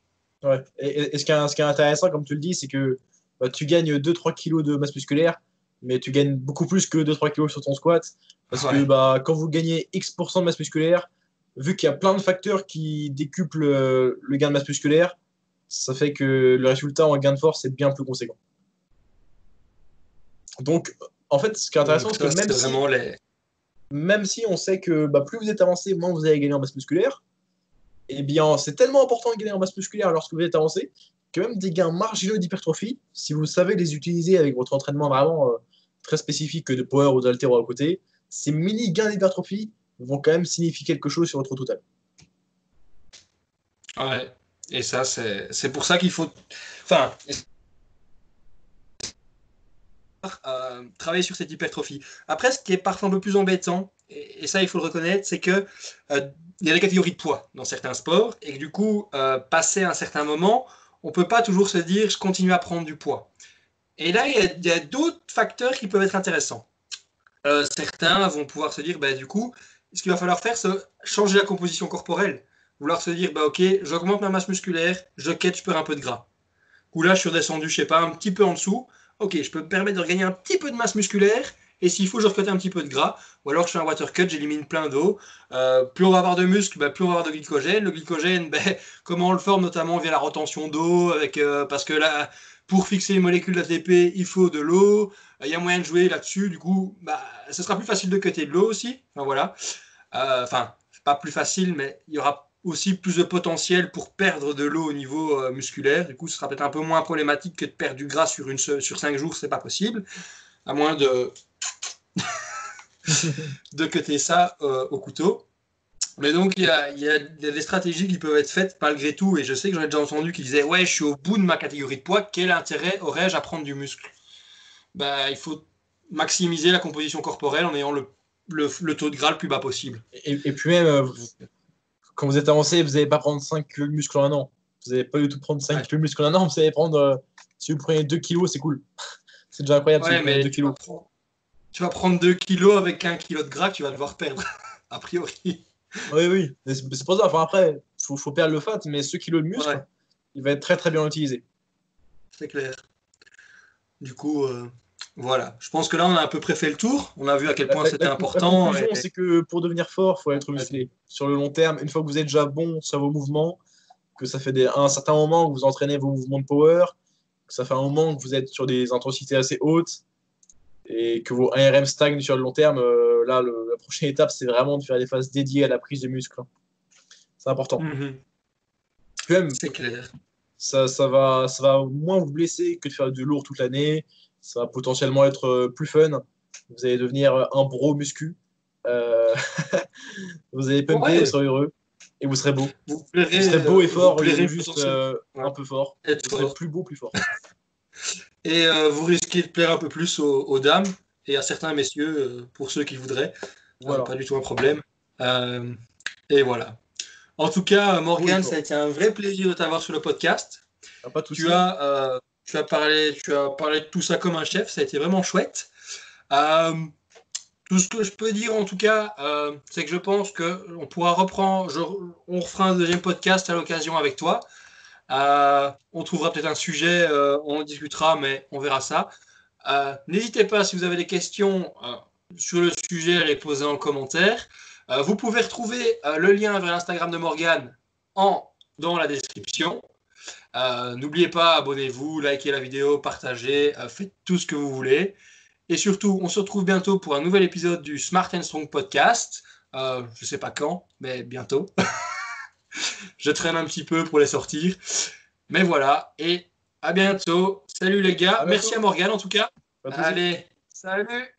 Ouais. Et, ce, qui est, ce, qui est, intéressant, comme tu le dis, c'est que bah, tu gagnes 2-3 kilos de masse musculaire, mais tu gagnes beaucoup plus que 2-3 kilos sur ton squat. Parce que bah, quand vous gagnez X% de masse musculaire, vu qu'il y a plein de facteurs qui décuplent euh, le gain de masse musculaire, ça fait que le résultat en gain de force est bien plus conséquent. Donc, en fait, ce qui est intéressant, c'est que même si, même si on sait que bah, plus vous êtes avancé, moins vous allez gagner en masse musculaire, eh bien, c'est tellement important de gagner en masse musculaire lorsque vous êtes avancé que même des gains marginaux d'hypertrophie, si vous savez les utiliser avec votre entraînement vraiment euh, très spécifique de power ou d'altéro à côté, ces mini gains d'hypertrophie vont quand même signifier quelque chose sur votre total. Ouais, et ça, c'est pour ça qu'il faut. Enfin. Euh, travailler sur cette hypertrophie. Après, ce qui est parfois un peu plus embêtant, et, ça il faut le reconnaître, c'est que euh, il y a des catégories de poids dans certains sports, et que du coup, euh, passer un certain moment, on peut pas toujours se dire je continue à prendre du poids. Et là, il y a, d'autres facteurs qui peuvent être intéressants. certains vont pouvoir se dire, bah, du coup, ce qu'il va falloir faire, c'est changer la composition corporelle. Vouloir se dire, bah ok, j'augmente ma masse musculaire, je quête, je perds un peu de gras. Ou là, je suis redescendu, je sais pas, un petit peu en dessous. Ok, je peux me permettre de regagner un petit peu de masse musculaire, et s'il faut, je recute un petit peu de gras. Ou alors, je fais un water cut, j'élimine plein d'eau. Euh, plus on va avoir de muscles, bah, plus on va avoir de glycogène. Le glycogène, bah, comment on le forme Notamment via la retention d'eau, avec euh, parce que là, pour fixer les molécules d'ATP, il faut de l'eau. Il y a moyen de jouer là-dessus. Du coup, bah, ce sera plus facile de cutter de l'eau aussi. Enfin, voilà. Euh, enfin, pas plus facile, mais il y aura aussi plus de potentiel pour perdre de l'eau au niveau euh, musculaire. Du coup, ce sera peut-être un peu moins problématique que de perdre du gras sur, une, sur 5 jours, c'est pas possible. À moins de, de cutter ça euh, au couteau. Mais donc, il y, a, il y, a, des stratégies qui peuvent être faites malgré tout. Et je sais que j'en ai déjà entendu qui disaient Ouais, je suis au bout de ma catégorie de poids, quel intérêt aurais-je à prendre du muscle? Bah, Il faut maximiser la composition corporelle en ayant le le, taux de gras le plus bas possible. Et, puis euh, quand vous êtes avancé, vous n'allez pas prendre 5 kg de muscle en un an. Vous n'allez pas du tout prendre 5 kg de muscle en un an, vous allez prendre, euh, si vous prenez 2 kg, c'est cool. c'est déjà incroyable si mais 2 kg. Tu vas prendre 2 kg avec 1 kg de gras tu vas devoir perdre, a priori. Oui, oui, c'est pour ça. Enfin, après, il faut, perdre le fat, mais ce kilo de muscle, il va être très très bien utilisé. C'est clair. Du coup, euh, voilà, je pense que là, on a à peu près fait le tour. On a vu à quel point c'était important. La c'est que pour devenir fort, il faut être musclé. Sur le long terme, une fois que vous êtes déjà bon sur vos mouvements, que ça fait un certain moment que vous entraînez vos mouvements de power, que ça fait un moment que vous êtes sur des intensités assez hautes et que vos ARM stagnent sur le long terme, euh, là, la prochaine étape, c'est vraiment de faire des phases dédiées à la prise de muscle. C'est important. Mhm. c'est clair. Ça, ça, va, ça va moins vous blesser que de faire du lourd toute l'année ça va potentiellement être euh, plus fun. Vous allez devenir euh, un bro muscu. Euh, vous allez pumper, vous serez heureux et vous serez beau. Vous, serez beau et fort, vous, serez juste un peu fort. vous serez plus beau, plus fort. et vous risquez de plaire un peu plus aux, dames et à certains messieurs, pour ceux qui voudraient. Voilà. pas du tout un problème. et voilà. En tout cas, Morgan, ça a été un vrai plaisir de t'avoir sur le podcast. Ah, pas tu as tu as parlé, tu as parlé de tout ça comme un chef, ça a été vraiment chouette. Euh, tout ce que je peux dire en tout cas, euh, c'est que je pense qu'on pourra reprendre, on refera un deuxième podcast à l'occasion avec toi. Euh, on trouvera peut-être un sujet, on en discutera, mais on verra ça. N'hésitez pas si vous avez des questions sur le sujet à les poser en commentaire. vous pouvez retrouver le lien vers l'Instagram de Morgane en, dans la description. Euh, n'oubliez pas, abonnez-vous, likez la vidéo, partagez, euh, faites tout ce que vous voulez. Et surtout, on se retrouve bientôt pour un nouvel épisode du Smart and Strong Podcast. Euh, je ne sais pas quand, mais bientôt. je traîne un petit peu pour les sortir. Mais voilà, et à bientôt. Salut les gars. Merci à Morgane en tout cas. Allez, salut.